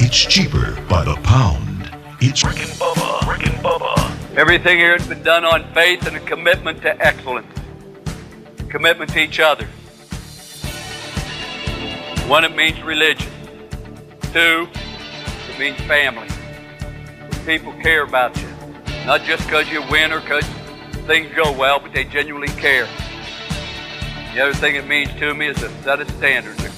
It's cheaper by the pound. It's Rick and Bubba. Rick and Bubba. Everything here has been done on faith and a commitment to excellence, commitment to each other. One, it means religion. Two, it means family. People care about you, not just because you win or because things go well, but they genuinely care. The other thing it means to me is a set of standards.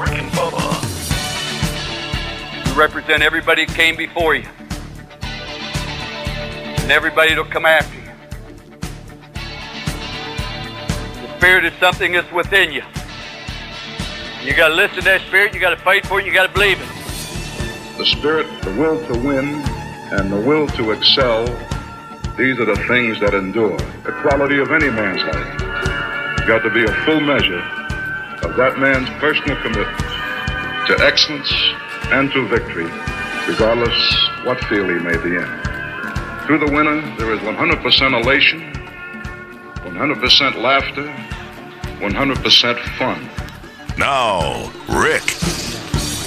Rick and Bubba. You represent everybody that came before you. And everybody that'll come after you. The spirit is something that's within you. You gotta listen to that spirit, you gotta fight for it, you gotta believe it. the spirit, the will to win, and the will to excel, these are the things that endure. The quality of any man's life. You Got to be a full measure of that man's personal commitment to excellence and to victory, regardless what field he may be in. To the winner, there is 100% elation, 100% laughter, 100% fun. Now, Rick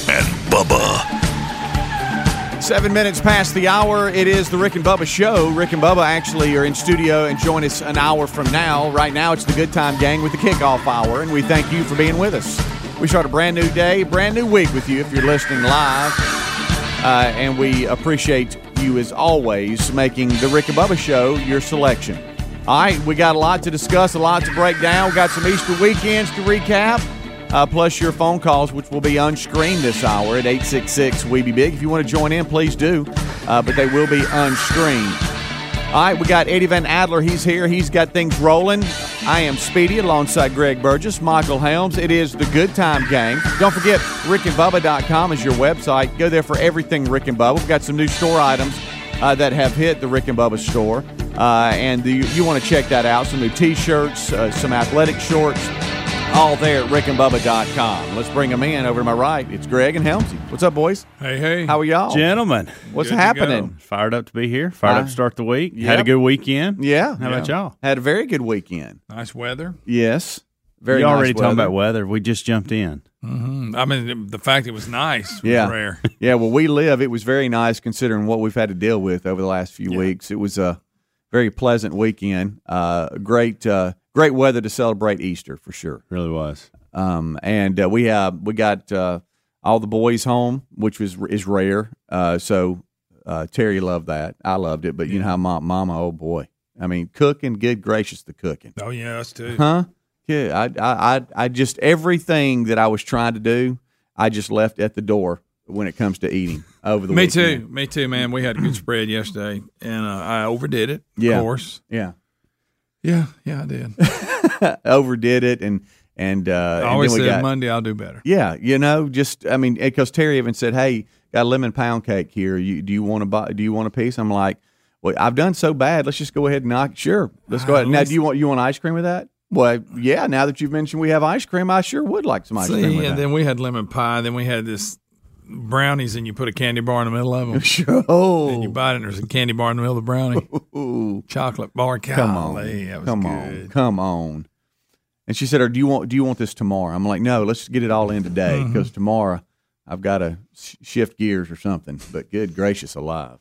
and Bubba. Seven minutes past the hour. It is the Rick and Bubba show. Rick and Bubba actually are in studio and join us an hour from now. Right now, it's the Good Time Gang with the kickoff hour, and we thank you for being with us. We start a brand new day, brand new week with you if you're listening live. Uh, and we appreciate you as always making the Rick and Bubba show your selection. All right, we got a lot to discuss, a lot to break down. We got some Easter weekends to recap uh, plus your phone calls, which will be unscreened this hour at 866 We Be Big. If you want to join in, please do, uh, but they will be unscreened. All right, we got Eddie Van Adler. He's here. He's got things rolling. I am Speedy alongside Greg Burgess, Michael Helms. It is the Good Time Gang. Don't forget, rickandbubba.com is your website. Go there for everything Rick and Bubba. We've got some new store items uh, that have hit the Rick and Bubba store. Uh, and the, you want to check that out. Some new t shirts, uh, some athletic shorts, all there at rickandbubba.com. Let's bring them in. Over to my right, it's Greg and Helmsy. What's up, boys? Hey, hey. How are y'all? Gentlemen, What's Good happening? fired up to be here. Fired up to start the week. yep. Had a good weekend. Yeah. How about y'all? Had a very good weekend. Nice weather. Yes. Very you nice already talking about weather. We just jumped in. hmm I mean, the fact it was nice was Yeah. rare. Yeah, well, we live. It was very nice considering what we've had to deal with over the last few weeks. It was a very pleasant weekend. Uh, great, uh, great weather to celebrate Easter for sure. Really was. Um, and uh, we have we got uh, all the boys home, which was is rare. Uh, so uh, Terry loved that. I loved it, but you know how mom, Mama, oh boy, I mean, cooking, good gracious, the cooking, Oh, yeah, us too. huh? Yeah, I, I, I, I just everything that I was trying to do, I just left at the door when it comes to eating over the weekend. Me weekend. too. Me too, man. We had a good spread yesterday, and uh, I overdid it. Yeah. Of course. Yeah, Yeah, yeah, I did. overdid it, and and uh, I always we said got, Monday I'll do better. Yeah, you know, just I mean, because Terry even said, "Hey, got a lemon pound cake here. You do you want to buy? Do you want a piece?" I'm like, "Well, I've done so bad. Let's just go ahead and knock. Sure, let's go ahead. Now, do you want you want ice cream with that? Well, yeah. Now that you've mentioned we have ice cream, I sure would like some ice cream See, with and that. then we had lemon pie. Then we had this brownies, and you put a candy bar in the middle of them. Sure. And you bite it, and there's a candy bar in the middle of the brownie. Ooh, Chocolate bar. come on, come good. on, come on. And she said, "Or do you want do you want this tomorrow?" I'm like, "No, let's get it all in today because Mm-hmm. tomorrow I've got to sh- shift gears or something." But good gracious alive.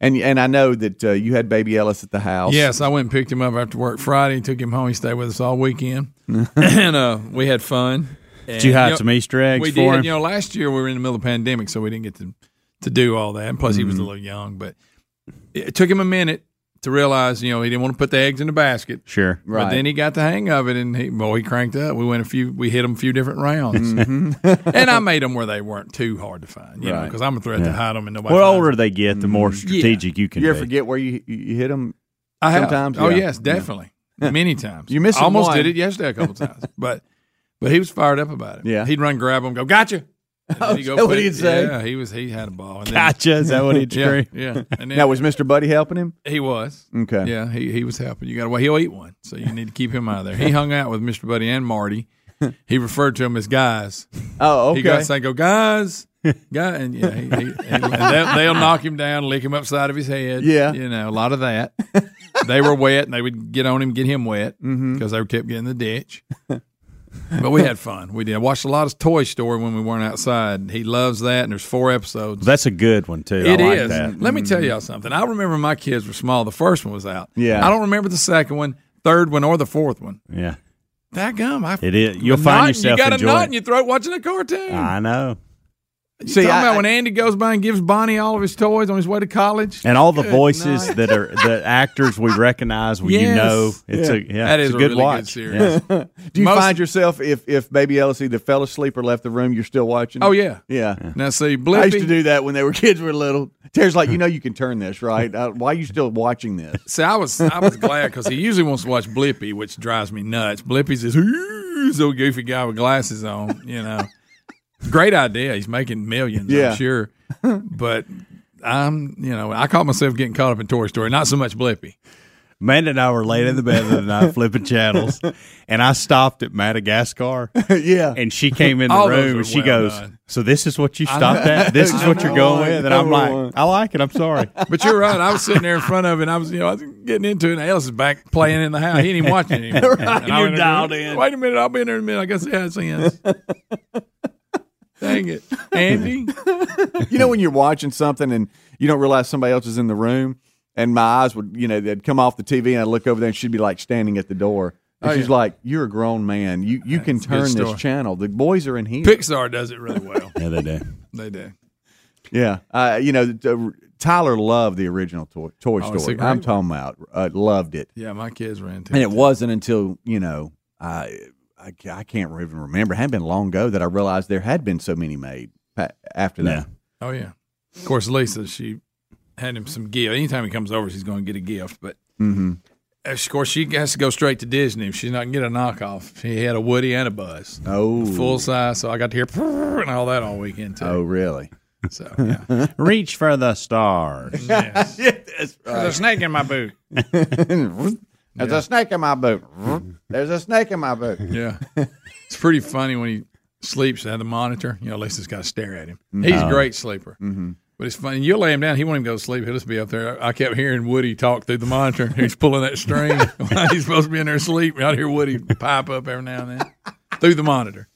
And and I know that uh, you had baby Ellis at the house. Yes, I went and picked him up after work Friday. Took him home. He stayed with us all weekend, and uh, we had fun. Did you And, hide know, some Easter eggs We for did. him? You know, last year we were in the middle of the pandemic, so we didn't get to to do all that. And plus, he was Mm-hmm. a little young, but it took him a minute to realize, you know, he didn't want to put the eggs in the basket. Sure. Right. But then he got the hang of it, and he boy, he cranked up. We went a few, we hit him a few different rounds, and I made them where they weren't too hard to find, you know, because I'm a threat to hide them, and nobody. The older them. they get, the more strategic you can You ever be. forget where you you hit them? I have. sometimes? Oh Yeah. yes, definitely, many times. You missing almost one. did it yesterday a couple times, but but he was fired up about it. Yeah. he'd run, grab him, go, gotcha. Then he'd that what he'd say? Yeah, he was. He had a ball. And then- Gotcha. Is that what he'd Yeah, scream? yeah. And then Now was Mr. Buddy helping him? he was. Okay. Yeah, he he was helping. You got to well, he'll eat one, so you need to keep him out of there. He hung out with Mr. Buddy and Marty. He referred to them as guys. Oh, okay. He got saying, "Go guys, guy," and yeah, he, he, and they'll, they'll knock him down, lick him upside of his head. Yeah. you know, a lot of that. they were wet, and they would get on him, get him wet because Mm-hmm. they kept getting the ditch. But we had fun. We did. I watched a lot of Toy Story when we weren't outside. He loves that, and there's four episodes. That's a good one too. It I like is. that. Let me tell mm-hmm. y'all something. I remember my kids were small. The first one was out. Yeah. I don't remember the second one, third one, or the fourth one. Yeah. That gum. I, It is. You'll find knot- yourself You got a knot it. in your throat watching a cartoon. I know. See, Talking I- about when Andy goes by and gives Bonnie all of his toys on his way to college. And all the Good voices night. that are the actors we recognize, well, you know, it's a yeah, that is it's a a good really watch. good series. Yeah. Do you Most- find yourself if if baby Ellis either fell asleep or left the room, you're still watching? Oh yeah. yeah. Now see, I used to do that when they were kids were little. Terry's like, you know, you can turn this right. Uh, why are you still watching this? See, I was I was glad because he usually wants to watch Blippi, which drives me nuts. Blippi's this "Ooh," so goofy guy with glasses on, you know. Great idea. He's making millions, Yeah. I'm sure. But I'm, you know, I caught myself getting caught up in Toy Story. Not so much Blippi. Amanda and I were laying in the bed the other night flipping channels, and I stopped at Madagascar, yeah. and she came in the All room and she well goes, done. "So this is what you stopped at? This is what you're going with?" And I'm like, "I like it. I'm sorry." But you're right. I was sitting there in front of it. And I was, you know, I was getting into it. And Alice is back playing in the house. He ain't even watching it anymore. Right, you're dialed in. Wait a minute. I'll be in there in a minute. I guess yeah, it's in. Dang it, Andy. you know when you're watching something and you don't realize somebody else is in the room, and my eyes would, you know, they'd come off the TV and I'd look over there and she'd be like standing at the door. And Oh, she's yeah. like, "You're a grown man. You you can That's a good turn this channel. The boys are in here." Pixar does it really well. Yeah, they do. They do. Yeah, uh, you know, the- Tyler loved the original Toy, Toy Oh, Story. I'm one. talking about uh, loved it, Yeah, my kids were into and it. it wasn't until you know, I I, I can't even remember. It hadn't been long ago that I realized there had been so many made after that. Oh yeah. Of course, Lisa she had him some gift. Anytime he comes over, she's going to get a gift. But Mm-hmm. of course, she has to go straight to Disney. If she's not going to get a knockoff, he had a Woody and a Buzz, Oh, full size. So I got to hear and all that all weekend too. Oh, really? So yeah. Reach for the stars. yes. That's There's a snake in my boot. There's a snake in my boot. There's a snake in my boot. Yeah, it's pretty funny when he sleeps at the monitor. You know, Lisa's got to stare at him. He's a great sleeper. Mm-hmm. But it's funny. You lay him down, he won't even go to sleep. He'll just be up there. I kept hearing Woody talk through the monitor. He's pulling that string. He's supposed to be in there asleep. I'd hear Woody pipe up every now and then through the monitor.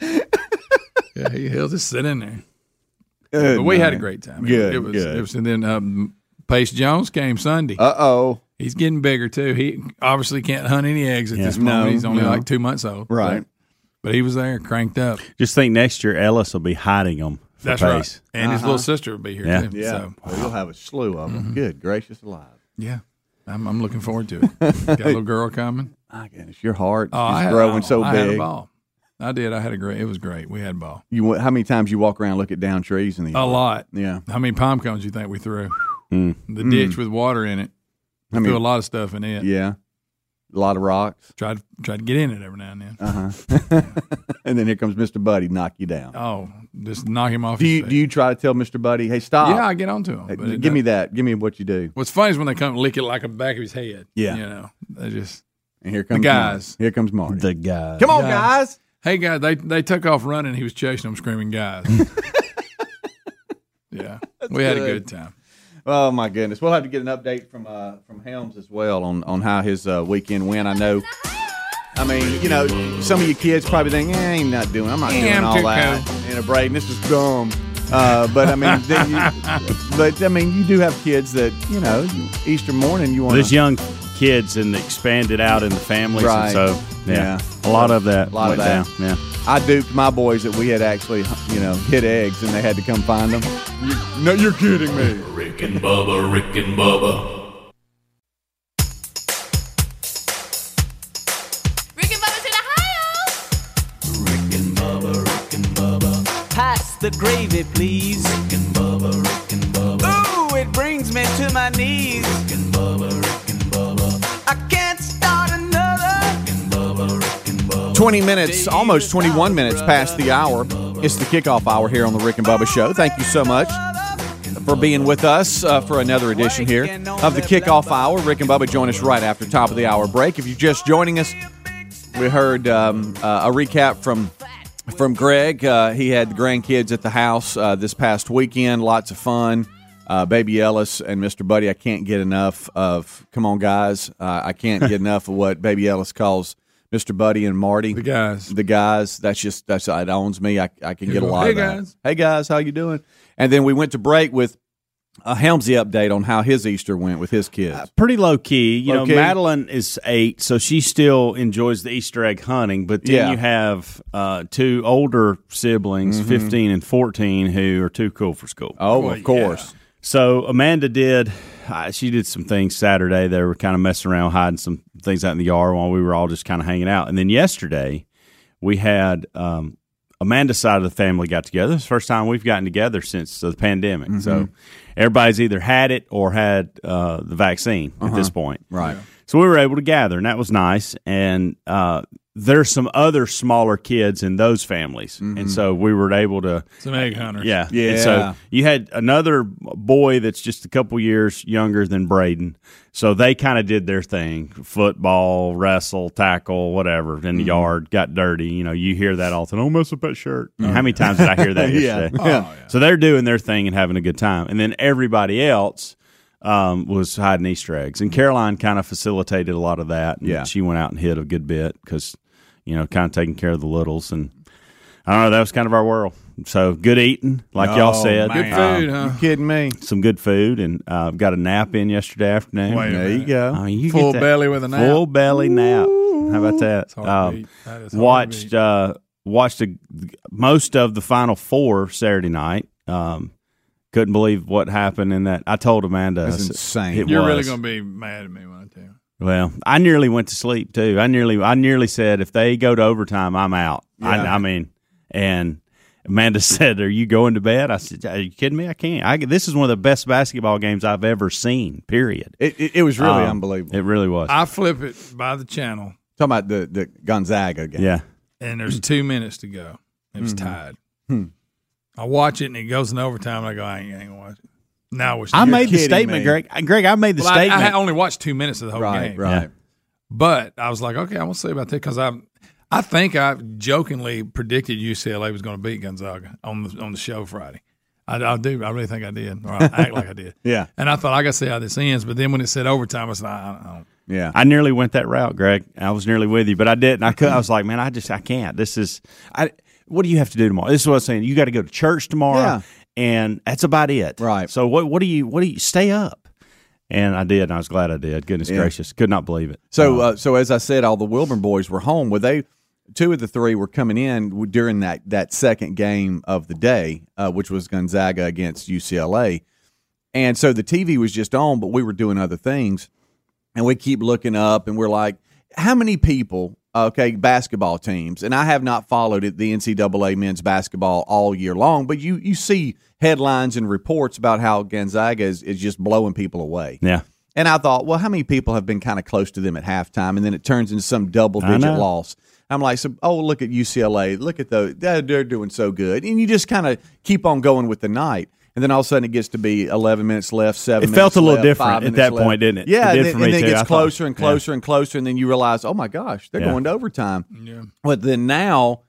yeah, he, he'll just sit in there. But we had a great time. Good, It, was. good. It was. And then um, Pace Jones came Sunday. Uh oh. He's getting bigger too. He obviously can't hunt any eggs at Yeah. this moment. No, He's only no. like two months old. Right. But, but he was there, cranked up. Just think next year Ellis will be hiding them. That's Pace. right. And his uh-huh. little sister will be here Yeah. too. Yeah. So, Well, you'll have a slew of them. Mm-hmm. Good gracious alive. yeah. I'm, I'm looking forward to it. Got a little girl coming. My goodness, your heart Oh, is had, growing so I had a big. ball. I did. I had a great. It was great. We had a ball. You how many times you walk around look at down trees in the A lot. Yeah. How many palm cones you think we threw? Mm. The ditch hmm. with water in it. I threw mean, a lot of stuff in it. yeah. A lot of rocks. Tried tried to get in it every now and then. Uh huh. and then here comes Mr. Buddy, knock you down. Oh, just knock him off. do his you feet. do you try to tell Mr. Buddy, hey, stop? Yeah, I get onto him. Hey, but give me that. Give me what you do. What's funny is when they come and lick it like the back of his head. Yeah. You know, they just, And here comes guys. Marty. Here comes Marty. The guy. Come on, Guys. guys. hey, guys, they, they took off running. He was chasing them, screaming, guys. yeah. we had a good. good time. Oh my goodness, we'll have to get an update from uh, from Helms as well on on how his uh, weekend went. I know. I mean, you know, some of you kids probably think, eh, "I ain't not doing. I'm not Yeah, doing I'm all too that." And a Braden, this is dumb. Uh, but I mean, then you, but I mean, you do have kids that you know Easter morning you want There's young kids and expanded out in the families, Right. and so yeah, Yeah. a lot of that A lot of went that. down. Yeah. I duped my boys that we had actually, you know, hit eggs and they had to come find them. No, you're kidding me. Rick and Bubba, Rick and Bubba. Rick and Bubba's in Ohio. Rick and Bubba, Rick and Bubba. Pass the gravy, please. Rick and Bubba, Rick and Bubba. Ooh, it brings me to my knees. Rick and Bubba, Rick 20 minutes, almost 21 minutes past the hour. It's the kickoff hour here on the Rick and Bubba Show. Thank you so much for being with us uh, for another edition here of the kickoff hour. Rick and Bubba join us right after top of the hour break. If you're just joining us, we heard um, uh, a recap from from Greg. Uh, he had the grandkids at the house uh, this past weekend. Lots of fun. Uh, Baby Ellis and Mr. Buddy. I can't get enough of. Come on, guys. Uh, I can't get enough of what Baby Ellis calls Mr. Buddy and Marty. The guys. The guys. That's just that's it owns me. I, I can get a lot "Hey, of that. guys." Hey guys, how you doing? And then we went to break with a Helmsy update on how his Easter went with his kids. Pretty low key. You Low key? know, Madeline is eight, so she still enjoys the Easter egg hunting. But then Yeah. you have uh, two older siblings, 15 and 14, who are too cool for school. oh, Well, of course. So Amanda did. She did some things Saturday. They were kind of messing around, hiding some things out in the yard while we were all just kind of hanging out. And then yesterday, we had um, Amanda's side of the family got together. It's the first time we've gotten together since the pandemic. So everybody's either had it or had uh, the vaccine at this point. Right. So we were able to gather, and that was nice. And uh, there's some other smaller kids in those families, and so we were able to Some egg hunters. yeah. Yeah. And so you had another boy that's just a couple years younger than Braden. So they kind of did their thing football, wrestle, tackle, whatever in the Mm-hmm. yard, got dirty. You know, you hear that all the time. Don't mess up that shirt. How many times did I hear that Yeah. yesterday? Oh, yeah. So they're doing their thing and having a good time. And then everybody else um, was hiding Easter eggs. And Caroline kind of facilitated a lot of that. And Yeah. She went out and hid a good bit because, you know, kind of taking care of the littles. And I don't know, that was kind of our world. So good eating, like y'all Oh, said. Good Uh, food, huh? You kidding me? some good food, and uh, got a nap in yesterday afternoon. Wait There you go. I mean, you Full get belly with a nap. Full belly nap. How about that? hard to beat. Um, That is hard to watched uh, watched a, most of the final four Saturday night. Um, couldn't believe what happened in that. I told Amanda, That's insane. It You're was. really going to be mad at me when I tell you. Well, I nearly went to sleep too. I nearly, I nearly said if they go to overtime, I'm out. I, Yeah. I mean, and Amanda said, "Are you going to bed?" I said, "Are you kidding me? I can't. I, this is one of the best basketball games I've ever seen. Period. It, it, it was really Um, unbelievable. It really was. I flip it by the channel, Talking about the, the Gonzaga game. yeah, and there's two minutes to go. It was Mm-hmm. tied. Hmm. I watch it, and it goes in overtime. And I go, I ain't, I ain't gonna watch it. Now we're I made the statement, me. Greg. Greg, I made the Well, I, I only watched two minutes of the whole Right, game. right. Yeah. But I was like, okay, I want to say about that because I, I think I jokingly predicted UCLA was going to beat Gonzaga on the on the show Friday. I, I do. I really think I did. Or I act like I did. Yeah. And I thought I got to see how this ends. But then when it said overtime, I said, I, I don't. Yeah. I nearly went that route, Greg. I was nearly with you, but I didn't. I could. I was like, man, I just I can't. This is I. What do you have to do tomorrow? This is what I was saying. You got to go to church tomorrow, Yeah. And that's about it. Right. So what? What do you? What do you? Stay up. And I did. And I was glad I did. Goodness Yeah. gracious, could not believe it. So, uh, so as I said, all the Wilburn boys were home. Were they? Two of the three were coming in during that that second game of the day, uh, which was Gonzaga against UCLA, and so the TV was just on, but we were doing other things, and we keep looking up, and we're like, how many people? Okay, basketball teams, and I have not followed it, the NCAA men's basketball all year long, but you you see headlines and reports about how Gonzaga is, is just blowing people away. yeah. And I thought, well, how many people have been kind of close to them at halftime, and then it turns into some double digit loss? I'm like, so, oh, look at UCLA, look at those, they're, they're doing so good, and you just kind of keep on going with the night, and then all of a sudden it gets to be 11 minutes left, seven. It felt a little left, different at that left. point, didn't it? Yeah, It did and, then- for and me then too. it I gets thought- closer and yeah. closer and closer, and then you realize, oh my gosh, they're Yeah. going to overtime. Yeah. But then now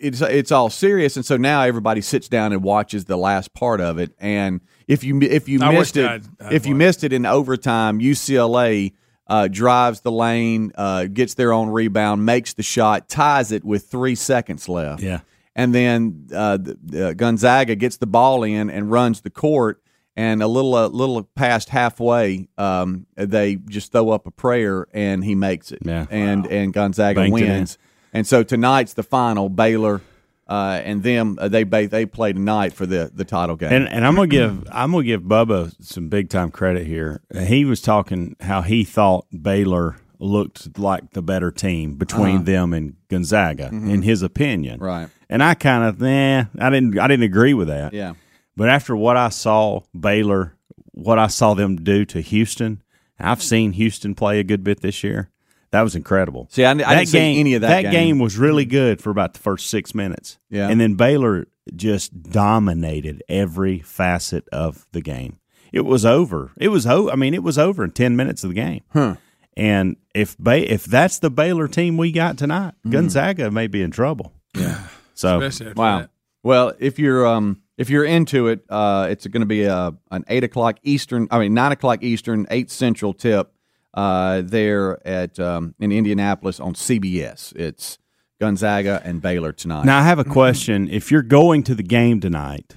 it's it's all serious, and so now everybody sits down and watches the last part of it. And if you if you I missed it, I'd- I'd if you watched. missed it in overtime, UCLA uh, drives the lane, uh, gets their own rebound, makes the shot, ties it with three seconds left. Yeah. And then uh, the, uh, Gonzaga gets the ball in and runs the court, and a little a little past halfway, um, they just throw up a prayer, and he makes it, Yeah. and and Gonzaga Banked wins, and so tonight's the final. Baylor. Uh, and them uh, they they play tonight for the, the title game. And and I'm gonna give I'm gonna give Bubba some big time credit here. He was talking how he thought Baylor looked like the better team between Uh-huh. them and Gonzaga, in his opinion. Right. And I kind of, eh, I didn't, I didn't agree with that. Yeah. But after what I saw Baylor, what I saw them do to Houston, I've seen Houston play a good bit this year. That was incredible. See, I, I didn't see any of that. That game was really good for about the first six minutes. Yeah. And then Baylor just dominated every facet of the game. It was over. It was I mean, it was over in ten minutes of the game. Huh. And if ba- if that's the Baylor team we got tonight, Mm. Gonzaga may be in trouble. Yeah. So Wow. that. Well, if you're um if you're into it, uh, it's going to be a an eight o'clock Eastern. I mean nine o'clock Eastern, eight Central tip. Uh, there at um, in Indianapolis on CBS. It's Gonzaga and Baylor tonight. Now I have a question. If you're going to the game tonight,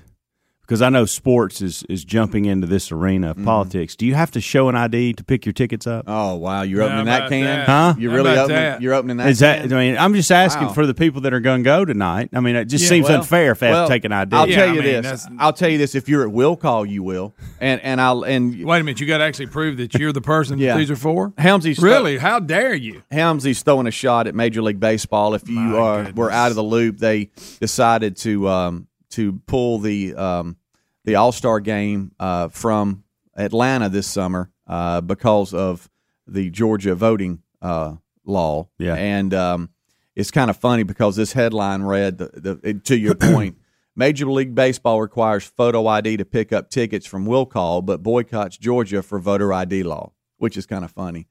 because I know sports is is jumping into this arena Mm-hmm. of politics, do you have to show an ID to pick your tickets up? Oh wow, you're How opening that can? that? Huh? You're How really opening. that? You're opening that. Is that? I mean, I'm just asking Wow. for the people that are going to go tonight. I mean, it just Yeah, seems Well, unfair if I have to take an ID. I'll Yeah, tell I you mean, this. I'll tell you this. If you're at will call, you will, and and I'll and Wait a minute, you got to actually prove that you're the person Yeah. that these are for. Helmsy's Really? How dare you? Helmsy's throwing a shot at Major League Baseball. If you My are goodness. were out of the loop, they decided to um, to pull the um, the All Star game uh, from Atlanta this summer uh, because of the Georgia voting uh, law. Yeah. and um, it's kind of funny because this headline read the, the to your point. Major League Baseball requires photo ID to pick up tickets from will call, but boycotts Georgia for voter ID law, which is kind of funny.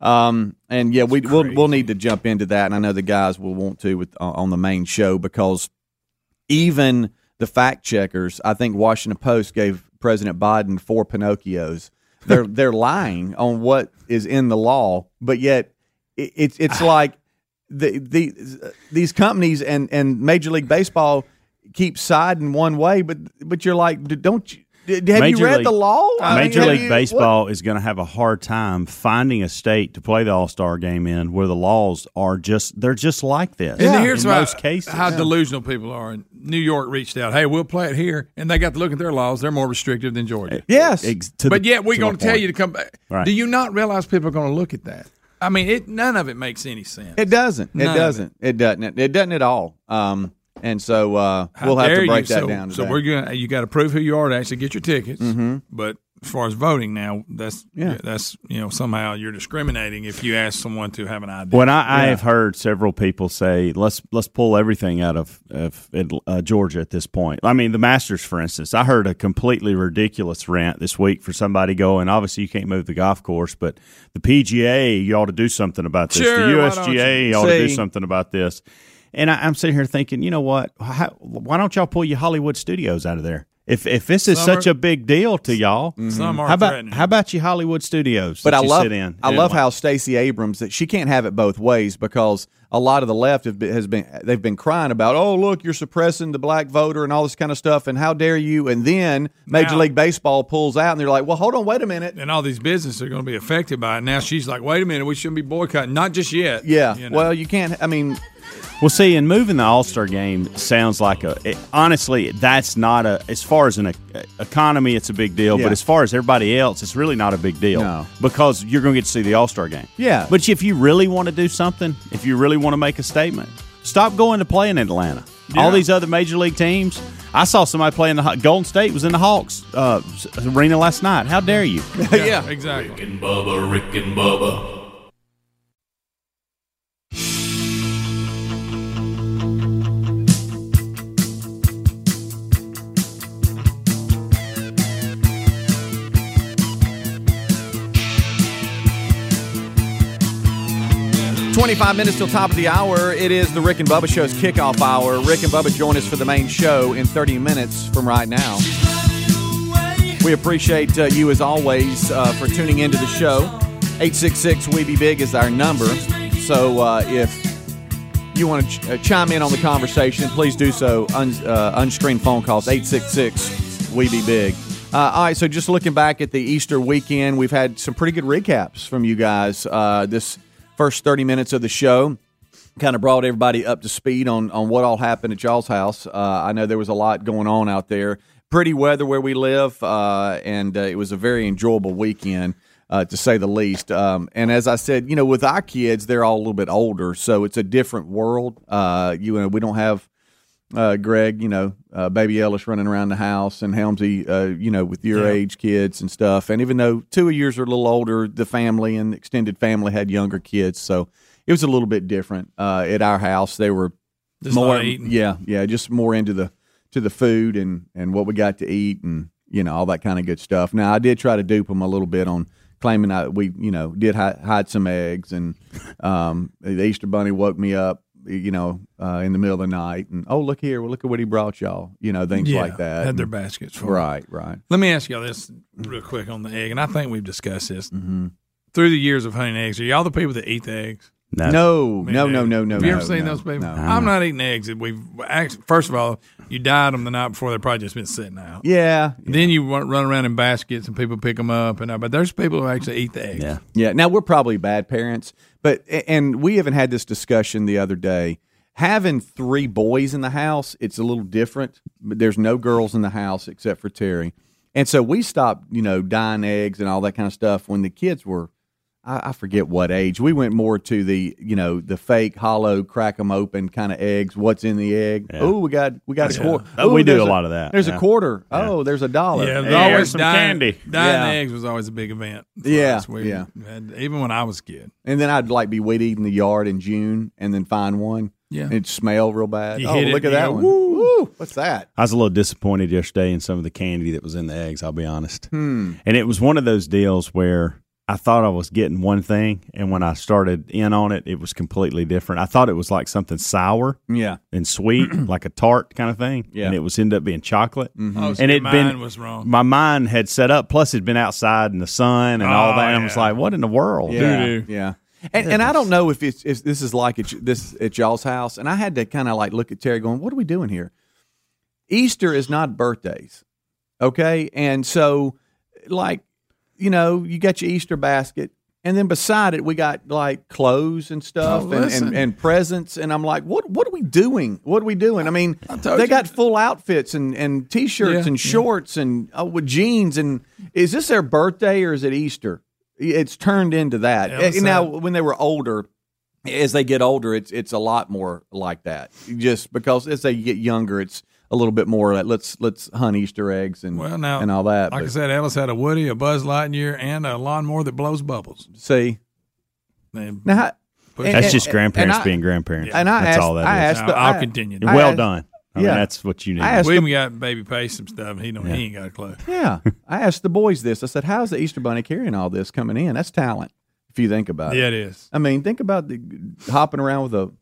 Um, and yeah, we we'll, we'll need to jump into that, and I know the guys will want to with uh, on the main show because even the fact checkers, I think Washington Post gave President Biden four Pinocchios. They're they're lying on what is in the law, but yet it, it's it's like the the these companies and and Major League Baseball keep siding one way, but but you're like, don't you? Have Major you read League- the law? I Major have League you- Baseball is going to have a hard time finding a state to play the All Star game in where the laws are just they're just like this. And here's in why- most cases. how delusional people are. And New York reached out, hey, we'll play it here, and they got to look at their laws. They're more restrictive than Georgia. Yes. Ex- to but the- yet we're going to tell point. you to come back. Right. Do you not realize people are going to look at that? I mean, it none of it makes any sense. It doesn't. It None of doesn't. It. doesn't. It doesn't at all. Um, and so uh, we'll have to break you. that so, down. So we're going. You got to prove who you are to actually get your tickets. Mm-hmm. But as far as voting now, that's Yeah. that's you know somehow you're discriminating if you ask someone to have an ID. When I, I have heard several people say, "Let's let's pull everything out of, of uh, Georgia at this point." I mean, the Masters, for instance. I heard a completely ridiculous rant this week for somebody going. Obviously, you can't move the golf course, but the PGA, you ought to do something about this. Sure, the USGA, you? ought to do something about this. And I, I'm sitting here thinking, you know what? How, why don't y'all pull your Hollywood studios out of there? If if this is Some such are- a big deal to y'all, Some are how about how about you Hollywood studios? but that I you love sit in I love how Stacey Abrams that she can't have it both ways because a lot of the left have been, has been they've been crying about oh look you're suppressing the black voter and all this kind of stuff and how dare you and then Major Now- League Baseball pulls out and they're like well hold on wait a minute and all these businesses are going to be affected by it. Now she's like, wait a minute, we shouldn't be boycotting. Not just yet. yeah You know. well you can't I mean Well, see, and moving the All Star game sounds like a. It, honestly, that's not a. As far as an e- economy, it's a big deal. Yeah. But as far as everybody else, it's really not a big deal. No. because you're going to get to see the All Star game. Yeah. But if you really want to do something, if you really want to make a statement, stop going to play in Atlanta. All these other major league teams. I saw somebody playing the Golden State was in the Hawks uh, arena last night. How dare you? yeah exactly. Rick and Bubba, Rick and Bubba. Twenty five minutes till top of the hour it is the Rick and Bubba show's kickoff hour Rick and Bubba join us for the main show in thirty minutes from right now. We appreciate uh, you as always uh, for tuning into the show. 866 We Be Big is our number. So uh, if you want to ch- uh, chime in on the conversation, please do so. Un- uh, unscreened phone calls 866 We Be Big. Uh, all right, so just looking back at the Easter weekend, we've had some pretty good recaps from you guys. Uh, this first 30 minutes of the show kind of brought everybody up to speed on, on what all happened at y'all's house. Uh, I know there was a lot going on out there. Pretty weather where we live, uh, and uh, it was a very enjoyable weekend. Uh, to say the least, um, and as I said, you know, with our kids, they're all a little bit older, so it's a different world. Uh, you know, we don't have uh, Greg, you know, uh, baby Ellis running around the house, and Helmsy, uh, you know, with your Yeah. age kids and stuff. And even though two of yours are a little older, the family and extended family had younger kids, so it was a little bit different. Uh, at our house, they were Just a lot of eating. yeah, yeah, just more into the to the food and and what we got to eat and you know all that kind of good stuff. Now I did try to dupe them a little bit on claiming I we you know did hide, hide some eggs and um, the Easter Bunny woke me up you know uh, in the middle of the night and oh look here well look at what he brought y'all you know things Yeah, like that Had their baskets full. right right Let me ask y'all this real quick on the egg, and I think we've discussed this Mm-hmm. through the years of hunting eggs. Are y'all the people that eat the eggs? No. no no no no no Have you no, ever seen no, those people? no. I'm not eating eggs. We've actually, first of all, you dyed them the night before. They're probably just been sitting out. yeah Then you run run around in baskets and people pick them up, and but there's people who actually eat the eggs. Yeah. Yeah. Now we're probably bad parents, but and we haven't had this discussion the other day. Having three boys in the house, it's a little different. But there's no girls in the house except for Terry, and so we stopped, you know, dyeing eggs and all that kind of stuff when the kids were. I, I forget what age. We went more to the, you know, the fake hollow, crack them open kind of eggs. What's in the egg? Yeah. Oh, we got we got a Yeah. quarter. Uh, we Ooh, do there's a lot of that. There's Yeah. a quarter. Yeah. Oh, there's a dollar. Yeah, there's always some dyeing, candy. Dyeing Yeah. eggs was always a big event. Yeah, us. We yeah. had- even when I was a kid. And then I'd like be weed eating the yard in June and then find one. Yeah. And it'd smell real bad. You oh, hit it look at that go, one. Woo. What's that? I was a little disappointed yesterday in some of the candy that was in the eggs. I'll be honest. Hmm. And it was one of those deals where I thought I was getting one thing, and when I started in on it, it was completely different. I thought it was like something sour Yeah. and sweet, like a tart kind of thing. Yeah. And it was ended up being chocolate. Mm-hmm. Oh, so And it'd been was wrong. My mind had set up. Plus, it'd been outside in the sun and all Oh, that. And I was like, "What in the world?" Yeah. Doo-doo. Yeah. And, and I don't know if it's if this is like at, this at y'all's house. And I had to kind of like look at Terry, going, "What are we doing here?" Easter is not birthdays, okay? And so, like, you know, you got your Easter basket, and then beside it, we got like clothes and stuff Oh, and, and, and presents. And I'm like, what What are we doing? What are we doing? I mean, told they you. got full outfits and and t-shirts Yeah, and yeah. shorts and uh, with jeans. And is this their birthday or is it Easter? It's turned into that. Yeah, now, that? when they were older, as they get older, it's it's a lot more like that. Just because as they get younger, it's a little bit more like let's let's hunt Easter eggs and Well, now, and all that. Like I said, Ellis had a Woody, a Buzz Lightyear, and a lawnmower that blows bubbles. see And now, how- and- That's and- just grandparents I- being grandparents. and I that's asked, all that is. I asked, Now, the, I'll I- continue. I well asked- done. I mean, Yeah. that's what you need. I asked we the- even got baby Pace some stuff. He don't. He ain't got a clue. Yeah, I asked the boys this. I said, "How's the Easter Bunny carrying all this coming in? That's talent, if you think about it." Yeah, it. it is. I mean, think about the hopping around with a,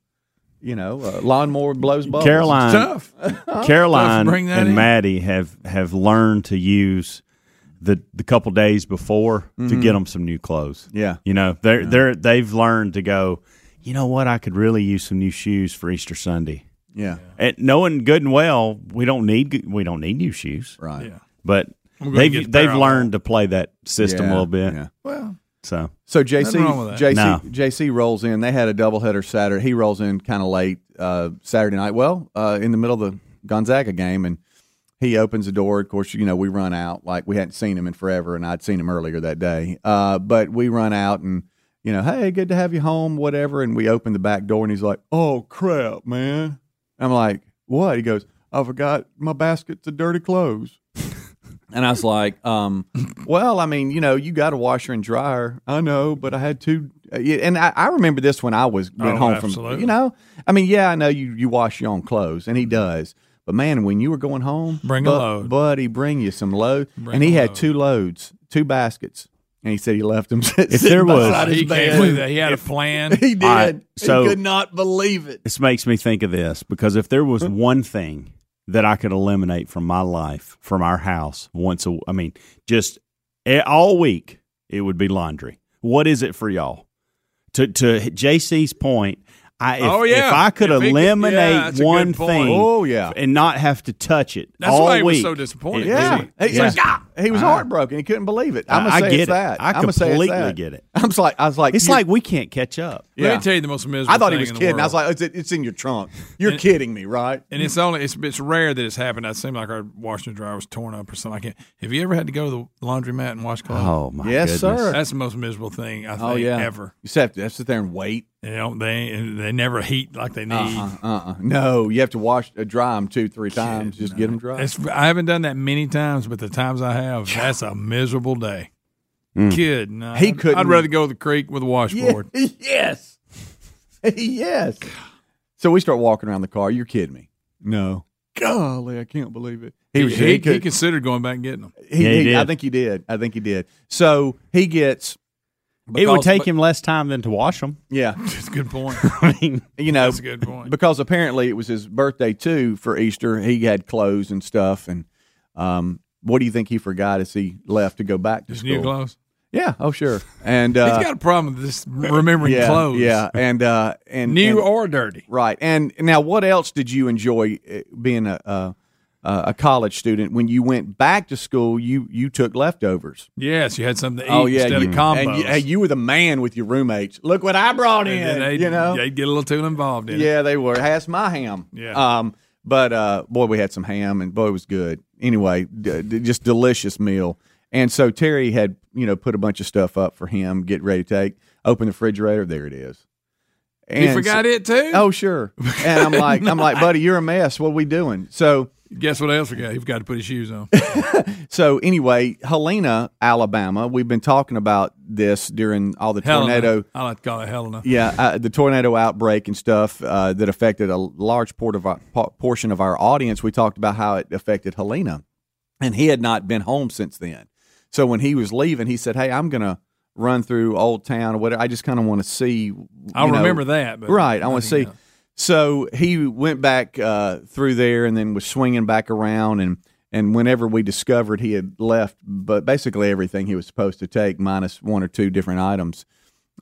you know, a lawnmower blows bubbles. Caroline, Tough. Caroline Tough bring that and in. Maddie have have learned to use the the couple days before to get them some new clothes. Mm-hmm. Yeah. You know, they're they're they've learned to go. You know what? I could really use some new shoes for Easter Sunday. Yeah, And knowing good and well, we don't need we don't need new shoes, right. Yeah. but I'm gonna get they've they've learned to play that system Yeah, a little bit. yeah. Well, So So JC Nothing wrong with that. JC No. JC rolls in. They had a doubleheader Saturday. He rolls in kind of late uh, Saturday night. Well, uh, in the middle of the Gonzaga game, and he opens the door. Of course, you know we run out like we hadn't seen him in forever, and I'd seen him earlier that day. Uh, but we run out and you know, hey, good to have you home, whatever. And we open the back door, and he's like, "Oh crap, man!" I'm like, "What?" He goes, "I forgot my basket's of dirty clothes." And I was like, um, well, I mean, you know, you got a washer and dryer. I know, but I had two. uh, And I, I remember this when I was went Oh, home from, absolutely. you know, I mean, yeah, I know you, you wash your own clothes, and he does. But man, when you were going home, Bring a load. buddy, bring you some load. Bring and he had load. two loads, two baskets, and he said he left them. If there was- he can't believe that he had a plan. he did. All right, so- he could not believe it. This makes me think of this because if there was one thing that I could eliminate from my life, from our house, once a, I mean, just all week, it would be laundry. What is it for y'all? To to JC's point, I, if, Oh, yeah. if I could If he could- yeah, eliminate that's a good one thing, Oh, yeah. and not have to touch it That's all why he was week, so disappointed. it- Yeah, it- He's yeah. like, "Ah!" He was heartbroken. He couldn't believe it. I'm gonna I- I say get it's it. that. I I'm gonna say it's completely that. get it. I was like, I was like, It's like we can't catch up. Let Yeah. me tell you the most miserable. Thing. I thought he was kidding. I was like, it's, it's in your trunk. You're And- kidding me, right? And it's only it's it's rare that it's happened. It seemed like our washer and dryer was torn up or something. I can't. Have you ever had to go to the laundromat and wash clothes? Oh my god. Yes, goodness. sir. That's the most miserable thing I think Oh yeah, ever. You just have to, have to sit there and wait. You know they they never heat like they need. Uh-uh, uh-uh. No, you have to wash, uh, dry them two, three times. Just get them dry. It's, I haven't done that many times, but the times I have, that's a miserable day. Kid, no, He I'd- couldn't- I'd rather go to the creek with a washboard. yes, yes. So we start walking around the car. You're kidding me? No. Golly, I can't believe it. He, was- he, he could- considered going back and getting them. he- Yeah, he he- I think he did. I think he did. So he gets. It would because- take him less time than to wash them. Yeah, That's a good point. I mean, you know, That's a good point. because apparently it was his birthday too for Easter. He had clothes and stuff, and um, what do you think he forgot as he left to go back to Just school? new clothes. Yeah, oh sure, and uh, He's got a problem with this remembering yeah, clothes. Yeah, and uh, and new and- or dirty. right. And now, what else did you enjoy uh, being a a, a college student when you went back to school? You you took leftovers. Yes, you had something to eat oh yeah, instead you, of combos. and you, hey, you were the man with your roommates. Look what I brought in. And then they'd, you know, they'd get a little too involved in it. Yeah, they were. That's my ham. Yeah. Um, but uh, boy, we had some ham, and boy, it was good. Anyway, d- d- just delicious meal. And so Terry had, you know, put a bunch of stuff up for him, get ready to take. Open the refrigerator, there it is. And You forgot it too? Oh, sure. And I'm like, I'm like, buddy, you're a mess. What are we doing? So, Guess what else forgot? He forgot to put his shoes on. so anyway, Helena, Alabama. We've been talking about this during all the Helena. tornado. I like to call it Helena. Yeah, uh, the tornado outbreak and stuff uh, that affected a large port of our, po- portion of our audience. We talked about how it affected Helena, and he had not been home since then. So when he was leaving, he said, "Hey, I'm gonna run through Old Town or whatever. I just kind of want to see." I remember that. But right, I want to see. else. So he went back uh, through there and then was swinging back around and. And whenever we discovered he had left, but basically everything he was supposed to take, minus one or two different items,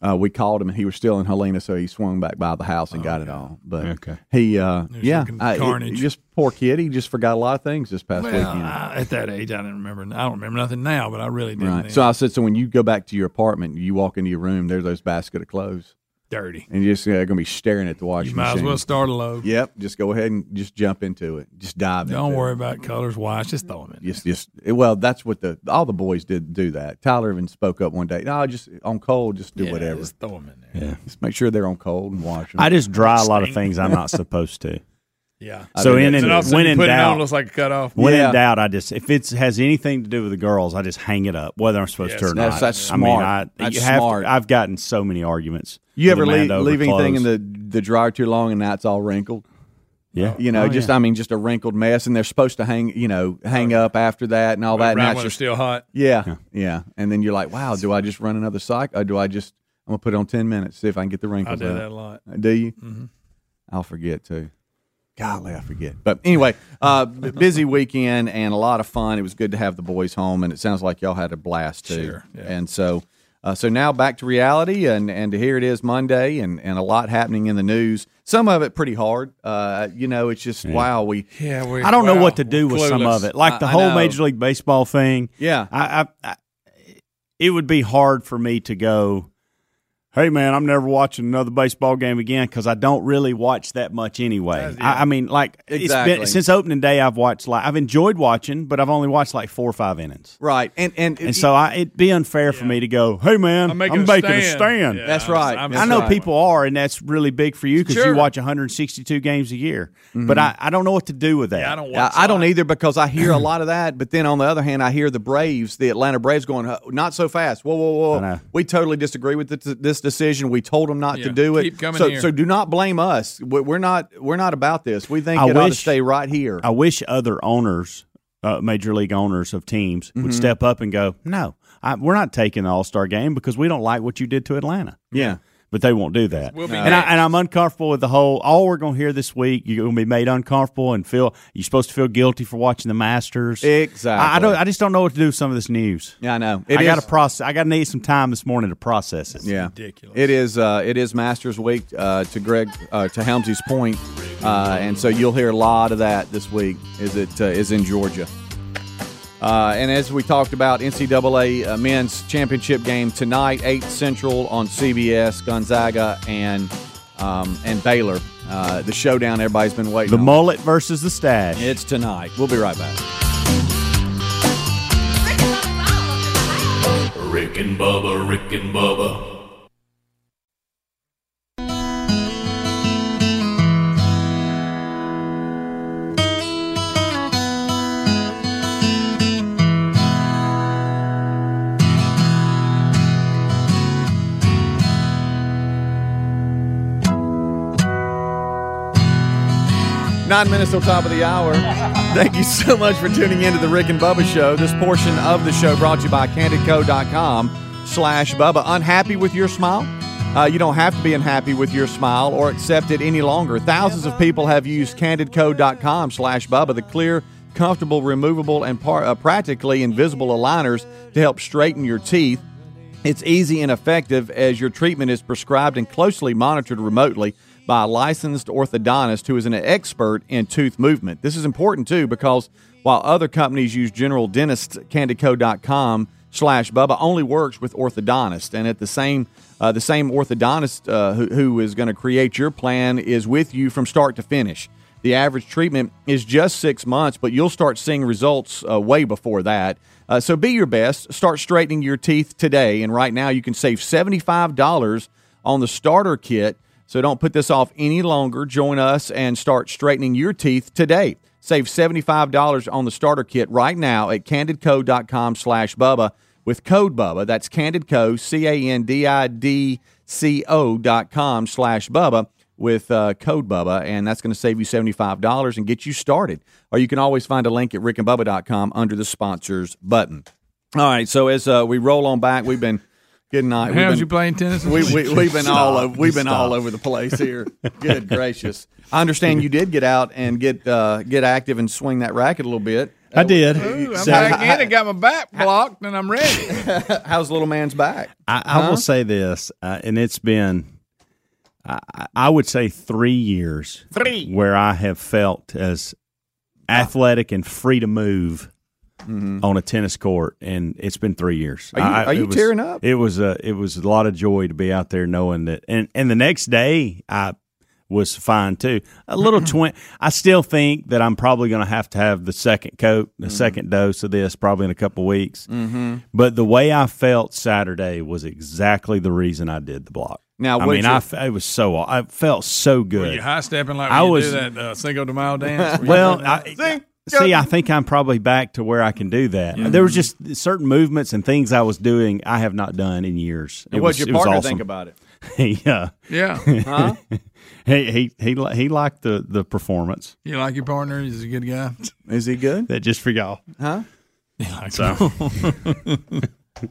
uh, we called him and he was still in Helena, so he swung back by the house and got it all. But Okay. he, uh, There's yeah, looking I, carnage. he- just poor kid. He just forgot a lot of things this past Well, weekend. I, at that age, I didn't remember. I don't remember nothing now, but I really didn't. Right. So I said, so when you go back to your apartment, you walk into your room, there's those basket of clothes, dirty. and you're just uh, going to be staring at the washing machine. You might as well start a load. Yep. Just go ahead and just jump into it. Just dive. In. Don't into worry it. about colors, wash. Just throw them in. Just, just well, that's what the all the boys did do that. Tyler even spoke up one day. No, just on cold, just do Yeah, whatever. Just throw them in there. yeah. Just make sure they're on cold and wash them. I just dry a lot of things I'm not supposed to. Yeah. So in And and all of a sudden when in it on, doubt, it looks like a cut off. when Yeah. in doubt, I just if it has anything to do with the girls, I just hang it up, whether I'm supposed Yes, to or that's- not. that's I mean, smart. I, That's you have to- smart. I've gotten so many arguments. you ever leave, Amanda leave anything in the the dryer too long and now it's all wrinkled? Yeah, You know, Oh, just yeah. I mean, just a wrinkled mess, and they're supposed to hang, you know, hang up after that and all that. Right And when that's just still hot. yeah, yeah, And then you're like, wow, do I just run another cycle? Or do I just I'm gonna put it on ten minutes see if I can get the wrinkles. I do out? that a lot. Do you? Mhm. I'll forget too. Golly, I forget. But anyway, uh, busy weekend and a lot of fun. It was good to have the boys home, and it sounds like y'all had a blast too. Sure, yeah. And so, uh, so now back to reality, and and here it is Monday, and and a lot happening in the news. Some of it pretty hard. Uh, you know, it's just wow. We Yeah, we, I don't know what to do we're with some of it, like the I- I whole know. Major League Baseball thing. yeah. I, I, I, it would be hard for me to go. Hey man, I'm never watching another baseball game again because I don't really watch that much anyway. I, I mean, like it's Exactly. been since opening day. I've watched like I've enjoyed watching, but I've only watched like four or five innings. Right, and and, And so I, it'd be unfair for me to go, "Hey man, I'm making, a, making stand. a stand." Yeah, That's I'm- right. I'm- I know right. people are, and that's really big for you because Sure. you watch 162 games a year. But I, I don't know what to do with that. Yeah, I don't. Yeah, Watch I don't either because I hear a lot of that. But then on the other hand, I hear the Braves, the Atlanta Braves, going, "Uh, "Not so fast! Whoa, whoa, whoa! We totally disagree with th- this decision. We told them not Yeah, to do it. keep coming so, here. so do not blame us. We- We're not. We're not about this. We think I it ought to stay right here. I wish other owners, uh, major league owners of teams, Mm-hmm. would step up and go, "No, I, we're not taking the All Star game because we don't like what you did to Atlanta." yeah, but they won't do that. We'll and, I, and I'm uncomfortable with the whole. All we're going to hear this week, you're going to be made uncomfortable and feel you're supposed to feel guilty for watching the Masters. Exactly. I, I don't. I just don't know what to do with some of this news. Yeah, I know. It I got to process. I got to need some time this morning to process it. Yeah, ridiculous. It is. Uh, it is Masters Week. Uh, to Greg, uh, to Helmsy's point, uh, and so you'll hear a lot of that this week. Is it uh, is in Georgia. Uh, and as we talked about, NCAA uh, men's championship game tonight, eight Central on CBS, Gonzaga and um, and Baylor. Uh, the showdown everybody's been waiting. The on. mullet versus the stash. It's tonight. We'll be right back. Rick and Bubba, Rick and Bubba. Nine minutes till top of the hour. Thank you so much for tuning into the Rick and Bubba Show. This portion of the show brought to you by CandidCo.com slash Bubba. Unhappy with your smile? Uh, you don't have to be unhappy with your smile or accept it any longer. Thousands of people have used CandidCo.com slash Bubba, the clear, comfortable, removable, and par- uh, practically invisible aligners to help straighten your teeth. It's easy and effective as your treatment is prescribed and closely monitored remotely by a licensed orthodontist who is an expert in tooth movement. This is important too because while other companies use general dentist, candidco.com slash Bubba only works with orthodontists. And at the same uh, the same orthodontist uh, who, who is going to create your plan is with you from start to finish. The average treatment is just six months, but you'll start seeing results uh, way before that. Uh, so be your best. Start straightening your teeth today. And right now, you can save $75 on the starter kit. So don't put this off any longer. Join us and start straightening your teeth today. Save $75 on the starter kit right now at candidco.com slash Bubba with code Bubba. That's candidco, C-A-N-D-I-D-C-O dot com slash Bubba with uh, code Bubba, and that's going to save you $75 and get you started. Or you can always find a link at rickandbubba.com under the sponsors button. All right, so as uh, we roll on back, we've been good night. We've How's been- you playing tennis? We, we, we've been all over. We've been all over the place here. Good gracious! I understand you did get out and get uh, get active and swing that racket a little bit. I did. Ooh, I'm So- back in and got my back blocked, and I'm ready. How's little man's back? I, I Huh? will say this, uh, and it's been, I, I would say, three years Three. where I have felt as athletic and free to move on a tennis court, and it's been three years. Mm-hmm. Are you- I- are you was- tearing up? It was a it was a lot of joy to be out there knowing that, and and the next day I was fine too. A little twin. I still think that I'm probably going to have to have the second coat, Mm-hmm. the second dose of this, probably in a couple weeks. Mm-hmm. But the way I felt Saturday was exactly the reason I did the block. Now, I mean, you- I f- it was so I felt so Were good. you high stepping like I you was- do that uh, Cinco de Mayo dance? Well, doing that? I, see, I think I'm probably back to where I can do that. There was just certain movements and things I was doing I have not done in years. It And what'd it your partner awesome. think about it? yeah, yeah. Huh? he he he he liked the the performance. You like your partner? He's a good guy. Is he good? That just for y'all. Huh? Yeah, So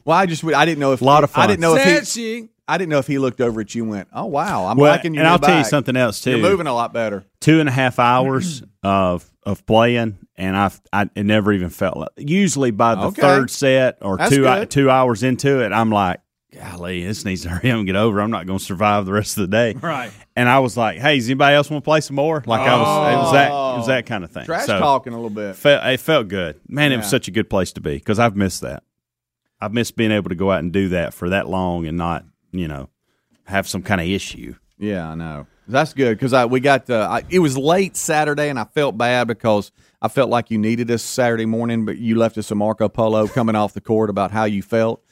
Well, I just I didn't know if A lot of fun. I didn't know if he, I didn't know if he looked over at you and went, "Oh wow, I'm well, liking you." and I'll tell you something else too. You're moving a lot better. Two and a half hours of of playing, and I've I it never even felt like. Usually by the Okay. third set or That's two two hours into it, I'm like, golly, this needs to hurry up and get over. I'm not going to survive the rest of the day. Right. And I was like, hey, does anybody else want to play some more? Like I was, it was that it was that oh. kind of thing. Trash So, talking a little bit. Felt, it felt good, man. It was such a good place to be because I've missed that. I've missed being able to go out and do that for that long and not, you know, have some kind of issue. Yeah, I know. That's good because I we got uh, I, it was late Saturday and I felt bad because I felt like you needed us Saturday morning, but you left us a Marco Polo coming off the court about how you felt,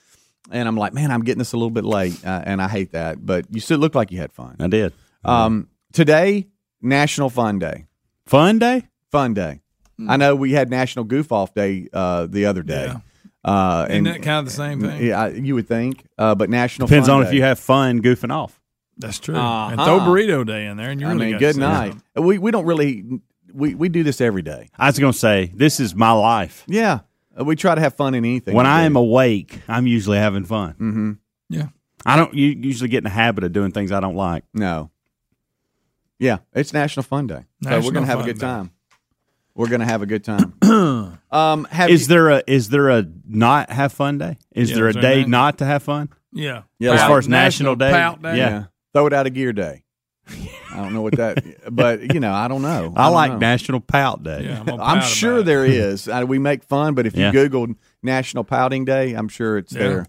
and I'm like, man, I'm getting this a little bit late, uh, and I hate that. But you still looked like you had fun. I did. Um, today, National Fun Day. Fun day. Fun Day. I know we had National Goof Off Day uh, the other day. Yeah. Uh, Isn't and that kind of the same thing? yeah, I- you would think, uh, but National Depends Fun on Day. if you have fun goofing off. That's true. Uh-huh. And throw burrito day in there, and you I really mean, good night. something. We we don't really we we do this every day. I was going to say, this is my life. Yeah, Uh, we try to have fun in anything. When I do. am awake, I'm usually having fun. Mm-hmm. Yeah. I don't u- usually get in the habit of doing things I don't like. No. Yeah, it's National Fun Day. so we're going to have a Fun good Day. time. We're going to have a good time. um, have Is you- there a is there a not have fun day? Is Yeah, there a day not- not to have fun? Yeah. Yeah, as like far as National, Day, Pout Day? yeah. Throw it out of gear day? I don't know what that, but you know, I don't know. I don't like know. National Pout Day. Yeah, I'm, I'm sure about it. there is. Uh, we make fun, but if you Yeah. Google National Pouting Day, I'm sure it's Yeah. there.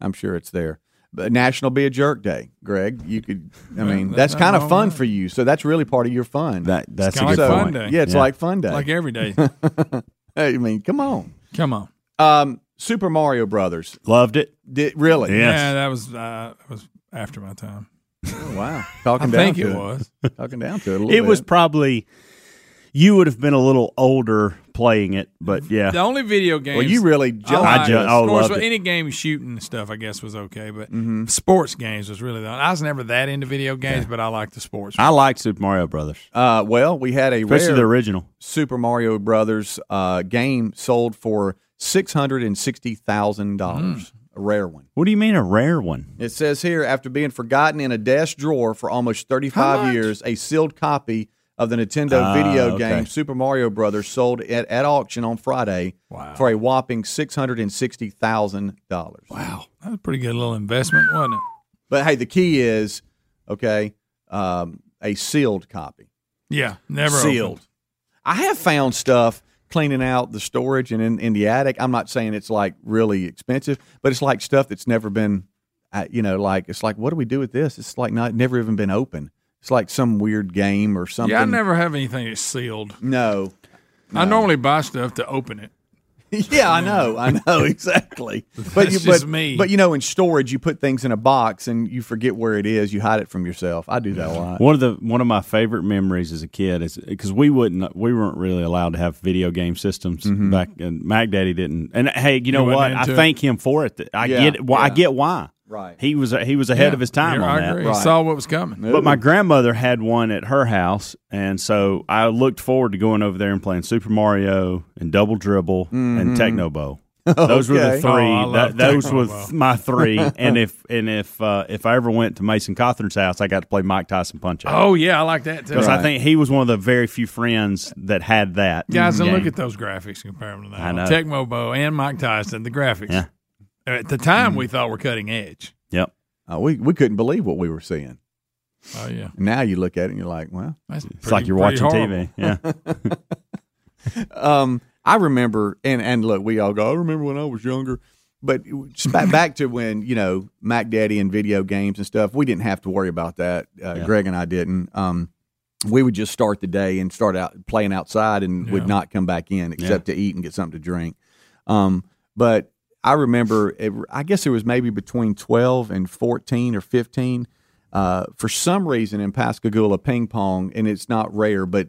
I'm sure it's there. But National Be a Jerk Day, Greg. You could. I mean, that- that's that's kind of fun right. for you. So that's really part of your fun. That that's a good like point. Fun Day. yeah, it's Yeah. like Fun Day. Like every day. I mean, come on. Come on. Um, Super Mario Brothers. Loved it. Did really? Yes. Yeah, that was uh, that was after my time. Oh, wow. Talking I down think to it was. Talking down to it. A little It was probably you would have been a little older playing it, but yeah. The only video games. Well, you really jumped. I just, oh, of course, loved it. any game shooting and stuff, I guess, was okay. But Mm-hmm. sports games was really the. I was never that into video games, but I like the sports. I liked Super Mario Brothers, Uh, well, we had a especially rare the original. Super Mario Brothers uh, game sold for six hundred and sixty thousand dollars. A rare one. What do you mean a rare one? It says here, after being forgotten in a desk drawer for almost 35 years, a sealed copy of the Nintendo Ah, video okay. game Super Mario Brothers sold at, at auction on Friday Wow. for a whopping $660,000. wow, that's a pretty good little investment, wasn't it? But hey, the key is, okay, um, a sealed copy. Yeah, never sealed. opened. I have found stuff cleaning out the storage and in, in the attic. I'm not saying it's like really expensive, but it's like stuff that's never been, uh, you know, like it's like what do we do with this? It's like not never even been open. It's like some weird game or something. Yeah, I never have anything that's sealed. No. I normally buy stuff to open it. yeah, I know, I know exactly. But That's you, just but, me. but you know, in storage, you put things in a box and you forget where it is. You hide it from yourself. I do that a lot. One of the one of my favorite memories as a kid is because we wouldn't we weren't really allowed to have video game systems Mm-hmm. back and Mac Daddy didn't and hey you know wasn't what I into it? thank him for it I Yeah, get why I get why Right. he was he was ahead Yeah, of his time on I that agree. Right. Saw what was coming. But my grandmother had one at her house, and so I looked forward to going over there and playing Super Mario and Double Dribble and Tecmo Bowl. Those were the three. Oh, That- those were my three. and if and if uh, if I ever went to Mason Cothran's house, I got to play Mike Tyson Punch Out. Oh yeah, I like that too. Because Right. I think he was one of the very few friends that had that. Guys, and game. look at those graphics compared to that. I know. Tecmo Bowl and Mike Tyson, the graphics. Yeah. At the time, we thought we're cutting edge. Yep. Uh, we we couldn't believe what we were seeing. Oh yeah, Now you look at it and you're like, well, That's It's like you're watching TV. Yeah. um, I remember, and and look, we all go. I remember when I was younger, but back to when you know Mac Daddy and video games and stuff. We didn't have to worry about that. Uh, Yeah. Greg and I didn't. Um, we would just start the day and start out playing outside, and would not come back in except to eat and get something to drink. Um, but I remember, it, I guess it was maybe between twelve and fourteen or fifteen. Uh, for some reason in Pascagoula, ping pong, and it's not rare, but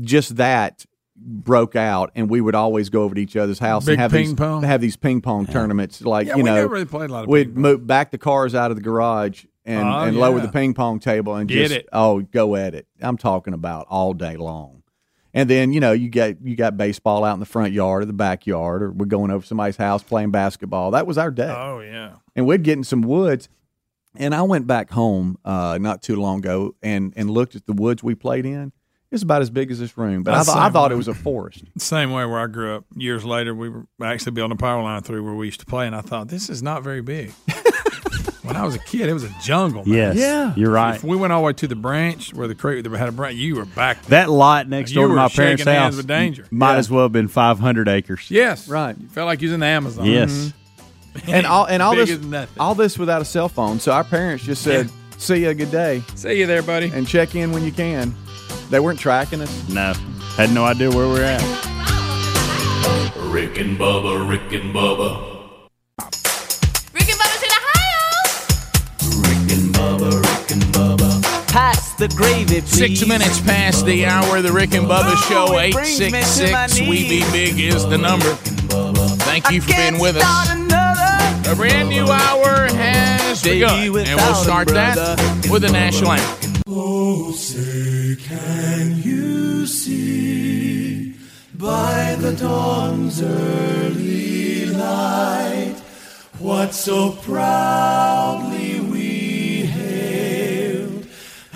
just that broke out, and we would always go over to each other's house Big and have ping these pong? have these ping pong tournaments. Like yeah. you we know, never really played a lot of. we'd ping pong. move back the cars out of the garage and, Oh, and lower the ping pong table and Get just it. oh go at it. I'm talking about all day long. And then you know you got you got baseball out in the front yard or the backyard, or we're going over somebody's house playing basketball. That was our day Oh yeah. and we'd get in some woods. And I went back home uh, not too long ago and, and looked at the woods we played in. It's about as big as this room, but I, th- I thought way. it was a forest. Same way where I grew up. Years later, we were actually building a power line through where we used to play, and I thought this is not very big. when I was a kid, it was a jungle. Man. Yes. Yeah. You're right. If we went all the way to the branch where the creek that had a branch, you were back. That lot next You door to my parents' shaking hands house with danger. might Yeah. as well have been 500 acres. Yes, Right. You felt like you was in the Amazon. Yes. Mm-hmm. And all and all this all this without a cell phone. So our parents just said, "See you, good day," See you there, buddy. and check in when you can. They weren't tracking us. No. Had no idea where we are at. Rick and Bubba, Rick and Bubba, Pass the gravy, please. Six minutes past the hour. The Rick and Bubba Show. Oh, it Eight brings me six to my six. We be big is the number. Thank you for being with us. A brand new hour has begun, and we'll start that with the national anthem. Oh, say, can you see by the dawn's early light what so proudly we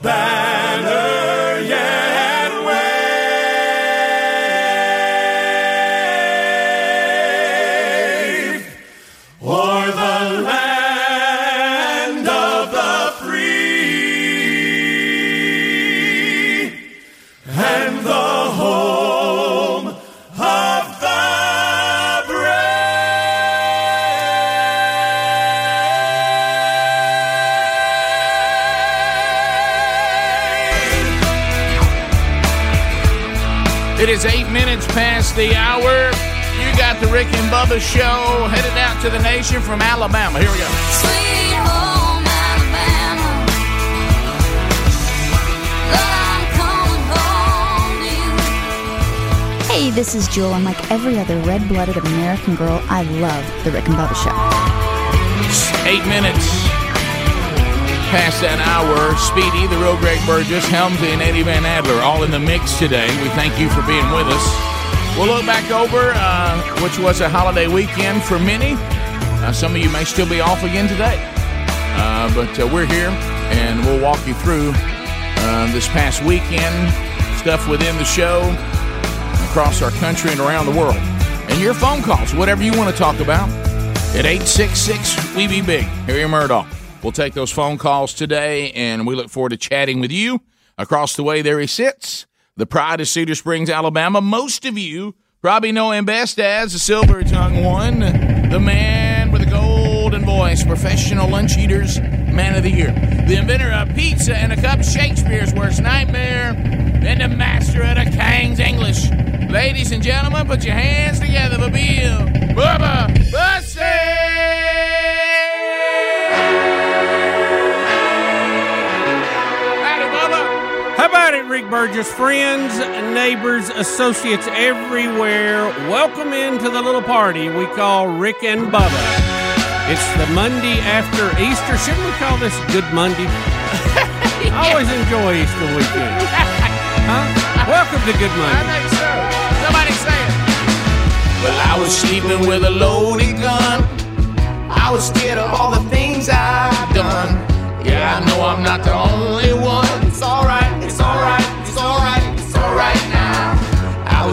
spangled the hour. You got the Rick and Bubba show headed out to the nation from Alabama. Here we go. Hey, this is Jewel, and like every other red blooded American girl, I love The Rick and Bubba Show. Eight minutes past that hour. Speedy, the real Greg Burgess, Helmsley, and Eddie Van Adler all in the mix today. We thank you for being with us. We'll look back over, uh, which was a holiday weekend for many. Uh, some of you may still be off again today. Uh, but uh, we're here, and we'll walk you through uh, this past weekend, stuff within the show, across our country and around the world. And your phone calls, whatever you want to talk about, at 866 We Be Big. Harry Murdoch. We'll take those phone calls today, and we look forward to chatting with you. Across the way, there he sits, the pride of Cedar Springs, Alabama. Most of you probably know him best as the silver tongue one, the man with a golden voice, professional lunch eaters, man of the year, the inventor of pizza and a cup, Shakespeare's worst nightmare, and the master of the King's English. Ladies and gentlemen, put your hands together for Bill Bubba How about it, Rick Burgess? Friends, neighbors, associates everywhere, welcome into the little party we call Rick and Bubba. It's the Monday after Easter. Shouldn't we call this Good Monday? I always enjoy Easter weekend. Huh? Welcome to Good Monday. I think so. Somebody say it. Well, I was sleeping with a loaded gun. I was scared of all the things I've done. Yeah, I know I'm not the only one.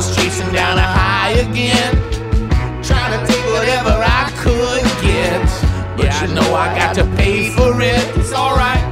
Was chasing down a high again, trying to take whatever I could get. Yeah, I know I got to pay for it. It's alright,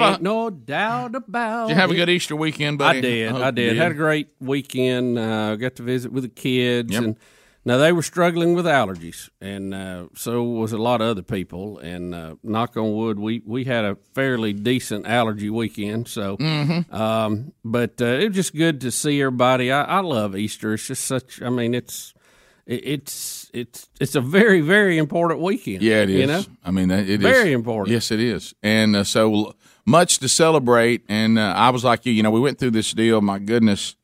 Bubba, Ain't no doubt about did you have a good Easter weekend, buddy? I did. hope I you did. Had a great weekend. Uh, got to visit with the kids, and now they were struggling with allergies, and uh, so was a lot of other people. And uh, knock on wood, we we had a fairly decent allergy weekend. So, Mhm. um, but uh, it was just good to see everybody. I, I love Easter. It's just such. I mean, it's it's it's it's a very very important weekend. Yeah, it is. You know, I mean, that- it is Very important. Yes, it is, and uh, so much to celebrate. And uh, I was like you, you know, we went through this deal. My goodness,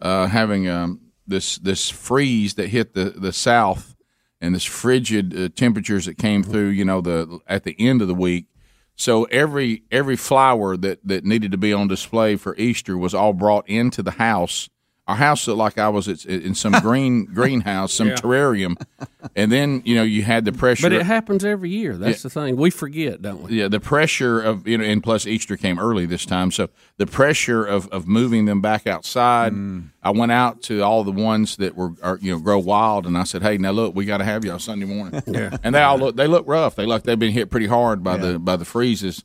uh, having um, this this freeze that hit the the south, and this frigid uh, temperatures that came through. You know, the at the end of the week. So every every flower that that needed to be on display for Easter was all brought into the house. Our house looked like I was at- in some green greenhouse, some Yeah. terrarium, and then you know you had the pressure. But it happens every year. That's Yeah. the thing. We forget, don't we? Yeah, the pressure of you know, and plus Easter came early this time, so the pressure of, of moving them back outside. Mm. I went out to all the ones that were are, you know grow wild, and I said, "Hey, now look, we got to have y'all Sunday morning." Yeah. and they all look they look rough. They look they've been hit pretty hard by the by the freezes.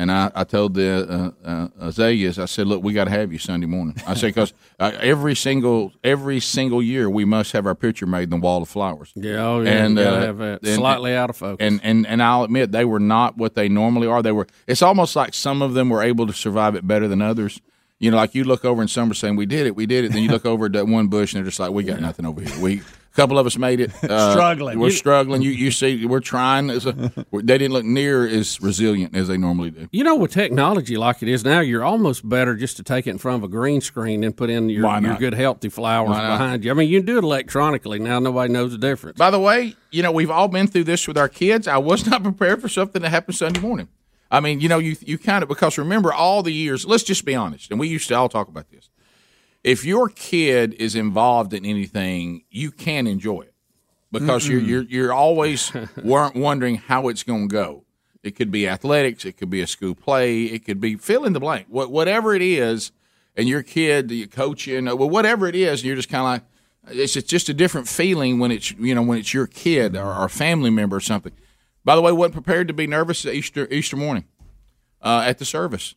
And I, I told the uh, uh, azaleas, I said, "Look, we got to have you Sunday morning." I said because uh, every single every single year we must have our picture made in the wall of flowers. Yeah, oh, yeah, you gotta have that. Slightly out of focus. And and and I'll admit they were not what they normally are. They were. It's almost like some of them were able to survive it better than others. You know, like you look over and some are saying, "We did it, we did it." Then you look over at that one bush and they're just like, "We got nothing over here." We couple of us made it. Uh, Struggling. We're You- struggling. You you see, we're trying. It's a, they didn't look near as resilient as they normally do. You know, with technology like it is now, you're almost better just to take it in front of a green screen and put in your, your good, healthy flowers behind you. I mean, you can do it electronically now. Nobody knows the difference. By the way, you know we've all been through this with our kids. I was not prepared for something that happened Sunday morning. I mean, you know, you you kind of because remember all the years. Let's just be honest, and we used to all talk about this. If your kid is involved in anything, you can enjoy it because you're Mm-mm. you're you're always weren't wondering how it's going to go. It could be athletics, it could be a school play, it could be fill in the blank. What whatever it is, and your kid, you coaching, well, whatever it is, you're just kind of like it's it's just a different feeling when it's you know when it's your kid or, or family member or something. By the way, wasn't prepared to be nervous Easter Easter morning uh, at the service.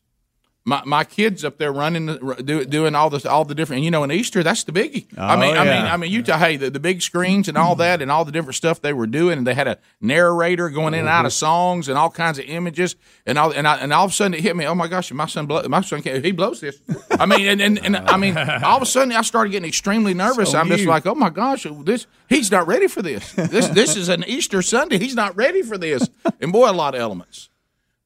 My my kids up there running, do, doing all this, all the different. And you know, in Easter, that's the biggie. I Oh, mean, I mean, yeah. I mean, you tell hey, the, the big screens and all that, and all the different stuff they were doing, and they had a narrator going in and out of mm-hmm. songs and all kinds of images, and all and, I, and all of a sudden it hit me. Oh my gosh, my son, blow, my son, can't, he blows this. I mean, and, and and I mean, all of a sudden I started getting extremely nervous. So I'm just you- like, oh my gosh, this he's not ready for this. This this is an Easter Sunday. He's not ready for this. And boy, a lot of elements.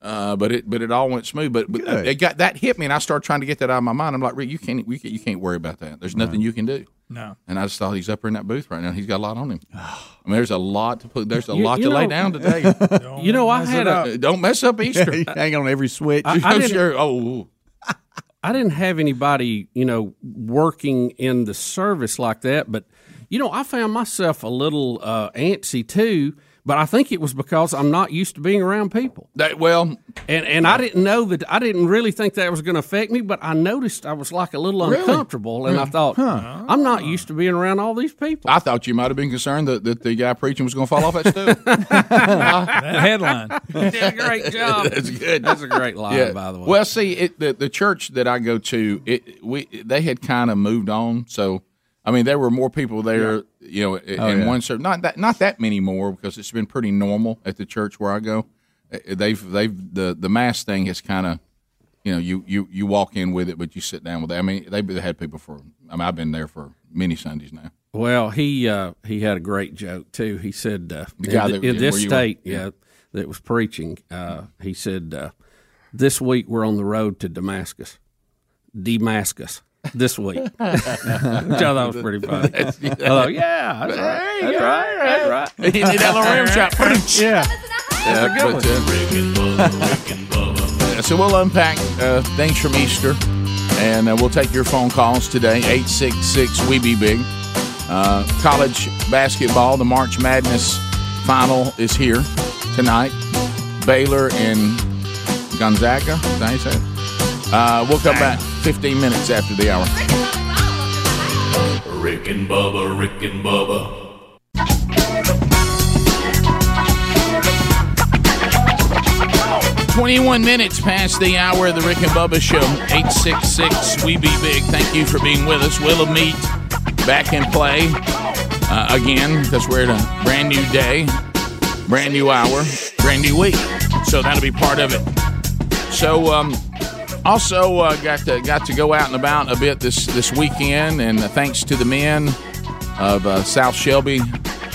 Uh, but it but it all went smooth. But, but it got that hit me, and I started trying to get that out of my mind. I'm like, Rick, you can't we can't, you can't worry about that. There's nothing you can do. No. And I just thought he's up there in that booth right now. He's got a lot on him. I mean, there's a lot to put. There's a You- lot you to lay down today. You know, I had a don't mess up Easter. Hang on every switch. I- I didn't- sure. Oh, I didn't have anybody, you know, working in the service like that, but you know, I found myself a little uh, antsy too. But I think it was because I'm not used to being around people. That well, and and I didn't know that. I didn't really think that was going to affect me. But I noticed I was like a little Really? uncomfortable, and I Really? thought I'm not used to being around all these people. I thought you might have been concerned that, that the guy preaching was going to fall off that stool. that headline. You did a great job. That's good. That's a great line, by the way. Well, see, it, the the church that I go to, it we they had kind of moved on. So, I mean, there were more people there, you know, in Oh, yeah. one service. Not that not that many more because it's been pretty normal at the church where I go. They've they've the the mass thing has kind of. You know, you, you, you walk in with it, but you sit down with it. I mean, they've had people for. I mean, I've been there for many Sundays now. Well, he uh, he had a great joke too. He said, uh, The guy in, that- in yeah, this state, were. yeah. Yeah. that was preaching, uh, he said, uh, "This week we're on the road to Damascus, Damascus." This week, which I thought was pretty funny. I thought, yeah, that's right, that's right, that's right. He did that little rim shot. Yeah, Yeah, a good but, uh, so we'll unpack uh, things from Easter, and uh, we'll take your phone calls today. Eight six six We Be Big. Uh, college basketball, the March Madness final is here tonight. Baylor and Gonzaga. Is that how you say it? Uh, we'll come back 15 minutes after the hour. Rick and Bubba, Rick and Bubba. 21 minutes past the hour of the Rick and Bubba Show. 866 We Be Big. Thank you for being with us. We'll meet back in play uh, again because we're at a brand new day, brand new hour, brand new week. So that'll be part of it. So, um, also uh, got to got to go out and about a bit this this weekend, and uh, thanks to the men of uh, South Shelby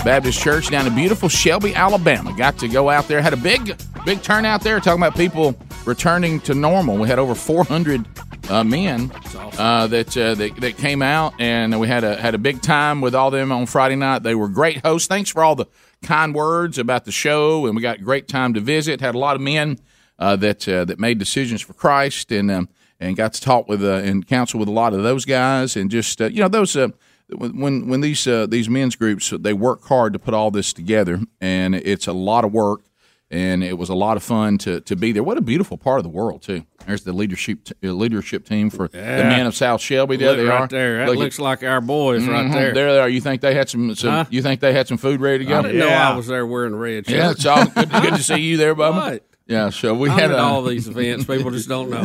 Baptist Church down in beautiful Shelby, Alabama. Got to go out there. Had a big big turnout there. Talking about people returning to normal. We had over 400 uh, men uh, that, uh, that that came out, and we had a had a big time with all them on Friday night. They were great hosts. Thanks for all the kind words about the show, and we got great time to visit. Had a lot of men that uh, that made decisions for Christ and um, and got to talk with uh, and counsel with a lot of those guys and just uh, you know those. Uh, when when these uh, these men's groups they work hard to put all this together and it's a lot of work and it was a lot of fun to, to be there. What a beautiful part of the world too. There's the leadership t- uh, leadership team for the men of South Shelby. There Look they right are. there. That Look at- looks like our boys right Mhm. there. There they are. You think they had some? some Huh? You think they had some food ready to go? I didn't know I was there wearing red shirt. Yeah, it's all good, good to see you there, Bubba. What? Yeah, so we I'm had uh, all these events. People just don't know.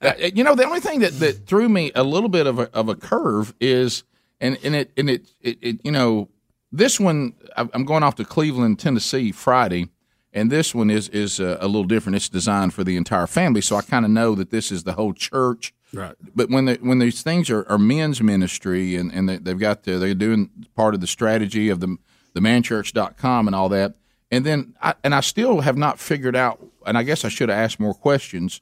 Uh, you know, the only thing that, that threw me a little bit of a, of a curve is, and, and it and it, it, it you know, this one I'm going off to Cleveland, Tennessee Friday, and this one is is uh, a little different. It's designed for the entire family, so I kind of know that this is the whole church. Right. But when the, when these things are, are men's ministry and, and they, they've got the, they're doing part of the strategy of the the manchurch.com and all that. And then I, and I still have not figured out and I guess I should have asked more questions.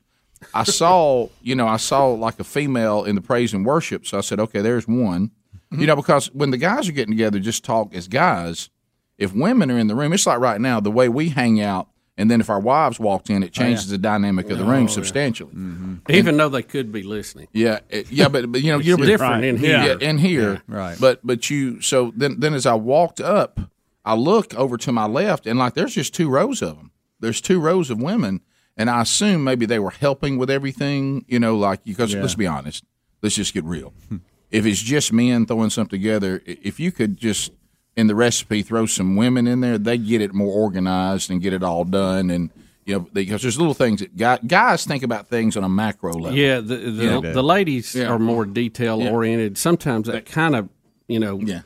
I saw, you know, I saw like a female in the praise and worship, so I said, okay, there's one. Mm-hmm. You know, because when the guys are getting together, just talk as guys. If women are in the room, it's like right now the way we hang out, and then if our wives walked in, it oh, changes the dynamic of the Oh, room yeah. substantially. Mm-hmm. Even though they could be listening. Yeah, it- yeah, but, but you know, you're different in here. Yeah, in here, Yeah, right. But but you so then then as I walked up, I look over to my left, and like there's just two rows of them. There's two rows of women, and I assume maybe they were helping with everything. You know, like because Yeah. let's be honest, let's just get real. if it's just men throwing something together, if you could just in the recipe throw some women in there, they get it more organized and get it all done and. You know, because there's little things that guy, guys think about things on a macro level. Yeah, the the, You know? the ladies Yeah. are more detail Yeah. oriented. Sometimes that kind of, you know, yeah.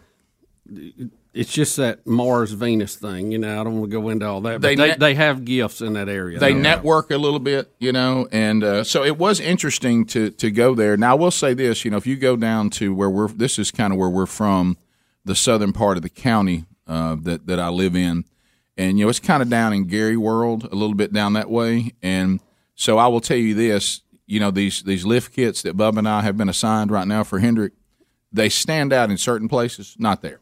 It's just that Mars Venus thing, you know. I don't want to go into all that, but They they, they have gifts in that area. they network a little bit, you know, and uh, so it was interesting to to go there. Now I will say this, you know, if you go down to where we're, this is kind of where we're from, the southern part of the county uh, that that I live in, and you know, it's kind of down in Gary World, a little bit down that way, and so I will tell you this, you know, these these lift kits that Bub and I have been assigned right now for Hendrick, they stand out in certain places, not there.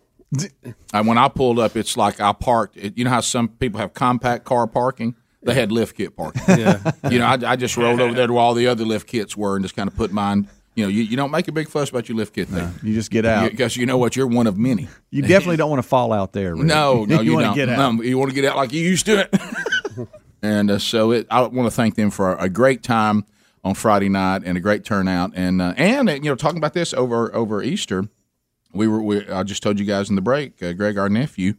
And when I pulled up, it's like I parked. It, you know how some people have compact car parking? They had lift kit parking. Yeah. You know, I, I just rolled over there to where all the other lift kits were and just kind of put mine. You know, you, you don't make a big fuss about your lift kit thing. You just get out. Because you know what? You're one of many. You definitely don't want to fall out there. Rick. No, no, you, want don't. to get out. No, you want to get out like you used to it. and uh, so it, I want to thank them for a, a great time on Friday night and a great turnout. And uh, and uh, you know, talking about this over over Easter, we were. We, I just told you guys in the break. Uh, Greg, our nephew,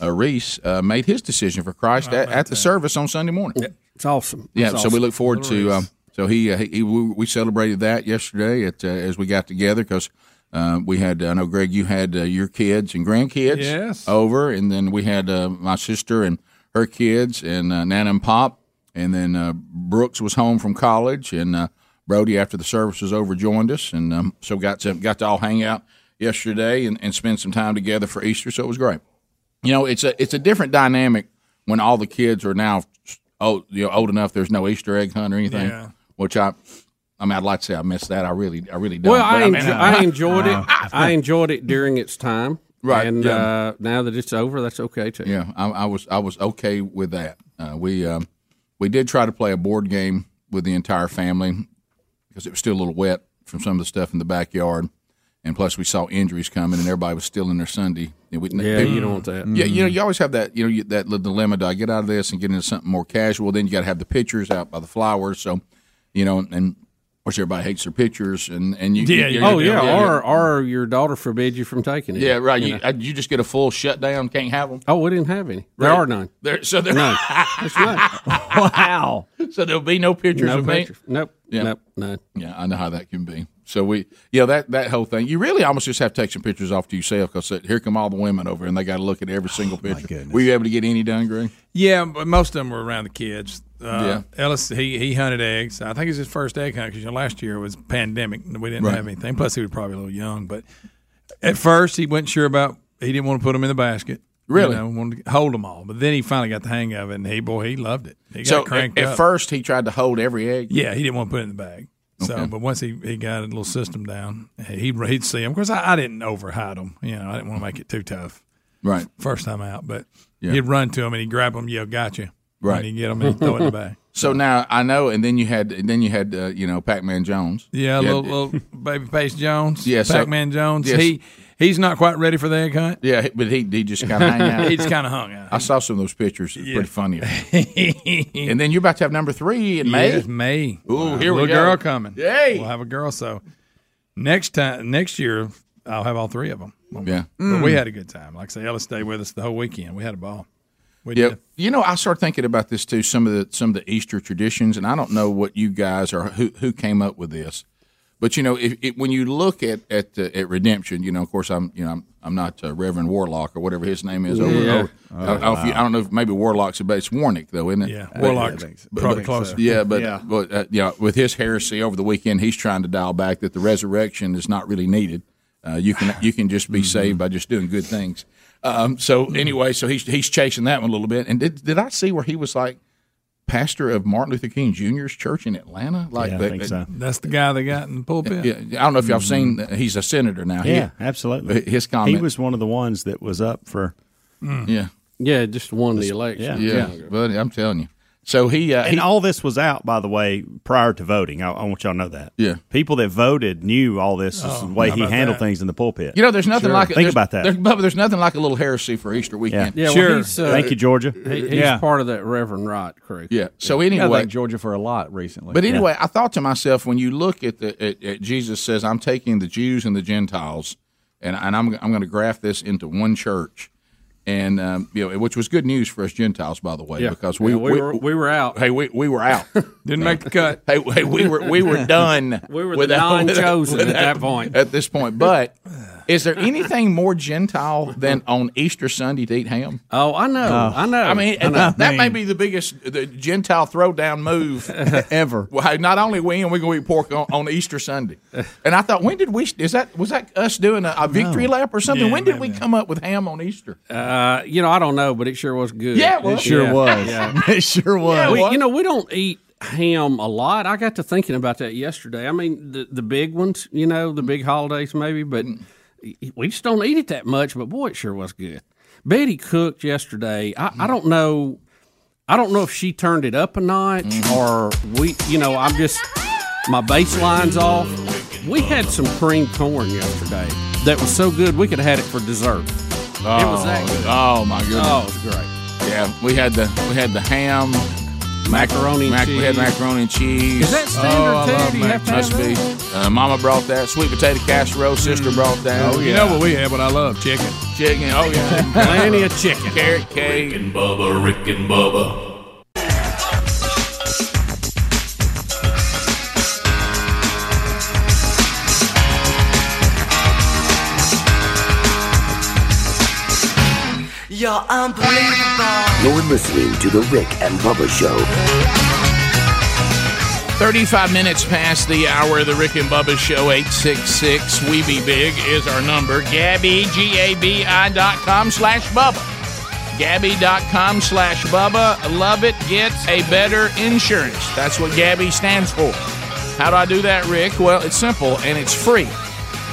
uh, Reese, uh, made his decision for Christ at, at the service on Sunday morning. It's awesome. Yeah, It's so we look forward Little to. Um, so he, uh, he, he we celebrated that yesterday at, uh, as we got together because uh, we had. I know Greg, you had uh, your kids and grandkids Yes. over, and then we had uh, my sister and her kids and uh, Nana and Pop, and then uh, Brooks was home from college, and uh, Brody after the service was over joined us, and um, so got to got to all hang out yesterday and, and spend some time together for Easter. So it was great. You know, it's a it's a different dynamic when all the kids are now old, you know, old enough. There's no Easter egg hunt or anything. Yeah. Which I, I mean, I'd like to say I missed that. I really, I really don't. Well, I, But, mean, enjo- I enjoyed it. I enjoyed it during its time. Right, And yeah. uh, now that it's over, that's okay too. Yeah, I, I was I was okay with that. Uh, we um, we did try to play a board game with the entire family because it was still a little wet from some of the stuff in the backyard, and plus we saw injuries coming, and everybody was still in their Sunday. And we- Yeah, you don't want that. Yeah, you know, mm-hmm. you always have that. You know, you, that little dilemma: do I get out of this and get into something more casual? Then you got to have the pictures out by the flowers. So, you know, and of course everybody hates their pictures, and and you, you- oh yeah, or or your daughter forbid you from taking it. yeah, right. you You, know. you just get a full shutdown. Can't have them. Oh, we didn't have any. There Right. are none. There, so there, None. That's right. wow. So there'll be no pictures No of me. pictures. Nope. Yeah. Nope. None. Yeah, I know how that can be. So we, yeah, that that whole thing. You really almost just have to take some pictures off to yourself because here come all the women over and they got to look at every single picture. Were you able to get any done, Greg? Yeah, but most of them were around the kids. Uh, Yeah. Ellis, he, he hunted eggs. I think it's his first egg hunt because you know, last year was pandemic. and We didn't Right. have anything. Plus, he was probably a little young. But at first, he wasn't sure about. He didn't want to put them in the basket. Really? You know, wanted to hold them all. But then he finally got the hang of it, and he boy, he loved it. He got So cranked at, at up. first he tried to hold every egg. Yeah, he didn't want to put it in the bag. So, Okay. but once he, he got a little system down, he he'd see them. Of course, I, I didn't overhide them. You know, I didn't want to make it too tough. Right. First time out, but Yeah. he'd run to him and he'd grab them. Yo, gotcha. Right. When you get them and you throw it in the bag. So now I know, and then you had, and then you had, uh, you know, Pac Man Jones. Yeah, You had- little, little baby face Jones. Yeah, so- Pac-Man Jones. Yes. He he's not quite ready for the egg hunt. Yeah, but he he just kind of hung out. He just kinda hung out. I saw some of those pictures. It's Yeah. pretty funny. and then you're about to have number three in May. Yes, May. Ooh, here we Little go. girl coming. Yay! We'll have a girl. So next time, next year, I'll have all three of them. Yeah. But we Mm. had a good time. Like I say, Ella stayed with us the whole weekend. We had a ball. We Yeah, did. you know, I started thinking about this too. Some of the some of the Easter traditions, and I don't know what you guys or who who came up with this, but you know, if, if when you look at at uh, at redemption, you know, of course, I'm you know I'm, I'm not uh, Reverend Warlock or whatever his name is. Over, Yeah. over- I, don't know if you, I don't know if maybe Warlock's a it's Warnock though, isn't it? Yeah, But- Warlock's but- probably but- closer. Yeah, but Yeah. but uh, yeah, with his heresy over the weekend, he's trying to dial back that the resurrection is not really needed. Uh, you can you can just be Mm-hmm. saved by just doing good things. Um, so anyway, so he's he's chasing that one a little bit. And did did I see where he was like pastor of Martin Luther King Jr.'s church in Atlanta? Like Yeah, I that- think so. That's the guy they got in the pulpit. Yeah, I don't know if y'all seen. Mm-hmm. He's a senator now. He- Yeah, absolutely. His comment. He was one of the ones that was up for. Mm. Yeah. Yeah, just won the election. Yeah. Yeah, but I'm telling you. So he uh, and he, all this was out, by the way, prior to voting. I, I want y'all to know that. Yeah. People that voted knew all this. This is the way he handled that? things in the pulpit. You know, there's nothing Sure. like Think about that. There's, Bubba, there's nothing like a little heresy for Easter weekend. Yeah, well, he's, uh, Thank you, Georgia. He, he's Yeah. part of that Reverend Wright crew. Yeah. So I anyway, thank Georgia for a lot recently. But anyway, I thought to myself when you look at the at, at Jesus says, "I'm taking the Jews and the Gentiles, and, and I'm I'm going to graft this into one church." And um, you know, which was good news for us Gentiles, by the way, Yeah. because we, Yeah, we were- we were out. Hey, we, we were out. Didn't make the cut. Hey, hey, we were we were done. We were with the non-chosen at that point. At this point, but is there anything more Gentile than on Easter Sunday to eat ham? Oh, I know, I know. I mean, I know. that, that may be the biggest the Gentile throwdown move ever. Well, not only we and we're going to eat pork on, on Easter Sunday, and I thought, when did we? Is that was that us doing a, a victory lap or something? Yeah, when did we come up with ham on Easter? Uh, you know, I don't know, but it sure was good. Yeah, it was. It sure Yeah. was. Yeah. It sure was. We- you know, we don't eat ham a lot. I got to thinking about that yesterday. I mean, the the big ones, you know, the big holidays maybe, but we just don't eat it that much. But boy, it sure was good. Betty cooked yesterday. I, I don't know. I don't know if she turned it up a notch mm-hmm. or we. You know, I'm just my baseline's off. We had some creamed corn yesterday that was so good we could have had it for dessert. it was that oh, good. Oh my goodness! Oh, it was great. Yeah, we had the we had the ham, Macaroni and mac- We had macaroni and cheese. Is that standard Oh, I too? love Do you have to Must have be. that? Uh, Mama brought that sweet potato casserole. Sister brought that. Oh, You know what we have? What I love? Chicken. Chicken. Oh yeah. Plenty of chicken. Carrot cake. Rick and Bubba, Rick and Bubba. You're unbelievable. You're listening to The Rick and Bubba Show. 35 minutes past the hour of the Rick and Bubba Show, 866 We Be Big is our number. Gabi, G A B I dot com slash Bubba. Gabi.com slash Bubba. Love it. Get a better insurance. That's what Gabi stands for. How do I do that, Rick? Well, it's simple and it's free.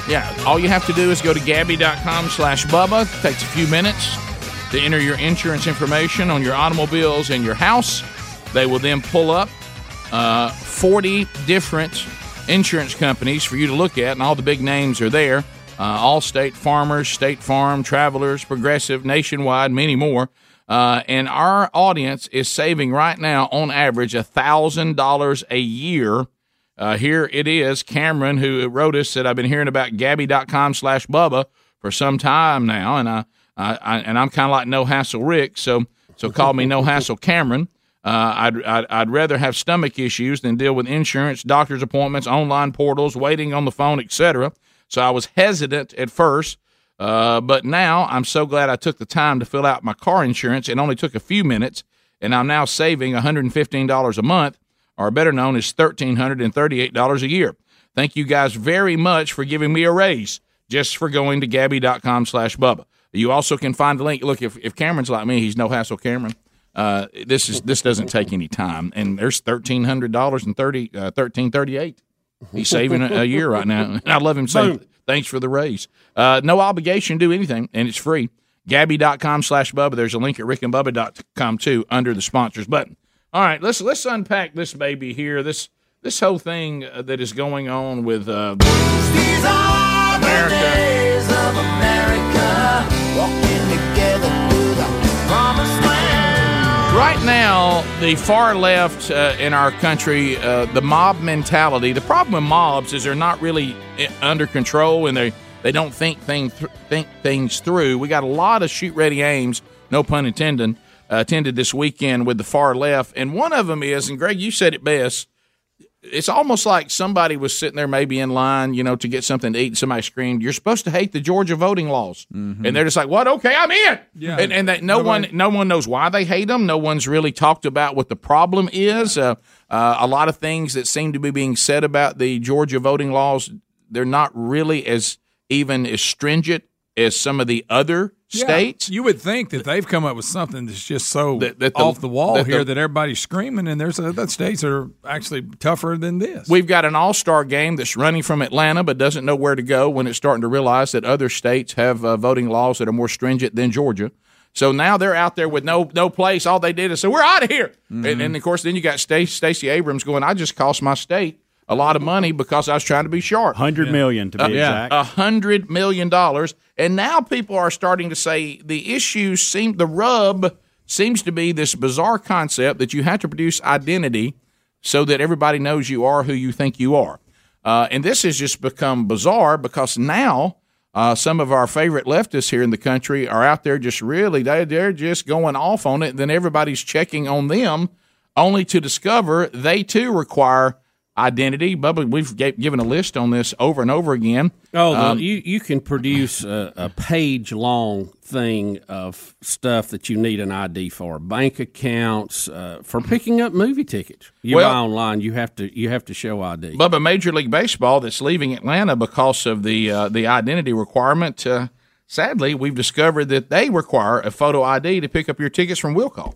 Yeah, all you have to do is go to Gabi.com slash Bubba. Takes a few minutes to enter your insurance information on your automobiles and your house. They will then pull up uh, 40 different insurance companies for you to look at, and all the big names are there. Uh, Allstate, Farmers, State Farm, Travelers, Progressive, Nationwide, many more. Uh, and our audience is saving right now, on average, $1,000 a year. Uh, here it is. Cameron, who wrote us, said, I've been hearing about Gabi.com slash Bubba for some time now, and I, I, I and I'm kind of like No Hassle Rick, so so call me No Hassle Cameron. Uh, I'd, I'd, I'd rather have stomach issues than deal with insurance, doctor's appointments, online portals, waiting on the phone, etc. So I was hesitant at first, uh, but now I'm so glad I took the time to fill out my car insurance. It only took a few minutes, and I'm now saving $115 a month, or better known as $1,338 a year. Thank you guys very much for giving me a raise just for going to Gabi.com slash Bubba. You also can find the link. Look, if, if Cameron's like me, he's no hassle Cameron. Uh, this is this doesn't take any time, and there's thirteen hundred dollars and thirty uh, thirteen thirty eight. He's saving a, a year right now, and I love him saying thanks for the raise. Uh, no obligation to do anything, and it's free. Gabi.com slash Bubba. There's a link at rickandbubba.com too under the sponsors button. All right, let's let's unpack this baby here. This this whole thing uh, that is going on with uh, America. Right now, the far left uh, in our country, uh, the mob mentality. The problem with mobs is they're not really uh, under control and they they don't think thing th- think things through. We got a lot of shoot ready aims, no pun intended, uh, attended this weekend with the far left, and one of them is, and Greg, you said it best. It's almost like somebody was sitting there, maybe in line, you know, to get something to eat, and somebody screamed, "You're supposed to hate the Georgia voting laws," and they're just like, "What? Okay, I'm in." Yeah. and, and that no one, no one knows why they hate them. No one's really talked about what the problem is. Uh, uh, a lot of things that seem to be being said about the Georgia voting laws, they're not really as even as stringent as some of the other Yeah. states. You would think that they've come up with something that's just so That- that the- off the wall that here the- that everybody's screaming, and there's other states that are actually tougher than this. We've got an all star game that's running from Atlanta, but doesn't know where to go when it's starting to realize that other states have uh, voting laws that are more stringent than Georgia. So now they're out there with no no place. All they did is say, "We're out of here." And, and of course, then you got Stacey Stacey Abrams going, "I just cost my state a lot of money because I was trying to be sharp." Hundred million to be Uh, exact. A hundred million dollars, and now people are starting to say the issue seem the rub seems to be this bizarre concept that you have to produce identity so that everybody knows you are who you think you are, uh, and this has just become bizarre because now. Uh, some of our favorite leftists here in the country are out there just really they, they're just going off on it. and Then everybody's checking on them, only to discover they too require identity. Bubba, we've given a list on this over and over again. Oh, the, Um, you you can produce a, a page long thing of stuff that you need an ID for, bank accounts, uh, for picking up movie tickets. You Well- buy online, you have to you have to show ID. Bubba, Major League Baseball that's leaving Atlanta because of the uh, the identity requirement. Uh, sadly, we've discovered that they require a photo ID to pick up your tickets from will call.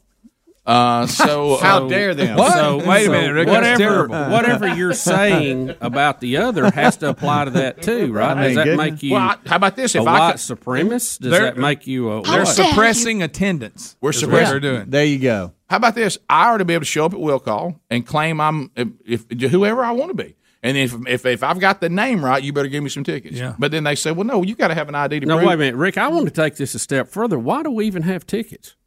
Uh, so How uh, dare them? What? So, Wait a minute, Rick, that's Whatever, terrible. whatever you're saying about the other has to apply to that too, right? Does that make you Well, I- how about this? If I white could- supremacist? Does that make you a They're what? suppressing attendance. We're suppressing- they're doing. There you go. How about this? I ought to be able to show up at will call and claim I'm if, if whoever I want to be. And if, if if I've got the name right, you better give me some tickets. Yeah. But then they say, well, no, you got to have an ID to No, prove. wait a minute, Rick. I want to take this a step further. Why do we even have tickets?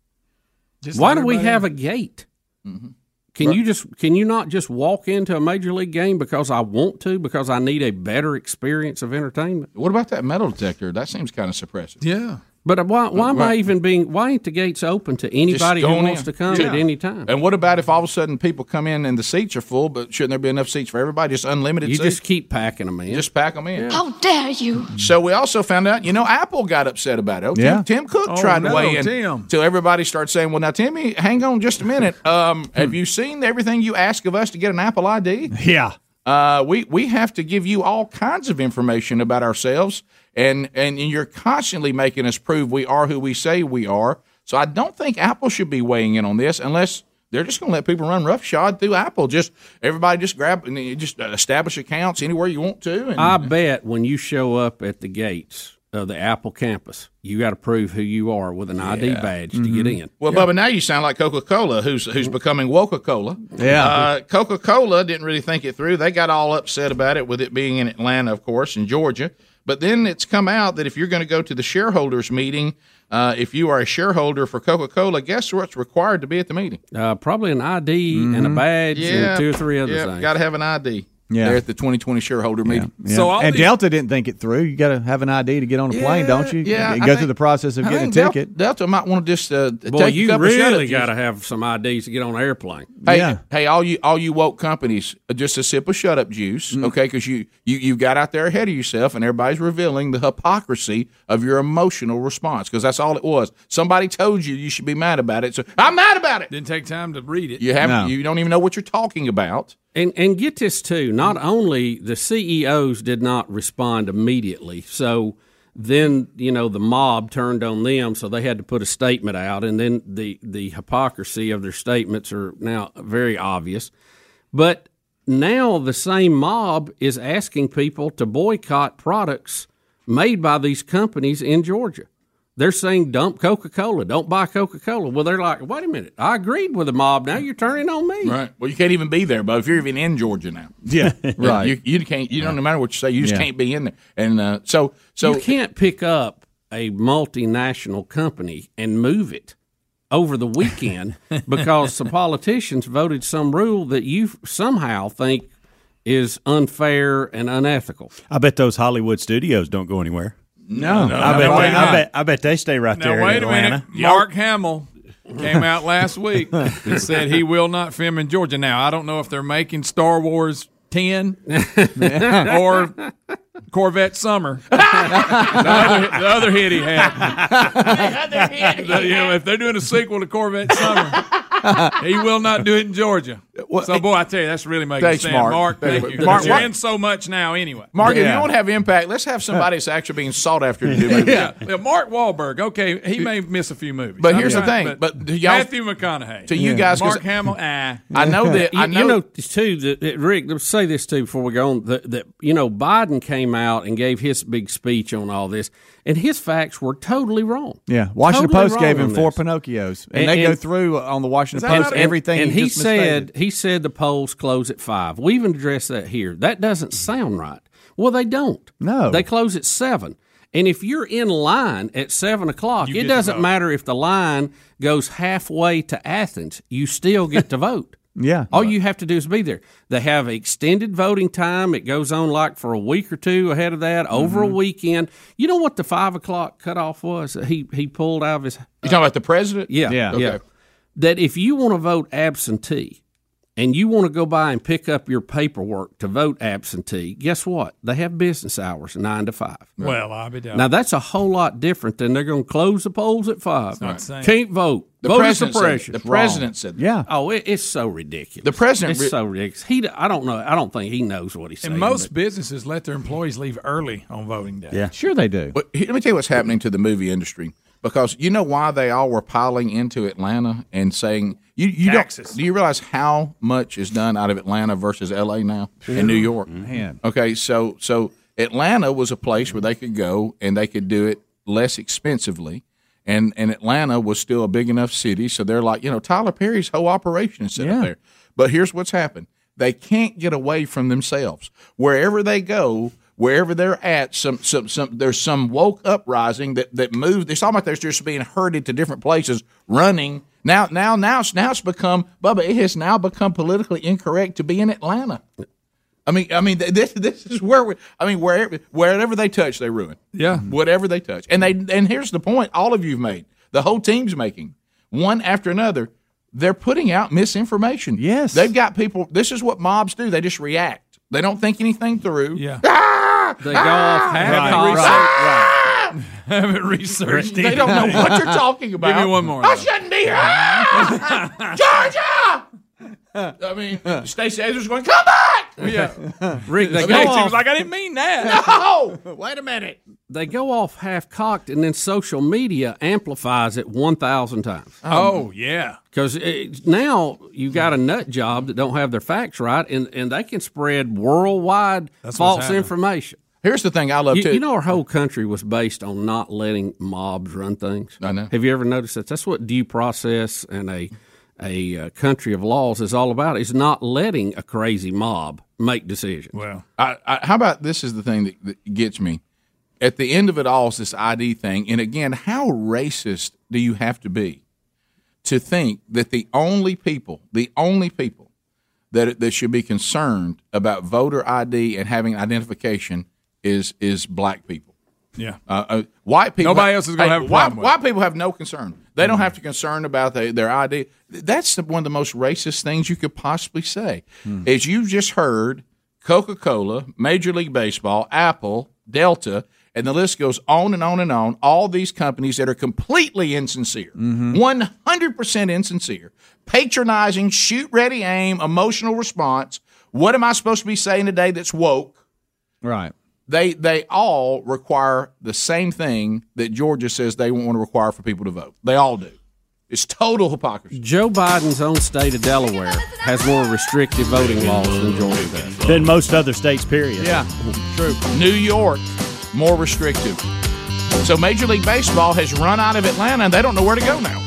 Just Why do we have in. a gate? Mm-hmm. Can you just can you not just walk into a major league game because I want to because I need a better experience of entertainment? What about that metal detector? That seems kind of suppressive. Yeah. But why why am I even being why ain't the gates open to anybody who wants in. to come Yeah. at any time? And what about if all of a sudden people come in and the seats are full, but shouldn't there be enough seats for everybody? Just unlimited You seats? just keep packing them in. Just pack them in. How dare you? So we also found out, you know, Apple got upset about it. Tim, Yeah. Tim Cook Oh, tried to no, weigh in Tim. till everybody starts saying, "Well, now Timmy, hang on just a minute. Um, have you seen everything you ask of us to get an Apple ID? Yeah. Uh, we we have to give you all kinds of information about ourselves, and and you're constantly making us prove we are who we say we are. So I don't think Apple should be weighing in on this unless." They're just going to let people run roughshod through Apple. Just everybody just grab and just uh, establish accounts anywhere you want to. And, I bet when you show up at the gates of the Apple campus, you got to prove who you are with an ID badge to get in. Well, Bubba, now you sound like Coca Cola, who's who's becoming Coca Cola. Yeah. Uh, Coca Cola didn't really think it through. They got all upset about it with it being in Atlanta, of course, in Georgia. But then it's come out that if you're going to go to the shareholders meeting, uh, if you are a shareholder for Coca Cola, guess what's required to be at the meeting? Uh, probably an ID and a badge and two or three other yeah, things. Got to have an ID. Yeah. There at the 2020 shareholder meeting. Yeah. So and these- Delta didn't think it through. You got to have an ID to get on a plane, Yeah, don't you? yeah, And I go think- through the process of I getting a think Delta, ticket. Delta might want to just uh, Boy, take a you couple really got to have some IDs to get on an airplane. Hey, Yeah. hey, all you all you woke companies, uh, just a sip of shut up juice, Mm. okay? Because you you you got out there ahead of yourself, and everybody's revealing the hypocrisy of your emotional response. Because that's all it was. Somebody told you you should be mad about it, so I'm mad about it. Didn't take time to read it. You have No. you don't even know what you're talking about. And and get this too. Not only the CEOs did not respond immediately, so then you know the mob turned on them, so they had to put a statement out, and then the the hypocrisy of their statements are now very obvious. But now the same mob is asking people to boycott products made by these companies in Georgia. They're saying dump Coca Cola, don't buy Coca Cola. Well, they're like, wait a minute, I agreed with the mob. Now you're turning on me. Right. Well, you can't even be there, but if you're even in Georgia now, Yeah, right. You, you can't. You don't. No matter what you say, you just Yeah. can't be in there. And uh, so, so you can't pick up a multinational company and move it over the weekend because some politicians voted some rule that you somehow think is unfair and unethical. I bet those Hollywood studios don't go anywhere. No, no, I bet. wait they. I bet. I bet they stay right Now there wait in a Atlanta. minute. Mark Hamill came out last week and said he will not film in Georgia. Now I don't know if they're making Star Wars ten or Corvette Summer. the, other, the other hit he had. The- you know, if they're doing a sequel to Corvette Summer, he will not do it in Georgia. so, boy, I tell you, that's really making Thanks, sense. Mark. Mark, thank Thank you. you. Mark, you're in so much now anyway. Mark, if you don't have impact, let's have somebody that's actually being sought after to do movies. yeah. yeah, Mark Wahlberg. Okay, he may miss a few movies. But here's the thing, but do y'all- Matthew McConaughey To you guys, Mark Hamill. Ah, I know that. You, I you know. know too that, that Rick. Let's say this too before we go on. That, that you know Biden came out and gave his big speech on all this, and his facts were totally wrong. Yeah, Washington Totally Post gave him four this. Pinocchios, and, And- they go through on the Washington Post and- everything. And he, he just said misstated. he said the polls close at five. We even addressed that here. That doesn't sound right. Well, they don't. No. they close at seven. And if you're in line at seven o'clock, You it doesn't vote. matter if the line goes halfway to Athens. You still get to vote. Yeah. All you have to do is be there. They have extended voting time. It goes on like for a week or two ahead of that, over Mm-hmm. a weekend. You know what the five o'clock cutoff was? He he pulled out of his. You talking about the president? Yeah, Yeah. yeah. That if you want to vote absentee and you want to go by and pick up your paperwork to vote absentee, guess what? They have business hours nine to five. well, I'll be down. Now that's a whole lot different than they're going to close the polls at five. not the. Can't vote. The Voter president said The president said that. Yeah. Oh, it, it's so ridiculous. The president It's re- so ridiculous. He, I don't know. I don't think he knows what he's saying. and most but- businesses let their employees leave early on voting day. Yeah. Sure, they do. But let me tell you what's happening to the movie industry because you know why they all were piling into Atlanta and saying you you Taxes. don't do you realize how much is done out of Atlanta versus L.A. now and New York? Man. Okay, so so Atlanta was a place where they could go and they could do it less expensively. And, and Atlanta was still a big enough city, so they're like, you know, Tyler Perry's whole operation is set Yeah. up there. But here's what's happened: they can't get away from themselves. Wherever they go, wherever they're at, some some some there's some woke uprising that that moved. It's almost like they're just being herded to different places, running. Now now now it's now it's become Bubba. It has now become politically incorrect to be in Atlanta. I mean, I mean, this this is where we. I mean, wherever wherever they touch, they ruin. Yeah. Mm-hmm. whatever they touch, and they and here's the point: all of you've made, the whole team's making, one after another. They're putting out misinformation. Yes. they've got people. This is what mobs do. They just react. They don't think anything through. Yeah. Ah! They go off half Haven't cocked. researched. Haven't researched. They don't know what you're talking about. Give me one more. I though. shouldn't be here. Ah! Georgia. I mean, Stacey Abrams going, come back. Yeah. Rick, they go off. was like, I didn't mean that. No, wait a minute. they go off half cocked, and then social media amplifies it one thousand times. Oh yeah. Because now you got a nut job that don't have their facts right, and, and they can spread worldwide That's what's false happening. information. Here's the thing I love You, too. you know, our whole country was based on not letting mobs run things. I know. Have you ever noticed that? That's what due process and a a uh, country of laws is all about. Is not letting a crazy mob make decisions. Well, I, I, how about this is the thing that, that gets me. At the end of it all is this ID thing. And again, how racist do you have to be to think that the only people, the only people that, that should be concerned about voter ID and having identification is is black people? yeah. Uh, uh, white people. Nobody else is gonna have a white, problem with white people have no concern. They don't have to concern about the, their ID. That's the, one of the most racist things you could possibly say. As you just heard, Coca Cola, Major League Baseball, Apple, Delta, and the list goes on and on and on. All these companies that are completely insincere, one hundred percent insincere, patronizing, shoot, ready, aim, emotional response. What am I supposed to be saying today that's woke? Right. They they all require the same thing that Georgia says they want to require for people to vote. They all do. It's total hypocrisy. Joe Biden's own state of Delaware has more restrictive voting laws than Georgia does. Than most other states, period. Yeah. True. New York more restrictive. So Major League Baseball has run out of Atlanta, and they don't know where to go now.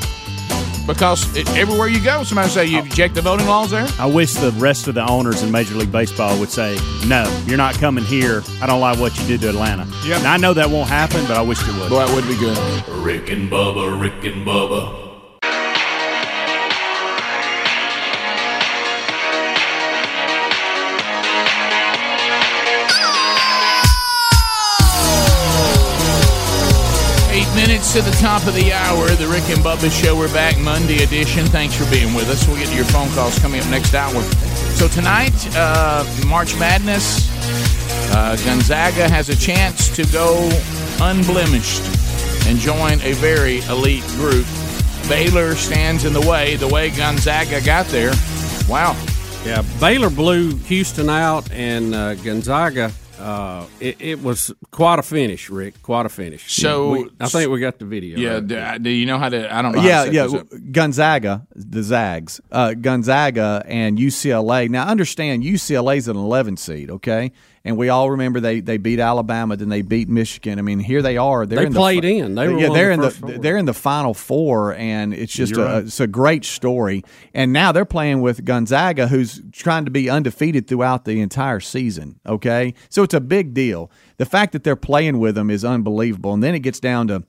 Because it, everywhere you go, somebody say you oh. check the voting laws there. I wish the rest of the owners in Major League Baseball would say, "No, you're not coming here. I don't like what you did to Atlanta." Yep. Now I know that won't happen, but I wish it would. Boy, that would be good. Rick and Bubba, Rick and Bubba. Minutes to the top of the hour. The Rick and Bubba Show. We're back Monday edition. Thanks for being with us. We'll get to your phone calls coming up next hour. So tonight, uh, March Madness. Uh, Gonzaga has a chance to go unblemished and join a very elite group. Baylor stands in the way. The way Gonzaga got there. Wow. Yeah, Baylor blew Houston out, and uh, Gonzaga. Uh, it, it was quite a finish, Rick. Quite a finish. So- We- I think we got the video. Yeah. right? Do, do you know how to? I don't know. how yeah, to yeah. up. Gonzaga, the Zags, uh, Gonzaga, and UCLA. Now, understand UCLA's an 11 seed, okay? And we all remember they, they beat Alabama, then they beat Michigan. I mean, here they are. They're They in played the, in. They were yeah, they're the in the four. they're in the Final Four, and it's just You're a, right. it's a great story. And now they're playing with Gonzaga, who's trying to be undefeated throughout the entire season. Okay, so it's a big deal. The fact that they're playing with them is unbelievable. And then it gets down to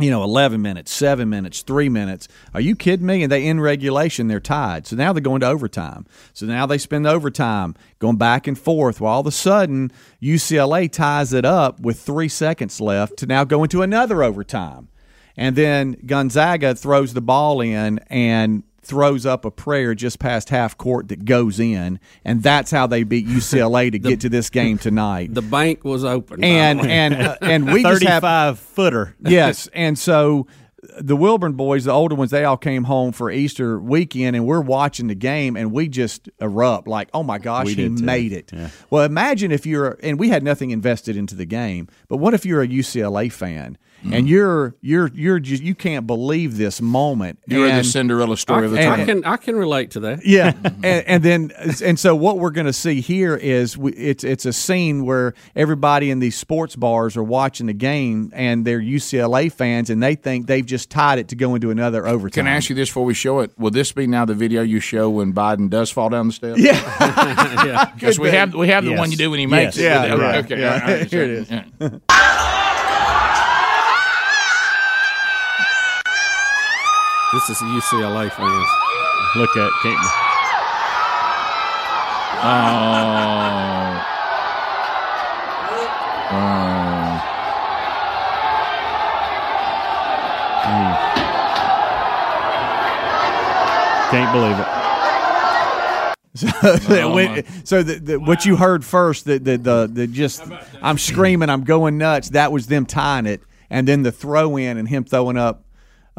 you know, 11 minutes, seven minutes, three minutes. Are you kidding me? And they in regulation, they're tied. So now they're going to overtime. So now they spend overtime going back and forth. Well, all of a sudden, UCLA ties it up with three seconds left to now go into another overtime. And then Gonzaga throws the ball in and throws up a prayer just past half court that goes in. And that's how they beat UCLA to get to this game tonight. The bank was open. And and uh, and we just have 35 footer. yes, and so the Wilburn boys, the older ones, they all came home for Easter weekend, and we're watching the game, and we just erupt like, "Oh my gosh, We he made it!" Yeah. Well, imagine if you're, and we had nothing invested into the game, but what if you're a UCLA fan Mm-hmm. and you're you're you're just you can't believe this moment? You were the Cinderella story of the time. I can I can relate to that. yeah, and, and then and so what we're going to see here is we, it's it's a scene where everybody in these sports bars are watching the game and they're UCLA fans and they think they've just tied it to go into another overtime. Can I ask you this before we show it? Will this be now the video you show when Biden does fall down the steps? Yeah, yeah. Because we have we have the Yes. one you do when he makes Yes. it. Yeah, right. Okay. Yeah. all right, Here it is. This is the UCLA fans. Look at can't, Oh. Oh. Hmm. can't believe it. So, that oh, when- so the, the, what you heard first, the the, the the just I'm screaming, I'm going nuts. That was them tying it, and then the throw in and him throwing up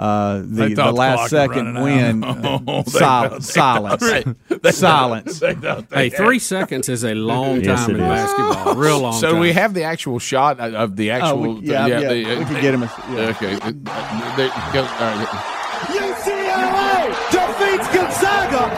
uh, the, the last second win. out. Oh, they Sil- silence, silence. Hey, three seconds is a long Yes, time in is. basketball. Real long So time. we have the actual shot of the Oh, actual. we, yeah, yeah, the- we can get him. A, yeah. Okay. Uh, they- go- all right. UCLA defeats Gonzaga.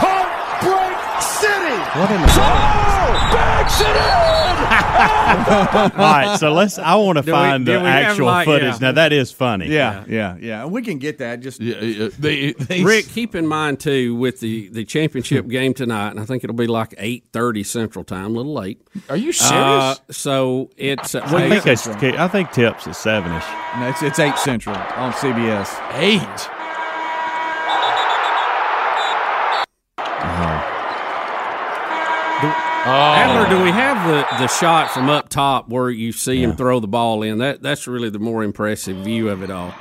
Heartbreak City. What in the Oh, backs it in. All right, so let's. I want to Do find do the actual like- footage. yeah. Now that is funny. Yeah, yeah, yeah. We can get that. Just Yeah, yeah, they- they- Rick, keep in mind too with the, the championship game tonight, and I think it'll be like eight thirty Central Time, a little late. Are you serious? Uh, so it's uh, I think eight- I think tips is sevenish. no, it's, it's eight central on CBS. Eight. Adler, do we have the, the shot from up top where you see him throw the ball in? That that's really the more impressive view of it all.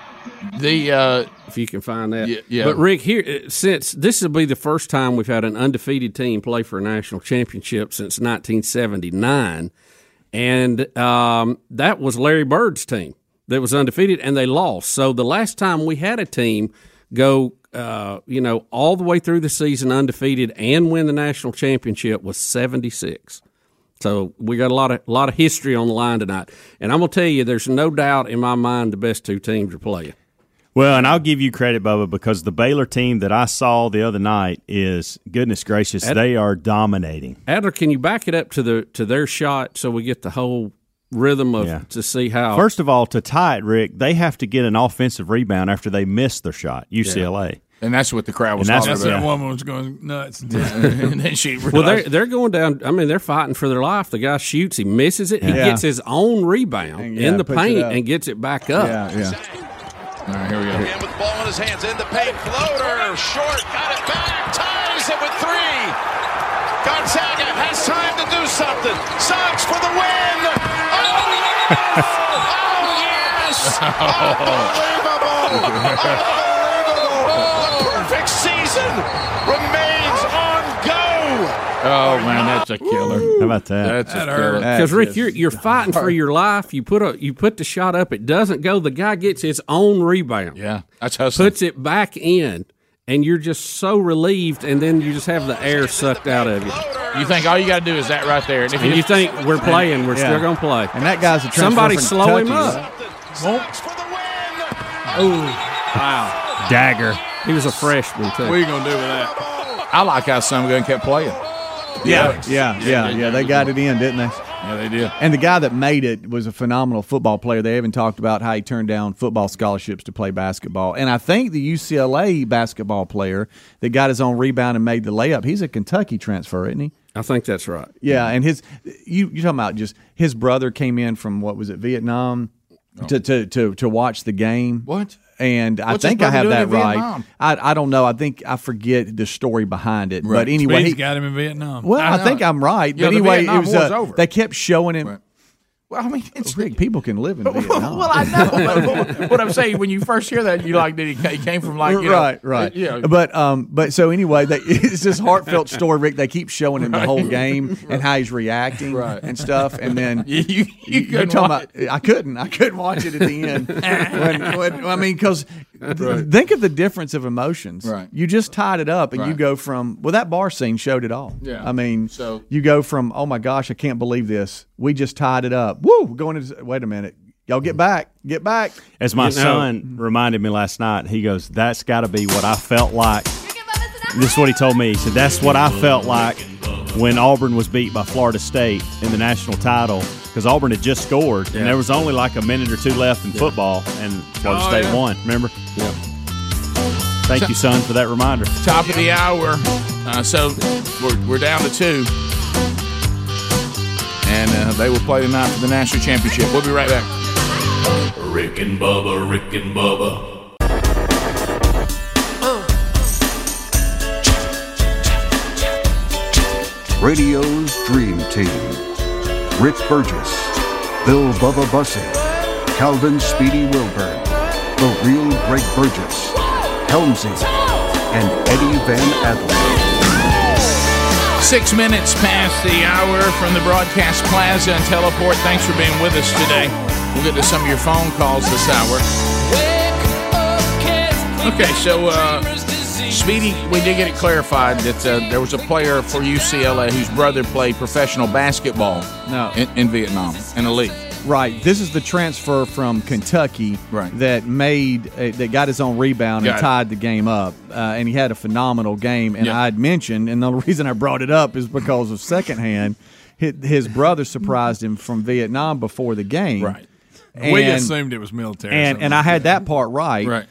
The uh, if you can find that. Yeah, yeah. But Rick, here uh, since this will be the first time we've had an undefeated team play for a national championship since 1979, and um, that was Larry Bird's team that was undefeated, and they lost. So the last time we had a team go, uh, you know, all the way through the season undefeated and win the national championship was 76. So we got a lot of lot of history on the line tonight, and I'm gonna tell you, there's no doubt in my mind the best two teams are playing. Well, and I'll give you credit, Bubba, because the Baylor team that I saw the other night is goodness gracious, Ad- they are dominating. Adler, can you back it up to the to their shot so we get the whole rhythm of Yeah. to see how. First of all, to tie it, Rick, they have to get an offensive rebound after they miss their shot. UCLA, and that's what the crowd was And that's- talking That's about. that woman was going nuts. and then she well, they're they're going down. I mean, they're fighting for their life. The guy shoots, he misses it. He Yeah. gets his own rebound And, yeah, in the paint and gets it back up. Yeah, yeah. all right, here we go. Again with the ball in his hands in the paint. Floater, short, got it back, ties it with three. Gonzaga has time to do something. Suggs for the win. Oh, yes! Oh, yes! Unbelievable! Unbelievable! The perfect season remains on go. Oh man, that's a killer. how about that? That's a That killer. hurt. Because Rick, you're you're fighting for your life. You put a you put the shot up. It doesn't go. The guy gets his own rebound. Yeah, that's hustling. puts it back in, and you're just so relieved. And then you just have the air sucked out of you. You think all you got to do is that right there, and if And you think we're playing, we're Yeah. still gonna play. And that guy's a transfer Somebody from slow him up. right? Suggs for the win. Wow, Dagger. he was a freshman too. What are you going to do with that? I like how some gun kept playing. Yeah, yeah, yeah, yeah. They got it in, didn't they? Yeah, they did. And the guy that made it was a phenomenal football player. They even talked about how he turned down football scholarships to play basketball. And I think the UCLA basketball player that got his own rebound and made the layup, he's a Kentucky transfer, isn't he? I think that's right. Yeah, and his you you talking about just his brother came in from what was it Vietnam to, to to to watch the game. What? And I What's his think I have that right. I I don't know. I think I forget the story behind it. But anyway, Speed's he, got him in Vietnam. well, I, know. think I'm right. Yeah, but anyway, Vietnam it was War's uh, over. they kept showing him. Well, I mean, it's Rick, people can live in Vietnam. well, I know. but what I'm saying, when you first hear that, you like, did he, he came from like, you know, right, right. Yeah, But um, but so anyway, they, it's this heartfelt story. Rick, they keep showing him the whole game and how he's reacting Right. and stuff, and then you, you, you you're talking watch- about. I couldn't. I couldn't watch it at the end. when, when, I mean, because think of the difference of emotions. Right. You just tied it up, and you go from well, that bar scene showed it all. Yeah. I mean, So- you go from oh my gosh, I can't believe this. We just tied it up. Woo! We're going to wait a minute. Y'all get back. Get back. As my You know. son reminded me last night, he goes, "That's got to be what I felt like." This is what he told me. He said, "That's what I felt like when Auburn was beat by Florida State in the national title because Auburn had just scored and there was only like a minute or two left in football, and Florida Oh, State yeah. won. Remember? Yeah. Thank you, son, for that reminder. top of the hour. Uh, so we're, we're down to two. And uh, they will play tonight for the national championship. We'll be right back. Rick and Bubba, Rick and Bubba. Radio's Dream Team. Rick Burgess, Bill Bubba Bussey, Calvin Speedy Wilburn, The Real Greg Burgess, Helmsy, and Eddie Van Adler. Six minutes past the hour from the broadcast plaza and teleport. Thanks for being with us today. We'll get to some of your phone calls this hour. Okay, so uh, Speedy, we did get it clarified that uh, there was a player for UCLA whose brother played professional basketball No. in, in Vietnam in a league. Right. This is the transfer from Kentucky Right. that made uh, that got his own rebound Got and it. tied the game up, uh, and he had a phenomenal game. And Yeah. I'd mentioned, and the reason I brought it up is because of secondhand. His, his brother surprised him from Vietnam before the game. Right. we assumed it was military. and and I had that. that part right. Right.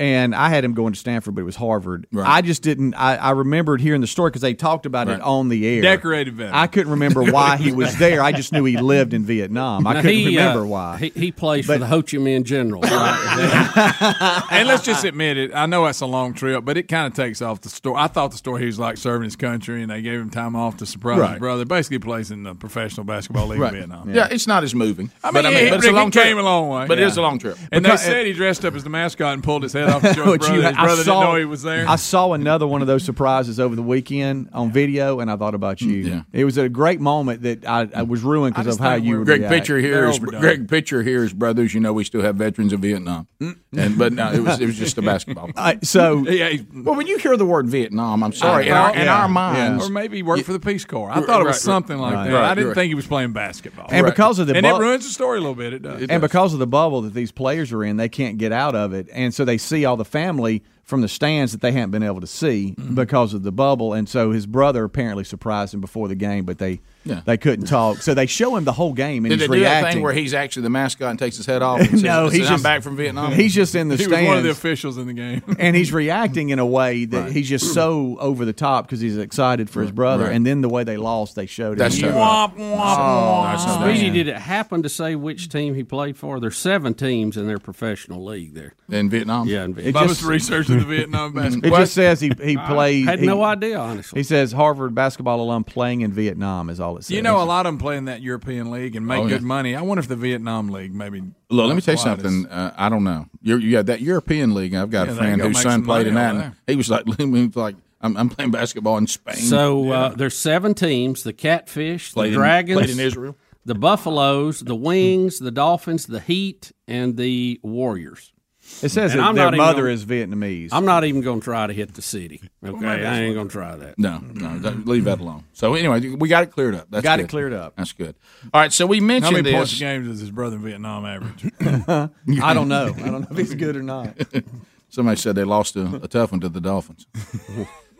And I had him going to Stanford, but it was Harvard. Right. I just didn't. I, I remembered hearing the story because they talked about Right. it on the air. Decorated veteran. I couldn't remember why he was there. I just knew he lived in Vietnam. I Now, couldn't he, uh, remember why. He, he plays for the Ho Chi Minh General. and let's just admit it. I know that's a long trip, but it kind of takes off the story. I thought the story he was like serving his country, and they gave him time off to surprise Right. his brother. Basically, plays in the professional basketball league Right. in Vietnam. Yeah. it's not as moving. I mean, but I mean, he- but it's a he long trip. came a long way. But it Yeah. is a long trip. And Because- they said he dressed up as the mascot and pulled his head off to show brother. you- his I brother saw- didn't know he was there. I saw another one of those surprises over the weekend on video, and I thought about you. Yeah. It was a great moment that I, I mm. was ruined because of how you we're- Greg react. Pitcher here They're is overdone. Greg Pitcher here is brothers. You know, we still have veterans of Vietnam, mm. and but no, it was it was just a basketball. All right, so yeah, well, when you hear the word Vietnam, I'm sorry, in Well, our, in yeah, our minds, or maybe he worked for the Peace Corps. I Right, thought it was right, something like right. that. Right, I didn't think he was playing basketball. and because of the and it ruins the story a little bit. It does. and because of the bubble that these players are in, they can't get out of it, and so they see all the family from the stands that they hadn't been able to see mm-hmm. because of the bubble, and so his brother apparently surprised him before the game, but they Yeah. they couldn't talk, so they show him the whole game and Did they he's do that reacting. thing where he's actually the mascot and takes his head off? And says, no, says, he's I'm just back from Vietnam. He's just in the He stands. was one of the officials in the game. and he's reacting in a way that he's just so over the top because he's excited for his brother, Right. and then the way they lost, they showed That's it. tough. Womp, Oh, womp. Speedy, did it happen to say which team he played for? There's seven teams in their professional league there. In Vietnam? Yeah, in It Vietnam. just- researching the Vietnam It just says he he I had he- no idea, honestly. He says Harvard basketball alum playing in Vietnam is all it says. You know, a lot of them play in that European league and make Oh, yeah. good money. I wonder if the Vietnam league maybe. Look, let me tell you quite as- something. Uh, I don't know. You're, yeah, that European league. I've got Yeah, a friend whose son played in that. And he was like, he was like, I'm, I'm playing basketball in Spain. So uh, there's seven teams: the Catfish, Played the in- Dragons, played in Israel. the Buffaloes, the Wings, the Dolphins, the Heat, and the Warriors. It says that I'm their not even mother gonna- is Vietnamese. I'm not even going to try to hit the city. Okay, maybe I ain't going to try that. No, no, don't- leave that alone. So anyway, we got it cleared up. That's Got it cleared up. That's good. All right, so we mentioned How many this. points a game does his brother in Vietnam average? I don't know. I don't know if he's good or not. Somebody said they lost a, a tough one to the Dolphins.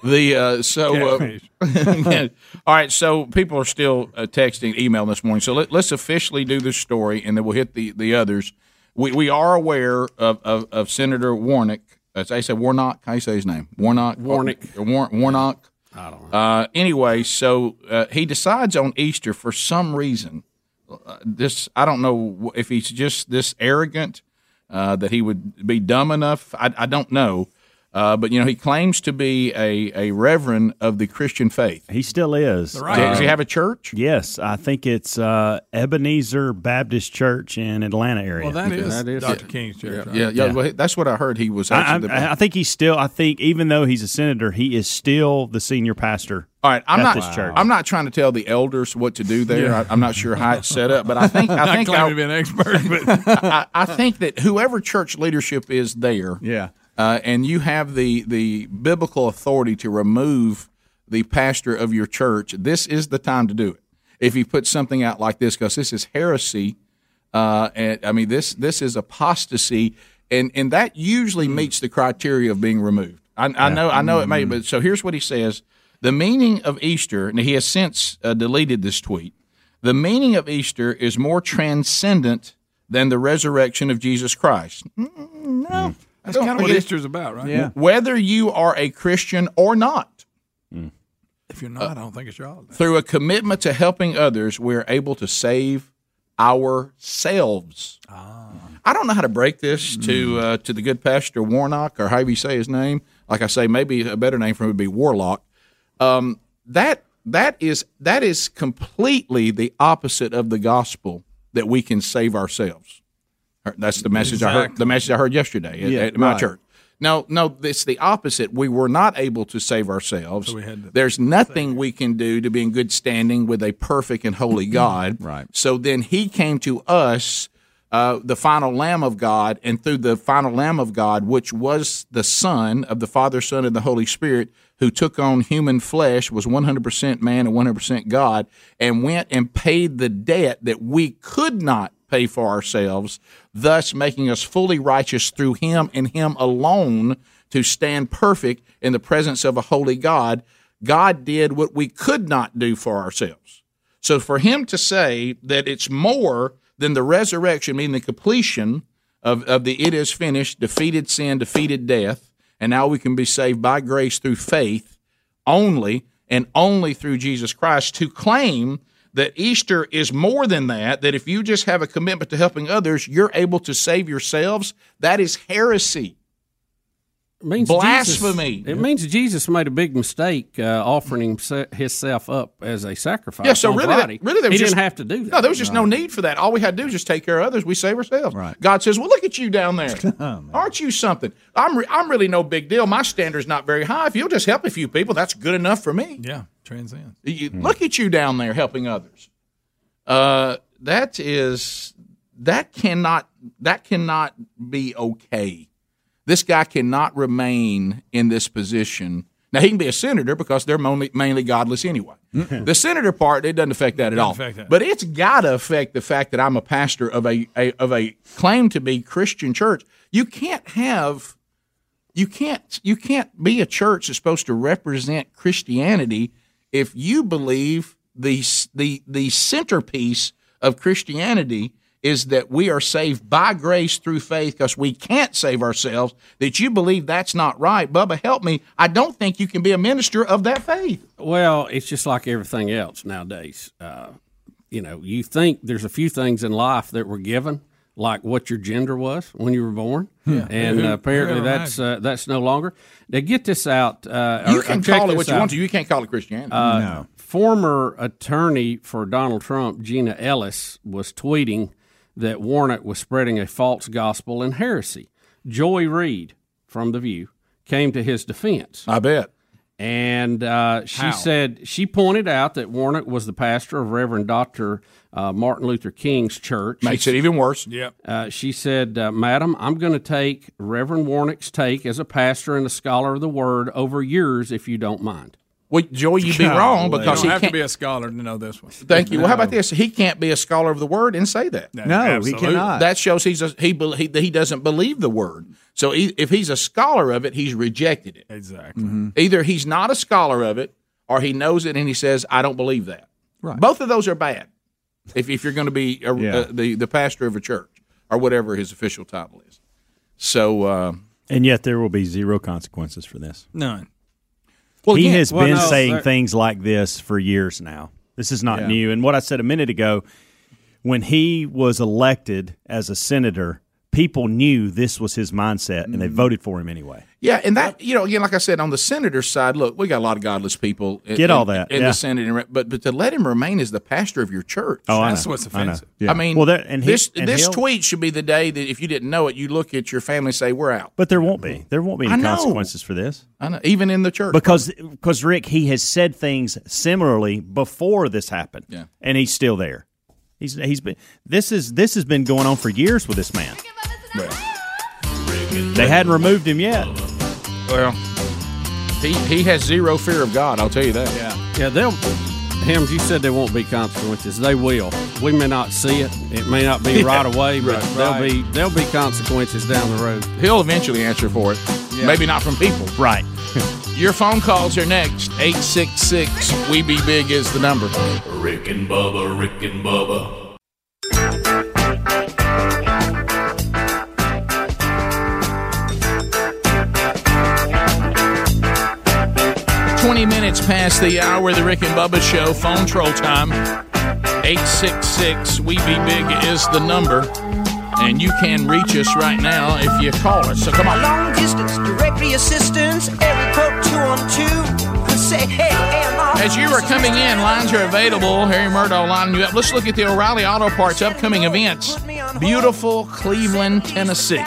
the uh, so uh, all right, so people are still uh, texting, emailing this morning. So let, let's officially do this story, and then we'll hit the the others. We we are aware of of, of Senator Warnock. As I said, Warnock. How you say his name? Warnock. Warnock. War, Warnock. I don't know. Uh, anyway, so uh, he decides on Easter for some reason. Uh, this I don't know if he's just this arrogant uh, that he would be dumb enough. I, I don't know. Uh, but you know, he claims to be a, a reverend of the Christian faith. He still is. Does, does he have a church? Yes, I think it's uh, Ebenezer Baptist Church in Atlanta area. Well, that is, that is Dr. King's church. right? Yeah, yeah. Well, that's what I heard. He was I, actually. the, I, I think he's still. I think even though he's a senator, he is still the senior pastor. all right, I'm at not. this church. I'm not trying to tell the elders what to do there. Yeah. I, I'm not sure how it's set up, but I think I Not think claiming I, to be an expert, but I, I think that whoever church leadership is there, Yeah. Uh, and you have the the biblical authority to remove the pastor of your church, this is the time to do it. If you put something out like this, because this is heresy, uh, and I mean this this is apostasy, and and that usually meets the criteria of being removed. I, I know I know it may, but so here's what he says: the meaning of Easter, and he has since uh, deleted this tweet. The meaning of Easter is more transcendent than the resurrection of Jesus Christ. No, that's kind of what Easter's about, right? Yeah. Whether you are a Christian or not, If you're not, I don't think it's your holiday. through a commitment to helping others, we're able to save ourselves. I don't know how to break this to uh, to the good pastor Warnock or however you say his name. Like I say, maybe a better name for him would be Warlock. Um, that that is that is completely the opposite of the gospel that we can save ourselves. That's the message I heard. The message I heard yesterday at, Yeah, at my right. church. No, no, it's the opposite. We were not able to save ourselves. So we had to There's nothing we can do to be in good standing with a perfect and holy God. Right. So then He came to us, uh, the final Lamb of God, and through the final Lamb of God, which was the Son of the Father, Son, and the Holy Spirit, who took on human flesh, was 100% man and 100% God, and went and paid the debt that we could not pay for ourselves, thus making us fully righteous through him and him alone to stand perfect in the presence of a holy God. God did what we could not do for ourselves. So for him to say that it's more than the resurrection, meaning the completion of, of the it is finished, defeated sin, defeated death, and now we can be saved by grace through faith only and only through Jesus Christ to claim that Easter is more than that, that if you just have a commitment to helping others, you're able to save yourselves, that is heresy. It means Blasphemy. Jesus- it means Jesus made a big mistake uh, offering himse- himself up as a sacrifice. Yeah, so on really, that- Friday. really, there was he just, didn't have to do that. No, there was just no need for that. All we had to do was just take care of others. We save ourselves. Right. God says, "Well, look at you down there. Aren't you something? I'm re- I'm really no big deal. My standard's not very high. If you'll just help a few people, that's good enough for me. Yeah, transcends. You, Look at you down there helping others. Uh, that is that cannot that cannot be okay. This guy cannot remain in this position. Now he can be a senator because they're mainly, mainly godless anyway. Mm-hmm. the senator part it doesn't affect that at all. that. But it's got to affect the fact that I'm a pastor of a, a of a claim to be Christian church. You can't have you can't you can't be a church that's supposed to represent Christianity if you believe the the the centerpiece of Christianity is that we are saved by grace through faith because we can't save ourselves. That you believe that's not right, Bubba. Help me. I don't think you can be a minister of that faith. Well, it's just like everything else nowadays. Uh, you know, you think there's a few things in life that were given, like what your gender was when you were born, Yeah. and Yeah. uh, apparently Yeah, that's uh, that's no longer. Now get this out. Uh, You or- can or check call it this what you out. want to. You can't call it Christianity. Uh, Former attorney for Donald Trump, Jenna Ellis, was tweeting that Warnock was spreading a false gospel and heresy. Joy Reid from The View came to his defense. I bet. And uh, she How? said, she pointed out that Warnock was the pastor of Reverend Dr. Uh, Martin Luther King's church. Makes it even worse. Yep. Uh, she said, uh, Madam, I'm going to take Reverend Warnock's take as a pastor and a scholar of the word over yours if you don't mind. Well, Joy, you'd be wrong because you don't he have to can't. be a scholar to know this one. Thank you. Well, how about this? He can't be a scholar of the word and say that. No, No, he cannot. That shows he's a, he, he he doesn't believe the word. So he, if he's a scholar of it, he's rejected it. Exactly. Either he's not a scholar of it, or he knows it and he says, "I don't believe that." Right. Both of those are bad. If if you're going to be a, Yeah. uh, the the pastor of a church or whatever his official title is, so uh, And yet there will be zero consequences for this. None. Well, he again- has well, been no, saying there- things like this for years now. This is not Yeah. new. And what I said a minute ago, when he was elected as a senator, people knew this was his mindset, and they Mm-hmm. voted for him anyway. Yeah, and that you know, again, like I said, on the senator's side, look, we got a lot of godless people. In, Get all that, in yeah. the Senate, and re- but but to let him remain as the pastor of your church, Oh, that's what's I offensive. Yeah. I mean, Well, there- and he- this and this tweet should be the day that if you didn't know it, you look at your family and say, "We're out." But there won't be. There won't be any consequences for this. I know, even in the church, Because, because Rick, he has said things similarly before this happened, Yeah. and he's still there. He's he's been this is this has been going on for years with this man. They hadn't removed him yet. Well, he he has zero fear of God. I'll tell you that. Yeah, yeah. They'll. Hams, you said there won't be consequences. They will. We may not see it. It may not be Yeah, right away, but right. there'll Right. be there'll be consequences down the road. He'll eventually answer for it. Maybe not from people. Right. Your phone calls are next. Eight six six. We be big is the number. Rick and Bubba, Rick and Bubba. 20 minutes past the hour the Rick and Bubba show. Phone troll time. 866 We Be Big is the number. And you can reach us right now if you call us. So come on. Long distance directory assistance, area code 212. As you are coming in, lines are available. Harry Murdoch lining you up. Let's look at the O'Reilly Auto Parts upcoming events. Beautiful Cleveland, Tennessee.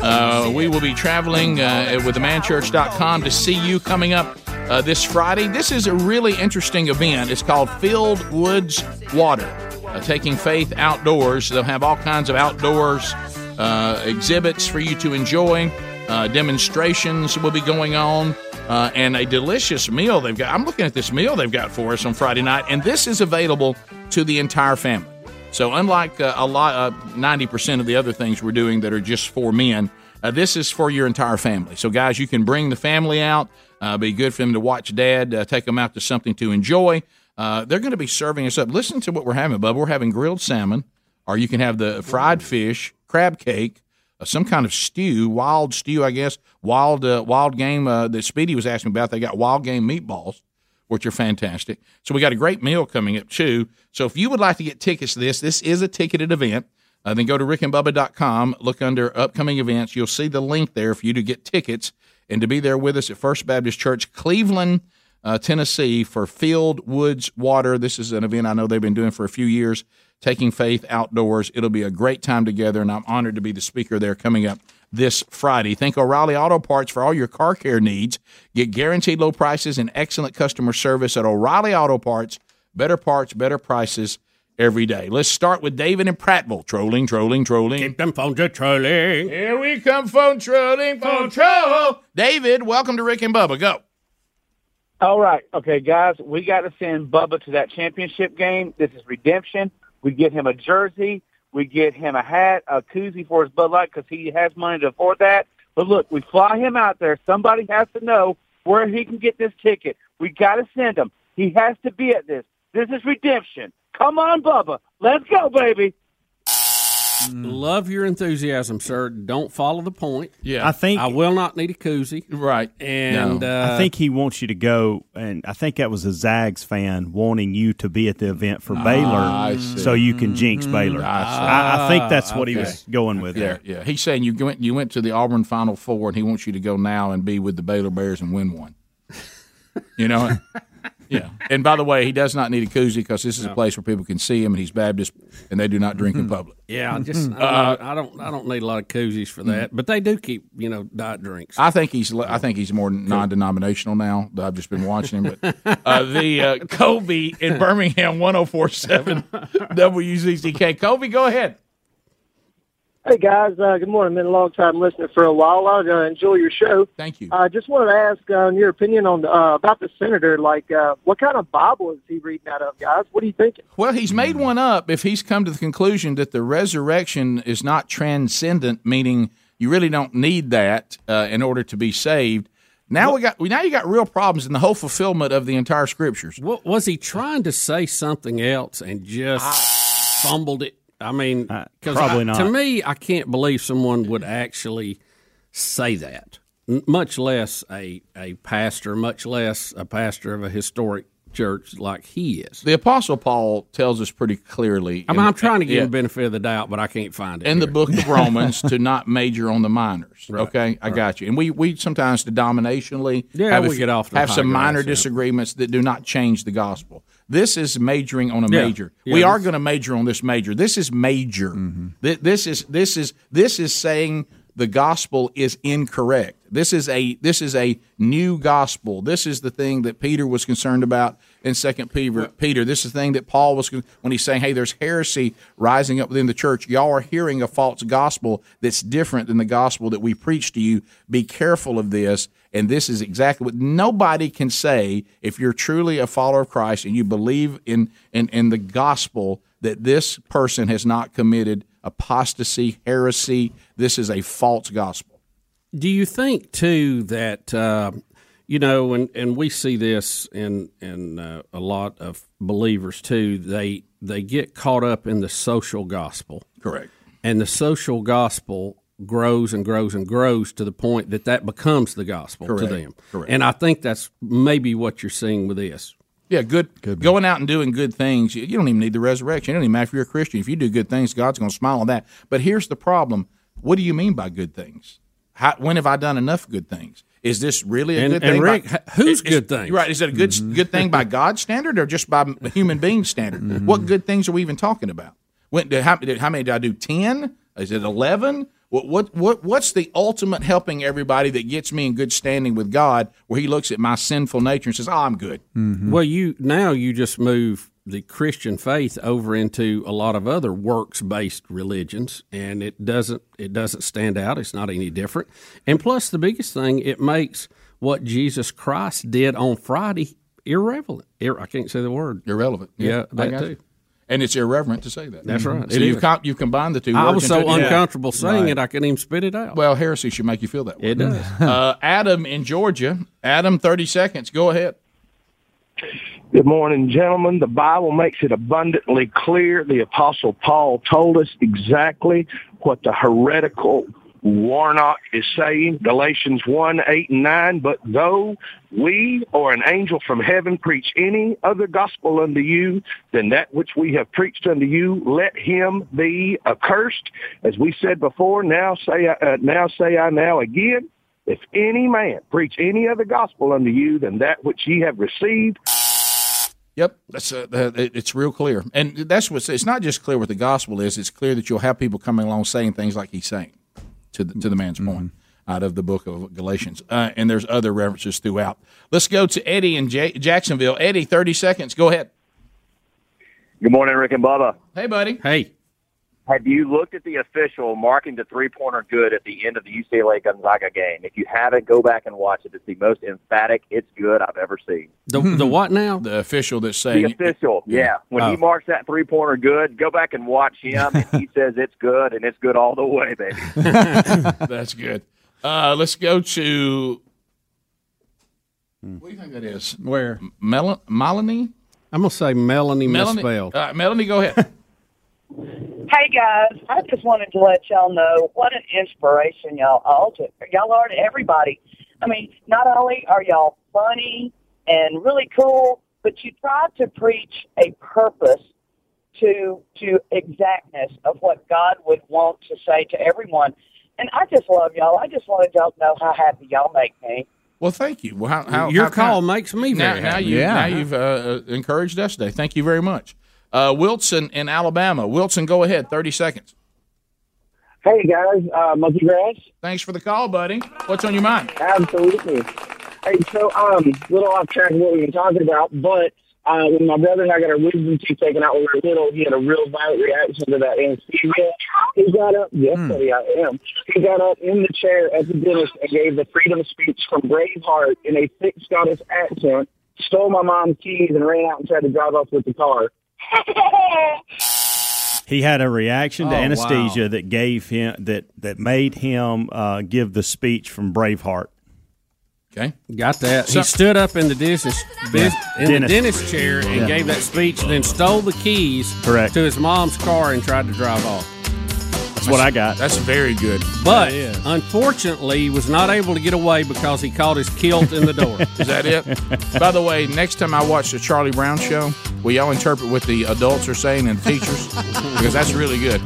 Uh, we will be traveling uh, with themanchurch.com to see you coming up uh, this Friday. This is a really interesting event. It's called Field Woods Water, uh, taking faith outdoors. They'll have all kinds of outdoors uh, exhibits for you to enjoy. Uh, demonstrations will be going on, uh, and a delicious meal they've got. I'm looking at this meal they've got for us on Friday night, and this is available to the entire family. So, unlike uh, a lot, uh, ninety percent of the other things we're doing that are just for men, uh, this is for your entire family. So, guys, you can bring the family out. Uh, be good for them to watch Dad. Uh, take them out to something to enjoy. Uh, they're going to be serving us up. Listen to what we're having, Bubba. We're having grilled salmon, or you can have the fried fish, crab cake, uh, some kind of stew, wild stew, I guess. Wild, uh, wild game uh, that Speedy was asking about. They got wild game meatballs which are fantastic. So we got a great meal coming up too. So if you would like to get tickets to this, this is a ticketed event. Uh, then go to rickandbubba.com, look under upcoming events. You'll see the link there for you to get tickets and to be there with us at First Baptist Church, Cleveland, uh, Tennessee, for Field Woods Water. This is an event I know they've been doing for a few years, taking faith outdoors. It'll be a great time together, and I'm honored to be the speaker there coming up this Friday. Think O'Reilly Auto Parts for all your car care needs. Get guaranteed low prices and excellent customer service at O'Reilly Auto Parts. Better parts, better prices every day. Let's start with David and Prattville. Trolling, trolling, trolling. Keep them phones a trolling. Here we come, phone trolling, phone troll. David, welcome to Rick and Bubba. Go. All right. Okay, guys, we got to send Bubba to that championship game. This is redemption. We get him a jersey. We get him a hat, a koozie for his Bud Light because he has money to afford that. But look, we fly him out there. Somebody has to know where he can get this ticket. We got to send him. He has to be at this. This is redemption. Come on, Bubba. Let's go, baby. Love your enthusiasm, sir. Don't follow the point. Yeah. I think- I will not need a koozie. Right. And uh, I think he wants you to go, and I think that was a Zags fan wanting you to be at the event for Baylor, Ah, I see. so you can jinx Baylor. I, I think that's what he was going with Yeah, there. yeah. He's saying you went you went to the Auburn Final Four, and he wants you to go now and be with the Baylor Bears and win one. You know. Yeah, and by the way, he does not need a koozie because this is a place where people can see him, and he's Baptist, and they do not drink in public. yeah, I just I don't, Uh, I don't I don't need a lot of koozies for that, but they do keep you know diet drinks. I think he's I think he's more non-denominational now. that I've just been watching him, but uh, the uh, Kobe in Birmingham, one zero four seven WZCK. Kobe, go ahead. Hey guys, uh, good morning. Been a long time listener for a while. I uh, enjoy your show. Thank you. I uh, just wanted to ask uh, your opinion on uh, about the senator. Like, uh, what kind of Bible is he reading out of, guys? What are you thinking? Well, he's made one up if he's come to the conclusion that the resurrection is not transcendent, meaning you really don't need that uh, in order to be saved. Now we got now you got real problems in the whole fulfillment of the entire scriptures. What was he trying to say something else and just fumbled it? I mean, uh, 'cause probably I- not. To me, I can't believe someone would actually say that, N- much less a a pastor, much less a pastor of a historic church like he is. The Apostle Paul tells us pretty clearly. I mean, in- I'm trying to give yeah, him the benefit of the doubt, but I can't find it in the book of Romans to not major on the minors. Okay, I got you. And we we sometimes denominationally Yeah, have, we few- get off the have some minor disagreements that do not change the gospel. This is majoring on a Yeah. major. Yeah, we are going to major on this major. This is major. Mm-hmm. Th- This is this is this is saying the gospel is incorrect. This is a this is a new gospel. This is the thing that Peter was concerned about in Second Peter. Peter, this is the thing that Paul was when he's saying, "Hey, there's heresy rising up within the church. Y'all are hearing a false gospel that's different than the gospel that we preach to you. Be careful of this." And this is exactly what nobody can say if you're truly a follower of Christ and you believe in in, in the gospel that this person has not committed apostasy, heresy. This is a false gospel. Do you think too that uh, you know, and and we see this in in uh, a lot of believers too. They they get caught up in the social gospel, Correct. and the social gospel grows and grows and grows to the point that that becomes the gospel Correct. to them. Correct. And I think that's maybe what you're seeing with this. Yeah, good. good going out and doing good things. You you don't even need the resurrection. It don't even matter if you're a Christian. If you do good things, God's going to smile on that. But here's the problem: What do you mean by good things? How, when have I done enough good things? Is this really a And- good and thing? Rick, by, whose is- good things? Right? Is it a good mm-hmm. good thing by God's standard or just by a human being standard? Mm-hmm. What good things are we even talking about? When, did, how, did, how many did I do? Ten? Is it eleven? What, what what what's the ultimate helping everybody that gets me in good standing with God, where He looks at my sinful nature and says, "Oh, I'm good." Mm-hmm. Well, you now you just move the Christian faith over into a lot of other works based religions, and it doesn't it doesn't stand out. It's not any different. And plus, the biggest thing, it makes what Jesus Christ did on Friday irrelevant. Ir- I can't say the word irrelevant. Yeah, I that got too. You. And it's irreverent to say that. That's right. So you've com- you've combined the two. I words was so into- Yeah. uncomfortable saying Right. it, I couldn't even spit it out. Well, heresy should make you feel that way. It does. uh, Adam in Georgia. Adam, thirty seconds. Go ahead. Good morning, gentlemen. The Bible makes it abundantly clear. The Apostle Paul told us exactly what the heretical Warnock is saying. Galatians 1, 8, and 9. But though we or an angel from heaven preach any other gospel unto you than that which we have preached unto you, let him be accursed. As we said before, now say, I- uh, now say I now again. If any man preach any other gospel unto you than that which ye have received, Yep, that's uh, it's real clear, and that's what's. It's not just clear what the gospel is. It's clear that you'll have people coming along saying things like he's saying, to the, to the man's point, out of the book of Galatians. Uh, and there's other references throughout. Let's go to Eddie in J- Jacksonville. Eddie, thirty seconds. Go ahead. Good morning, Rick and Bubba. Hey, buddy. Hey. Have you looked at the official marking the three pointer good at the end of the UCLA Gonzaga game? If you haven't, go back and watch it. It's the most emphatic "it's good" I've ever seen. The, the what now? The official that's saying The saying official, yeah. When Oh. he marks that three pointer good, go back and watch him, and he says it's good, and it's good all the way, baby. That's good. Uh, let's go to. What do you think that is? Where? Mel- Melanie? I'm going to say Melanie, Melanie, misspelled. uh, Melanie, go ahead. Hey guys, I just wanted to let y'all know what an inspiration y'all all to y'all are to everybody. I mean, not only are y'all funny and really cool, but you try to preach a purpose to to exactness of what God would want to say to everyone. And I just love y'all. I just wanted y'all to know how happy y'all make me. Well, thank you. Well, how, how, Your how call kind- makes me now, very now happy. You, Yeah. Now you've uh, uh, encouraged us today. Thank you very much. Uh, Wilson in Alabama. Wilson, go ahead. Thirty seconds. Hey guys, uh, monkey grass. Thanks for the call, buddy. What's on your mind? Absolutely. Hey, so um, little off track of what we were talking about, but uh, when my brother and I got our wisdom teeth taken out when we were little, he had a real violent reaction to that anesthesia. He got up, yes, buddy, I am. He got up in the chair at the dentist and gave the freedom speech from Braveheart in a thick Scottish accent, stole my mom's keys, and ran out and tried to drive off with the car. He had a reaction to Oh, anesthesia wow. that gave him that that made him uh, give the speech from Braveheart. Okay, Got that. So- he stood up in the dentist, Yeah. in Dentist. the dentist chair and Yeah. gave that speech, then stole the keys Correct. to his mom's car and tried to drive off. That's what I got. That's very good. But unfortunately, he was not able to get away because he caught his kilt in the door. Is that it? By the way, next time I watch the Charlie Brown show, will y'all interpret what the adults are saying and the teachers? because that's really good.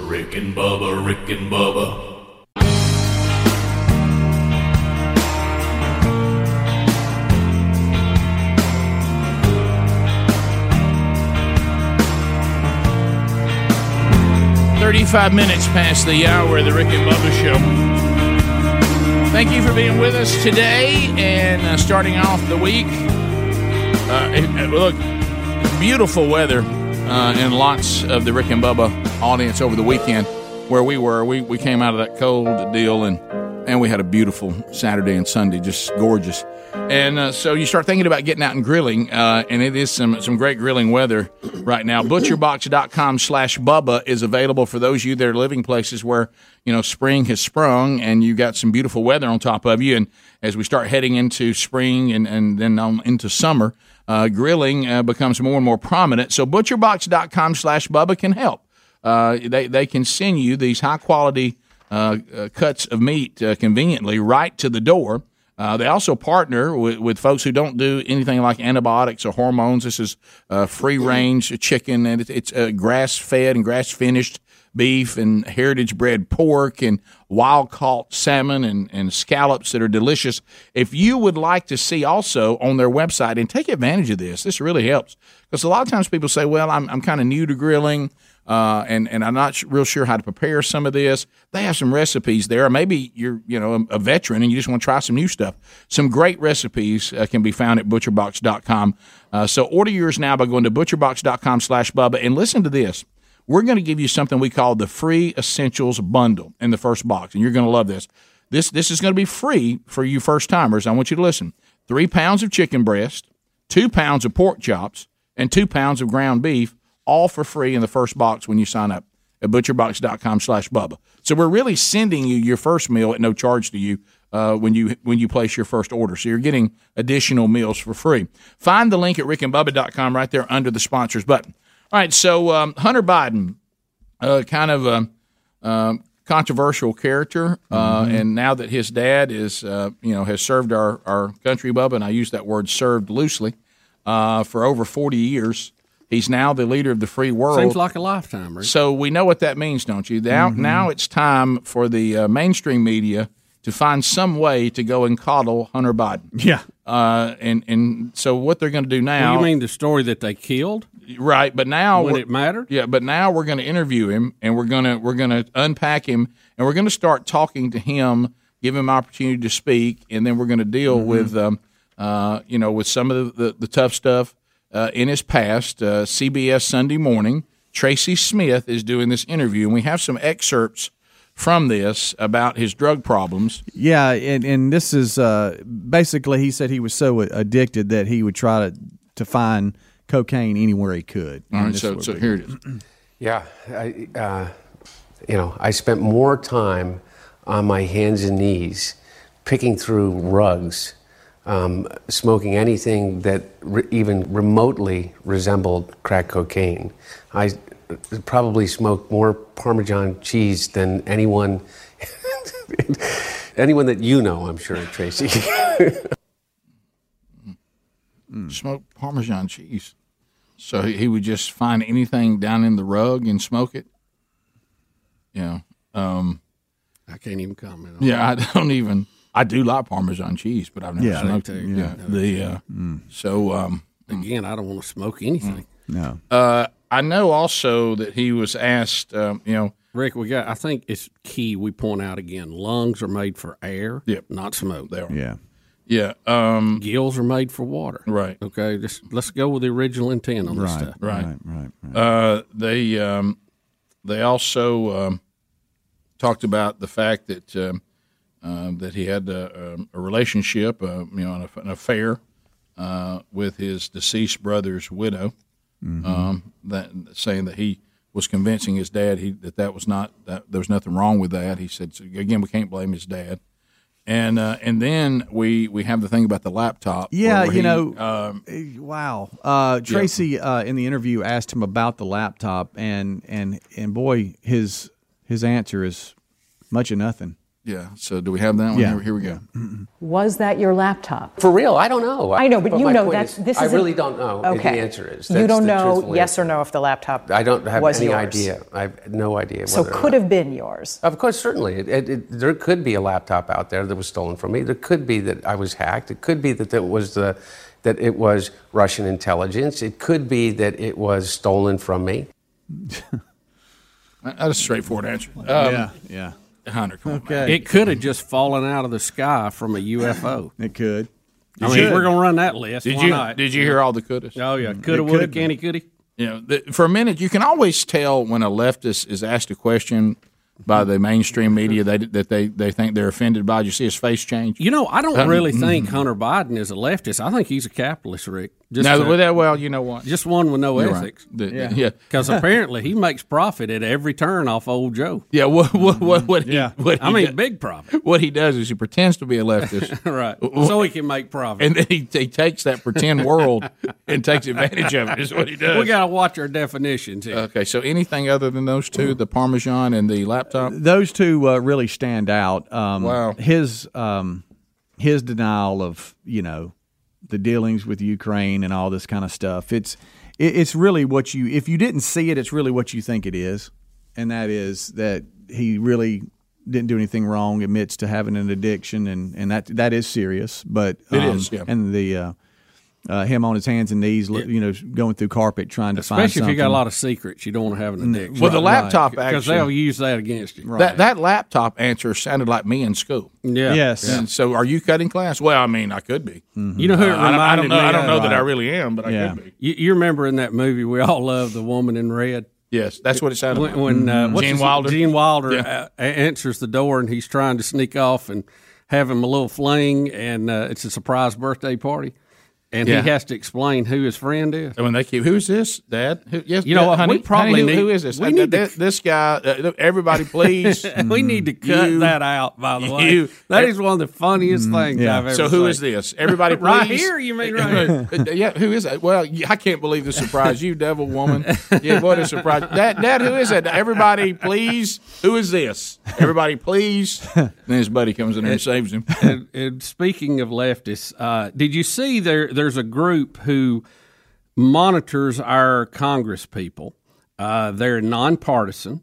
Rick and Bubba, Rick and Bubba. Thirty-five minutes past the hour of the Rick and Bubba show. Thank you for being with us today and uh, starting off the week. Uh, look, beautiful weather uh, and lots of the Rick and Bubba audience over the weekend where we were. We, we came out of that cold deal and and we had a beautiful Saturday and Sunday, just gorgeous. And uh, so you start thinking about getting out and grilling, uh, and it is some some great grilling weather right now. Butcherbox.com slash Bubba is available for those of you that are living places where you know spring has sprung and you got some beautiful weather on top of you. And as we start heading into spring and and then on into summer, uh, grilling uh, becomes more and more prominent. So Butcherbox.com slash Bubba can help. Uh, they they can send you these high quality cuts of meat uh, conveniently right to the door. Uh, they also partner with, with folks who don't do anything like antibiotics or hormones. This is uh, free range chicken, and it, it's uh, grass fed and grass finished beef and heritage bred pork and wild caught salmon and, and scallops that are delicious. If you would like to see also on their website and take advantage of this, this really helps because a lot of times people say, "Well, I'm I'm kind of new to grilling." Uh, and and I'm not sh- real sure how to prepare some of this. They have some recipes there. Maybe you're you know a, a veteran and you just want to try some new stuff. Some great recipes uh, can be found at butcherbox.com. Uh, so order yours now by going to butcherbox.com/bubba and listen to this. We're going to give you something we call the free essentials bundle in the first box, and you're going to love this. This this is going to be free for you first timers. I want you to listen. Three pounds of chicken breast, two pounds of pork chops, and two pounds of ground beef, all for free in the first box when you sign up at butcherbox.com slash Bubba. So we're really sending you your first meal at no charge to you uh, when you when you place your first order. So you're getting additional meals for free. Find the link at rickandbubba.com right there under the sponsors button. All right, so um, Hunter Biden, uh, kind of a um, controversial character, uh, and now that his dad is, uh, you know, has served our, our country, Bubba, and I use that word served loosely, uh, for over 40 years. He's now the leader of the free world. Seems like a lifetime, Rick. So we know what that means, don't you? Now, Mhm. now it's time for the uh, mainstream media to find some way to go and coddle Hunter Biden. Yeah. Uh, and and so what they're going to do now? you mean the story that they killed? Right, but now When it mattered? Yeah, but now we're going to interview him, and we're going to we're going to unpack him, and we're going to start talking to him, give him opportunity to speak, and then we're going to deal Mm-hmm. with um, uh, you know with some of the the, the tough stuff uh, in his past. Uh, CBS Sunday Morning, Tracy Smith is doing this interview, and we have some excerpts from this about his drug problems. Yeah, and, and this is uh, basically he said he was so addicted that he would try to to find cocaine anywhere he could. All right, so so here it is. Yeah, I, uh, You know, I spent more time on my hands and knees picking through rugs, um, smoking anything that re- even remotely resembled crack cocaine. I probably smoked more Parmesan cheese than anyone. anyone that you know, I'm sure, Tracy. Smoked Parmesan cheese. So he he would just find anything down in the rug and smoke it. Yeah. Um, I can't even comment. on yeah, that. I don't even. I do like Parmesan cheese, but I've never Yeah, smoked it. Yeah, Yeah. The uh, Mm. so um, Again, I don't want to smoke anything. No. Uh, I know also that he was asked. Um, you know, Rick, we got. I think it's key. We point out again. Lungs are made for air, Yep. not smoke. They are. Yeah. Yeah. Um, Gills are made for water. Right. Okay. Just let's go with the original intent on this stuff. Right. Right. Uh, they um, they also um, talked about the fact that um, um, that he had a, um, a relationship, uh, you know, an, an affair uh, with his deceased brother's widow. Mhm. Um, that saying that he was convincing his dad he that that was not that there was nothing wrong with that. He said so again we can't blame his dad. And uh, and then we we have the thing about the laptop. Yeah, you he, know, um, wow. Uh, Tracy uh, in the interview asked him about the laptop, and and and boy, his his answer is much of nothing. Yeah. So do we have that one? Yeah. Here, here we go. Was that your laptop? For real, I don't know. I know, but, you my know point that's is, this I is a- really don't know. is Okay. The answer is you That's don't the know truthful yes answer. or no if the laptop I don't have was any yours. idea. I have no idea. So whether or could not. have been yours. Of course, certainly. It, it, it, there could be a laptop out there that was stolen from me. There could be that I was hacked. It could be that it was the that it was Russian intelligence. It could be that it was stolen from me. That's a straightforward answer. Um, yeah, yeah. Hunter, come on, Okay. man. It could have just fallen out of the sky from a UFO. It could. I mean, we're gonna run that list. Did Why you not? did you hear all the couldas? Oh yeah, mm-hmm. coulda, could woulda, have been. canny, coulda. You know, the, for a minute, you can always tell when a leftist is asked a question by the mainstream media they, that they, they think they're offended by. Did you see his face change? You know, I don't Um, really think mm. Hunter Biden is a leftist. I think he's a capitalist, Rick. No, a- well, that- well, you know what? Just one with no You're right. ethics. The- Yeah. yeah. Because apparently he makes profit at every turn off old Joe. Yeah, what what what, what he, what I mean, do- big profit. What he does is he pretends to be a leftist, right? So he can make profit. and then he, he takes that pretend world and takes advantage of it. Is what he does. We got to watch our definitions here. Okay, so anything other than those two, the Parmesan and the laptop? Those two uh, really stand out. Um, Wow. His um, his denial of you know the dealings with Ukraine and all this kind of stuff. It's it, it's really what you if you didn't see it, it's really what you think it is, and that is that he really didn't do anything wrong. Admits to having an addiction, and and that that is serious. But It um, is, yeah. And the uh, uh, him on his hands and knees, you know, going through carpet trying to find Especially if you got a lot of secrets, you don't want to have an addiction. Well, the laptop because actually- they'll use that against you. That that laptop answer sounded like me in school. Yeah. Yes. And so, are you cutting class? Well, I mean, I could be. You know who it Uh, I don't- I don't reminded know. me I don't know that I really am, but I could be. You, you remember in that movie we all love the woman in red. Yes, that's what it sounded when, like. when uh, Mhm. Gene Wilder? Gene Wilder Yeah. uh, answers the door and he's trying to sneak off and have him a little fling, and uh, it's a surprise birthday party, and Yeah. he has to explain who his friend is. And when they keep, who's this, Dad? Who, yes, You know what, honey, we probably honey, who- need- who is this? we Uh, need to- this, this guy. Uh, everybody, please. we need to cut You- that out. By the way, you- that is one of the funniest things I've ever. So who seen. is this? Everybody, please. right here. You mean right here? yeah, who is that? Well, I can't believe the surprise. You devil woman. Yeah, what a surprise. Dad, Dad, who is that? Everybody, please. Who is this? Everybody, please. then his buddy comes in there and saves him. and, and speaking of leftists, uh, did you see there? There's a group who monitors our Congress people. Uh, they're nonpartisan.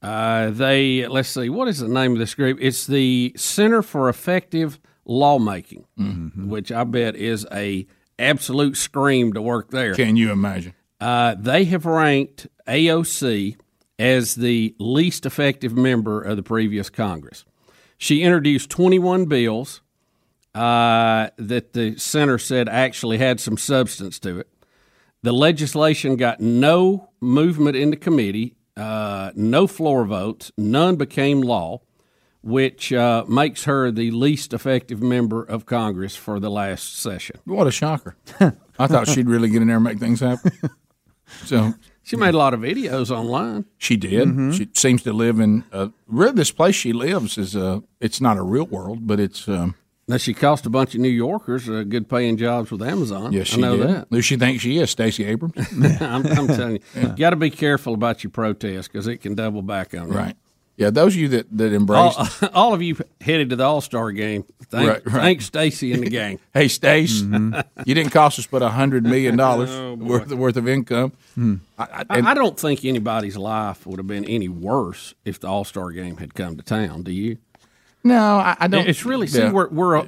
Uh, they let's see, what is the name of this group? It's the Center for Effective Lawmaking, which I bet is a absolute scream to work there. Can you imagine? Uh, they have ranked AOC as the least effective member of the previous Congress. She introduced 21 bills uh, that the center said actually had some substance to it. The legislation got no movement in the committee, uh, no floor votes, none became law, which uh, makes her the least effective member of Congress for the last session. What a shocker. I thought she'd really get in there and make things happen. So She made a lot of videos online. She did. Mhm. She seems to live in uh, really this place she lives is uh it's not a real world, but it's um, Now she cost a bunch of New Yorkers uh, good paying jobs with Amazon. yes, she I know did. that. Who she thinks she is, Stacey Abrams. I'm, I'm telling you, you got to be careful about your protest because it can double back on you. Right. Yeah, those of you that that embrace All, all of you headed to the All Star game. Thank, Right, right. thank Stacey and the gang. Hey, Stace, Mm-hmm. you didn't cost us but a hundred million dollars Oh, worth worth of income. I, I- I, I don't think anybody's life would have been any worse if the All Star game had come to town. Do you? No, I, I don't. It's really see Yeah. we're, we're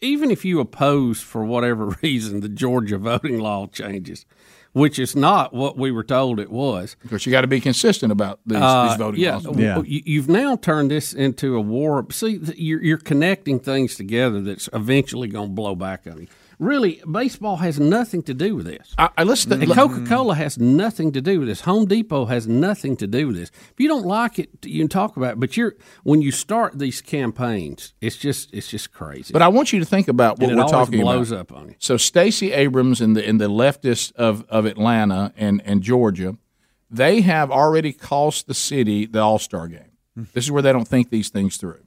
even if you oppose for whatever reason the Georgia voting law changes, which is not what we were told it was. Of course, you got to be consistent about these, Uh, these voting yeah, laws. w- you- You've now turned this into a war. See, you're, you're connecting things together that's eventually going to blow back on you. Really, baseball has nothing to do with this. I, I listen. Coca Cola has nothing to do with this. Home Depot has nothing to do with this. If you don't like it, you can talk about it. But you're when you start these campaigns, it's just it's just crazy. But I want you to think about what And it we're talking blows about. up on you. So Stacey Abrams and the and the leftists of, of Atlanta and, and Georgia, they have already cost the city the All Star game. Hmm. This is where they don't think these things through.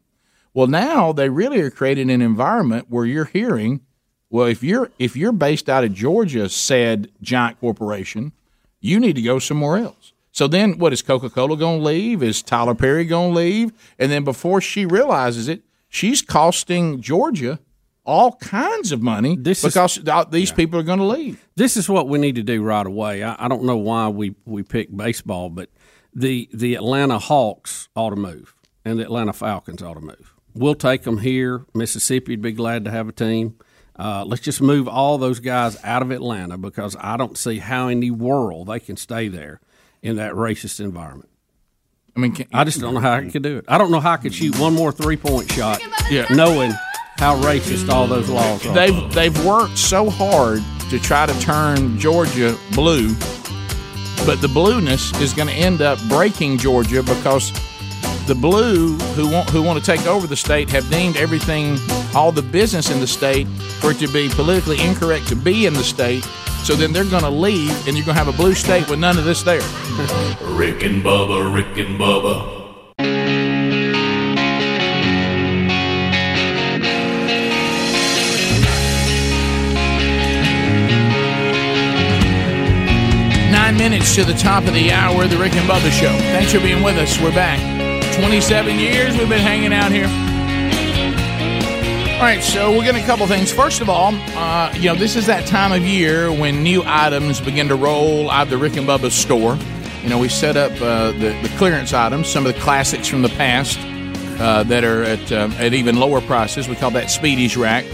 Well, now they really are creating an environment where you're hearing, well, if you're if you're based out of Georgia, said giant corporation, you need to go somewhere else. So then, what is Coca Cola going to leave? Is Tyler Perry going to leave? And then before she realizes it, she's costing Georgia all kinds of money because th- these people are going to leave. This is what we need to do right away. I, I don't know why we, we picked baseball, but the the Atlanta Hawks ought to move, and the Atlanta Falcons ought to move. We'll take them here. Mississippi would be glad to have a team. Uh, let's just move all those guys out of Atlanta because I don't see how in the world they can stay there in that racist environment. I mean, I just don't know how I could do it. I don't know how I could shoot one more three point shot, Yeah. knowing how racist all those laws are. They've they've worked so hard to try to turn Georgia blue, but the blueness is going to end up breaking Georgia because the blue who want who want to take over the state have deemed everything, all the business in the state, for it to be politically incorrect to be in the state. So then they're going to leave, and you're going to have a blue state with none of this there. Rick and Bubba, Rick and Bubba. Nine minutes to the top of the hour, the Rick and Bubba Show. Thanks for being with us. We're back. 27 years we've been hanging out here. All right, so we're getting a couple things. First of all, uh, you know, this is that time of year when new items begin to roll out of the Rick and Bubba store. You know, we set up uh, the, the clearance items, some of the classics from the past uh, that are at, um, at even lower prices. We call that Speedy's Rack.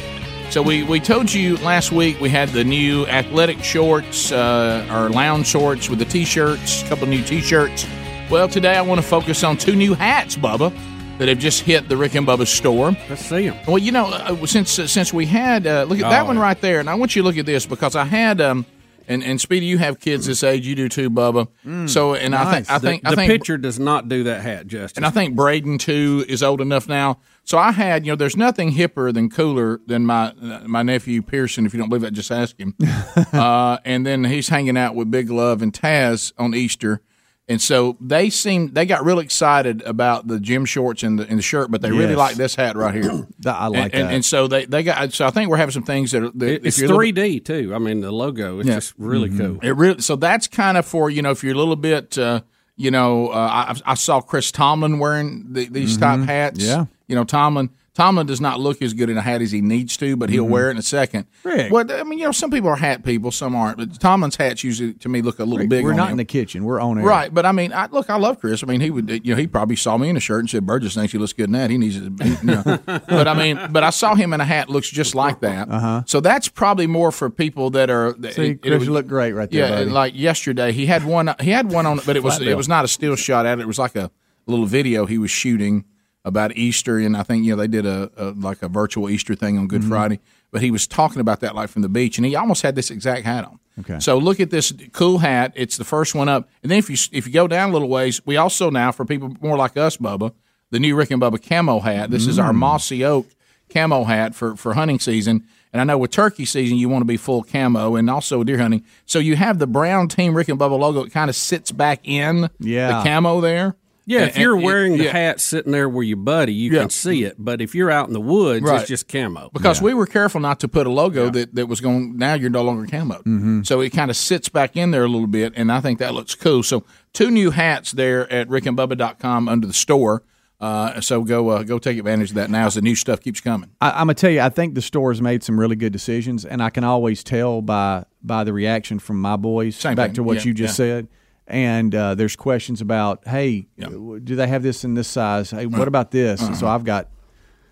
So we, we told you last week we had the new athletic shorts, uh, or lounge shorts with the t-shirts, a couple new t-shirts. Well, today I want to focus on two new hats, Bubba, that have just hit the Rick and Bubba store. Let's see them. Well, you know, uh, since uh, since we had uh, look at that Oh, one right there, and I want you to look at this because I had um, and and Speedy, you have kids this age, you do too, Bubba. so, and I think I think the, I think picture does not do that hat justice. and I think Braden too is old enough now. So I had, you know, there's nothing hipper than cooler than my uh, my nephew Pearson. If you don't believe that, just ask him. uh, and then he's hanging out with Big Love and Taz on Easter. And so they seem they got real excited about the gym shorts and the, and the shirt, but they really like this hat right here. I like and, and, that. and so they, they got so I think we're having some things that are that it's little- 3D too. I mean, the logo is Yeah. just really Mm-hmm. cool. it really so that's kind of for you know if you're a little bit uh, you know uh, I, I saw Chris Tomlin wearing the, these type hats. Mm-hmm. Yeah. you know Tomlin. Tomlin does not look as good in a hat as he needs to, but he'll Mhm. wear it in a second. Rick. Well, I mean, you know, some people are hat people, some aren't. But Tomlin's hats usually, to me, look a little big. We're not him. in the kitchen. We're on air. Right, but I mean, I, look, I love Chris. I mean, he would, you know, he probably saw me in a shirt and said, "Burgess thinks he looks good in that. He needs to." you know. but I mean, but I saw him in a hat looks just like that. Uh-huh. So that's probably more for people that are. See, it- it Chris, you look great right there, Yeah, buddy. like yesterday, he had one. He had one on, but it was it was not a still shot at it. It was like a little video he was shooting about Easter, and I think you know they did a, a like a virtual Easter thing on Good Mhm. Friday. But he was talking about that like from the beach, and he almost had this exact hat on. Okay. So look at this cool hat. It's the first one up, and then if you if you go down a little ways, we also now for people more like us, Bubba, the new Rick and Bubba camo hat. This is our Mm. mossy oak camo hat for for hunting season. And I know with turkey season, you want to be full camo, and also deer hunting. So you have the brown Team Rick and Bubba logo. It kind of sits back in Yeah. the camo there. Yeah, And- if you're and- wearing the yeah. hat sitting there where you buddy, you Yeah. can see it. But if you're out in the woods, Right. it's just camo. because we were careful not to put a logo that, that was going. Now you're no longer camo, Mm-hmm. so it kind of sits back in there a little bit, and I think that looks cool. So two new hats there at rickandbubba.com under the store. Uh, so go uh, go take advantage of that now as the new stuff keeps coming. I, I'm gonna tell you, I think the store's made some really good decisions, and I can always tell by by the reaction from my boys. Same back thing. to what Yeah, you just yeah. said, and uh, there's questions about, hey, do they have this in this size? Hey, what Uh, about this? uh-huh. So I've got,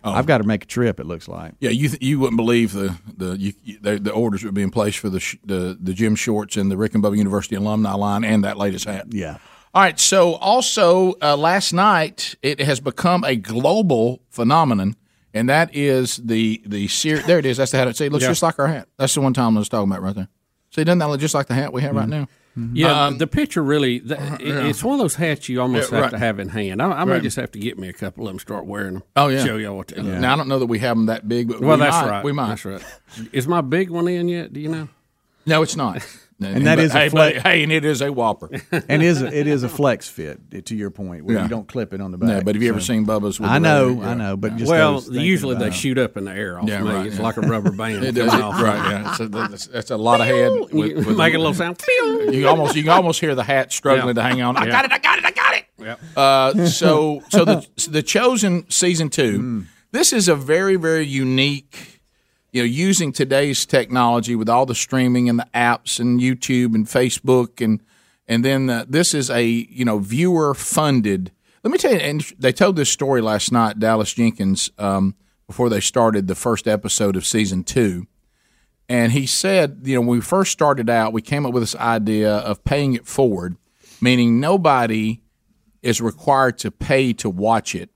Oh. I've got to make a trip. It looks like. Yeah, you th- you wouldn't believe the the you, the, the orders would be in place for the sh- the the gym shorts and the Rick and Bubba University alumni line and that latest hat. Yeah. All right. So also uh, last night it has become a global phenomenon, and that is the the ser- there it is. That's the hat. See, it looks Yeah. just like our hat. That's the one Tom was talking about right there. See, it doesn't that look just like the hat we have right now? Yeah, Um, the picture really, th it, yeah. it's one of those hats you almost Yeah, have right. to have in hand. I, I may just have to get me a couple of them, start wearing them. Oh yeah. show y'all what they look. Now I don't know that we have them that big, but Well, we that's might. right. We might. That's right. Is my big one in yet? Do you know? No, it's not. And that but, is a hey, flex- but, hey, and it is a whopper. and is a, it is a flex fit to your point where Yeah. you don't clip it on the back. Yeah, but have you ever seen Bubba's? With I know, rubber? I know, but just well, usually they it. shoot up in the air off Yeah, me. right, it's yeah. like a rubber band. It does, off. right? Yeah, so that's, that's a lot of head. With, with Make a little sound. You almost you can almost hear the hat struggling Yeah. to hang on. I got it! I got it! I got it! Yep. Uh, so so the the chosen season two. This is a very very unique. You know, using today's technology with all the streaming and the apps and YouTube and Facebook and and then uh, this is a you know viewer funded. Let me tell you, and they told this story last night. Dallas Jenkins um, before they started the first episode of season two. And he said, you know, when we first started out, we came up with this idea of paying it forward, meaning nobody is required to pay to watch it,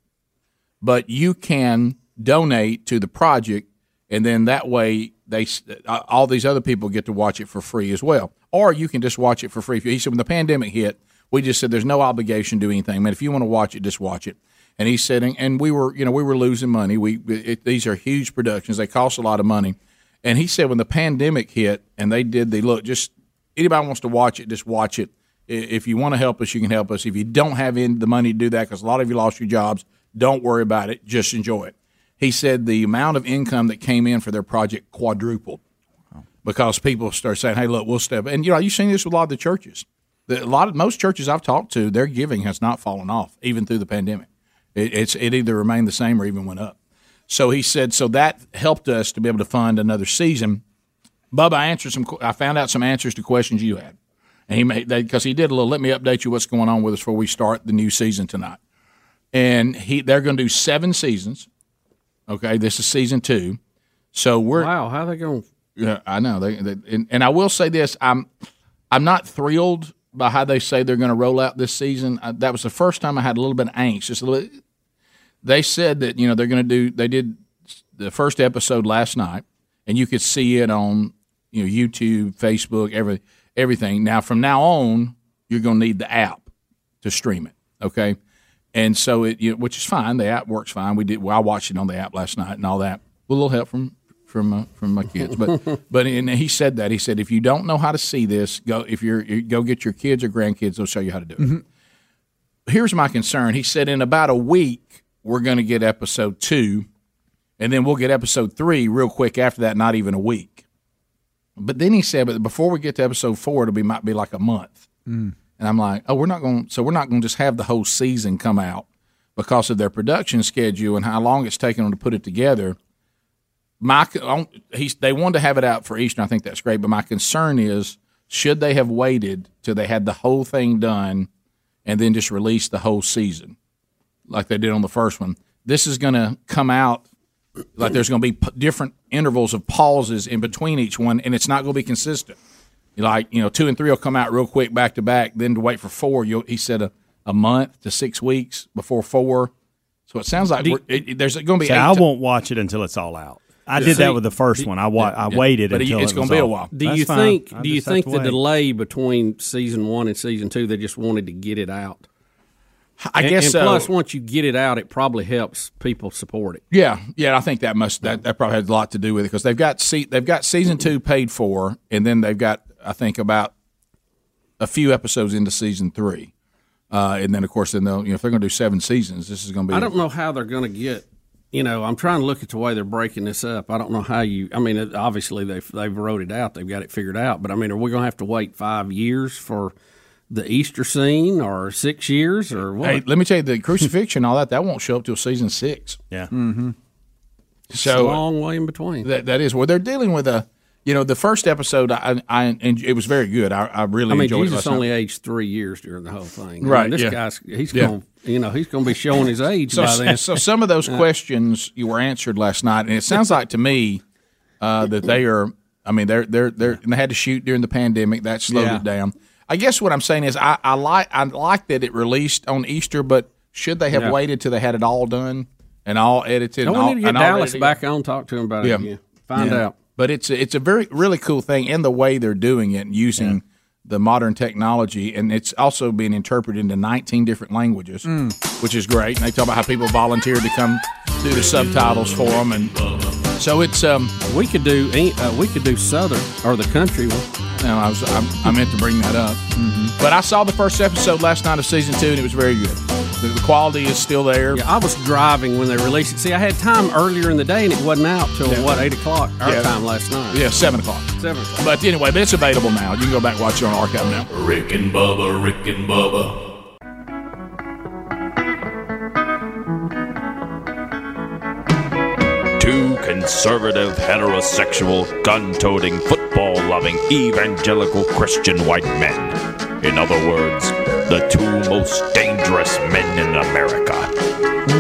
but you can donate to the project, and then that way they uh, all these other people get to watch it for free as well, or you can just watch it for free. He said when the pandemic hit, we just said there's no obligation to do anything. Man, if you want to watch it, just watch it. And he said, and- we were, you know, we were losing money. We it, these are huge productions; they cost a lot of money. And he said when the pandemic hit and they did the look, just anybody wants to watch it, just watch it. If you want to help us, you can help us. If you don't have the money to do that, because a lot of you lost your jobs, don't worry about it. Just enjoy it. He said the amount of income that came in for their project quadrupled because people start saying, "Hey, look, we'll step." And you know, you've seen this with a lot of the churches. The, a lot of most churches I've talked to, their giving has not fallen off even through the pandemic. It, it's it either remained the same or even went up. So he said, so that helped us to be able to fund another season. Bubba, I answered some. I found out some answers to questions you had, and he made because he did a little. Let me update you what's going on with us before we start the new season tonight. And he they're going to do seven seasons. Okay, this is season two. So we're wow. How they going? Yeah, I know. They, they and, and I will say this: I'm I'm not thrilled by how they say they're going to roll out this season. Uh, that was the first time I had a little bit of angst. Just a little. They said that you know they're going to do. They did the first episode last night, and you could see it on you know YouTube, Facebook, every everything. Now from now on, you're going to need the app to stream it. Okay, and so it you know, which is fine. The app works fine. We did. Well, I watched it on the app last night and all that. With a little help from from uh, from my kids, but but and he said that he said if you don't know how to see this, go if you're you go get your kids or grandkids, they'll show you how to do it. Here's my concern. He said in about a week we're going to get episode two, and then we'll get episode three real quick after that. Not even a week. But then he said, but before we get to episode four, it'll be might be like a month. Mm. And I'm like, oh, we're not going. So we're not going to just have the whole season come out because of their production schedule and how long it's taken them to put it together. My he's, they wanted to have it out for Easter. I think that's great, but my concern is should they have waited till they had the whole thing done and then just released the whole season like they did on the first one? This is going to come out like there's going to be p- different intervals of pauses in between each one, and it's not going to be consistent. Like you know, two and three will come out real quick back to back. Then to wait for four, you'll, he said a, a month to six weeks before four. So it sounds like Do- we're, it, it- there's going to be. See, I won't watch it until it's all out. I did See, that with the first one. I wa- yeah, I waited But until it's it gonna be a while. Do That's you fine. think? I Do you think the wait. delay between season one and season two they just wanted to get it out? I And- guess and so. plus, once you get it out, it probably helps people support it. Yeah, yeah, I think that must that, that probably has a lot to do with it because they've got se- they've got season two paid for, and then they've got I think about a few episodes into season three, uh, and then of course then they'll you know if they're going to do seven seasons, this is going to be. I don't know how they're going to get. You know, I'm trying to look at the way they're breaking this up. I don't know how you. I mean, it, obviously they've they've wrote it out. They've got it figured out. But I mean, are we going to have to wait five years for the Easter scene, or six years, or what? Hey, let me tell you, the crucifixion, all that, that won't show up till season six. Yeah. Mm-hmm. So a long way in between. That that is well, they're dealing with a. You know, the first episode, I, I and it was very good. I, I really I mean, enjoyed it. Jesus last only night. aged three years during the whole thing. I mean, Right, this yeah. guy's he's Yeah. going. You know, he's going to be showing his age So, by then. so some of those questions you were answered last night, and it sounds like to me uh, that they are. I mean, they're they're they're and they had to shoot during the pandemic. That slowed Yeah. it down. I guess what I'm saying is I, I like I like that it released on Easter, but should they have Yeah. waited till they had it all done and all edited? Don't and we all, need to get Dallas back on, talk to him about it again. Find Yeah. out. But it's a, it's a very really cool thing, in the way they're doing it, and using the modern technology, and it's also being interpreted into 19 different languages, Mm. which is great. And they talk about how people volunteered to come do the subtitles for them, and so it's um we could do uh, we could do Southern or the country one. No, I was I, I meant to bring that up, but I saw the first episode last night of season two, and it was very good. The, the quality is still there. Yeah, I was driving when they released it. See, I had time earlier in the day, and it wasn't out till Yeah. what eight o'clock our Yeah. time last night. Yeah, seven o'clock. Seven o'clock. But anyway, but it's available now. You can go back and watch it on archive now. Rick and Bubba, Rick and Bubba. Two conservative, heterosexual, gun toting, football loving, evangelical Christian white men. In other words, the two most dangerous men in America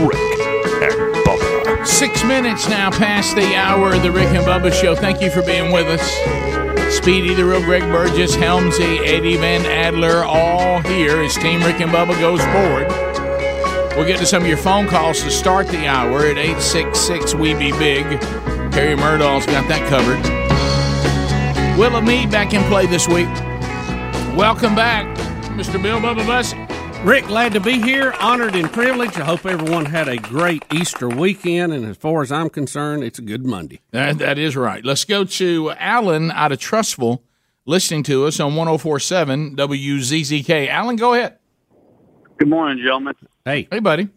Rick and Bubba. Six minutes now past the hour of the Rick and Bubba Show. Thank you for being with us. Speedy, the real Greg Burgess, Helmsy, Eddie Van Adler, all here as Team Rick and Bubba goes forward. We'll get to some of your phone calls to start the hour at 866 We Be Big. Harry Murdoch's got that covered. Willa Mead back in play this week. Welcome back, Mr. Bill Bubba Bussey. Rick, glad to be here. Honored and privileged. I hope everyone had a great Easter weekend, and as far as I'm concerned, it's a good Monday. That, that is right. Let's go to Alan out of Trussville listening to us on 1047 WZZK. Alan, go ahead. Good morning, gentlemen. Hey. Hey, buddy.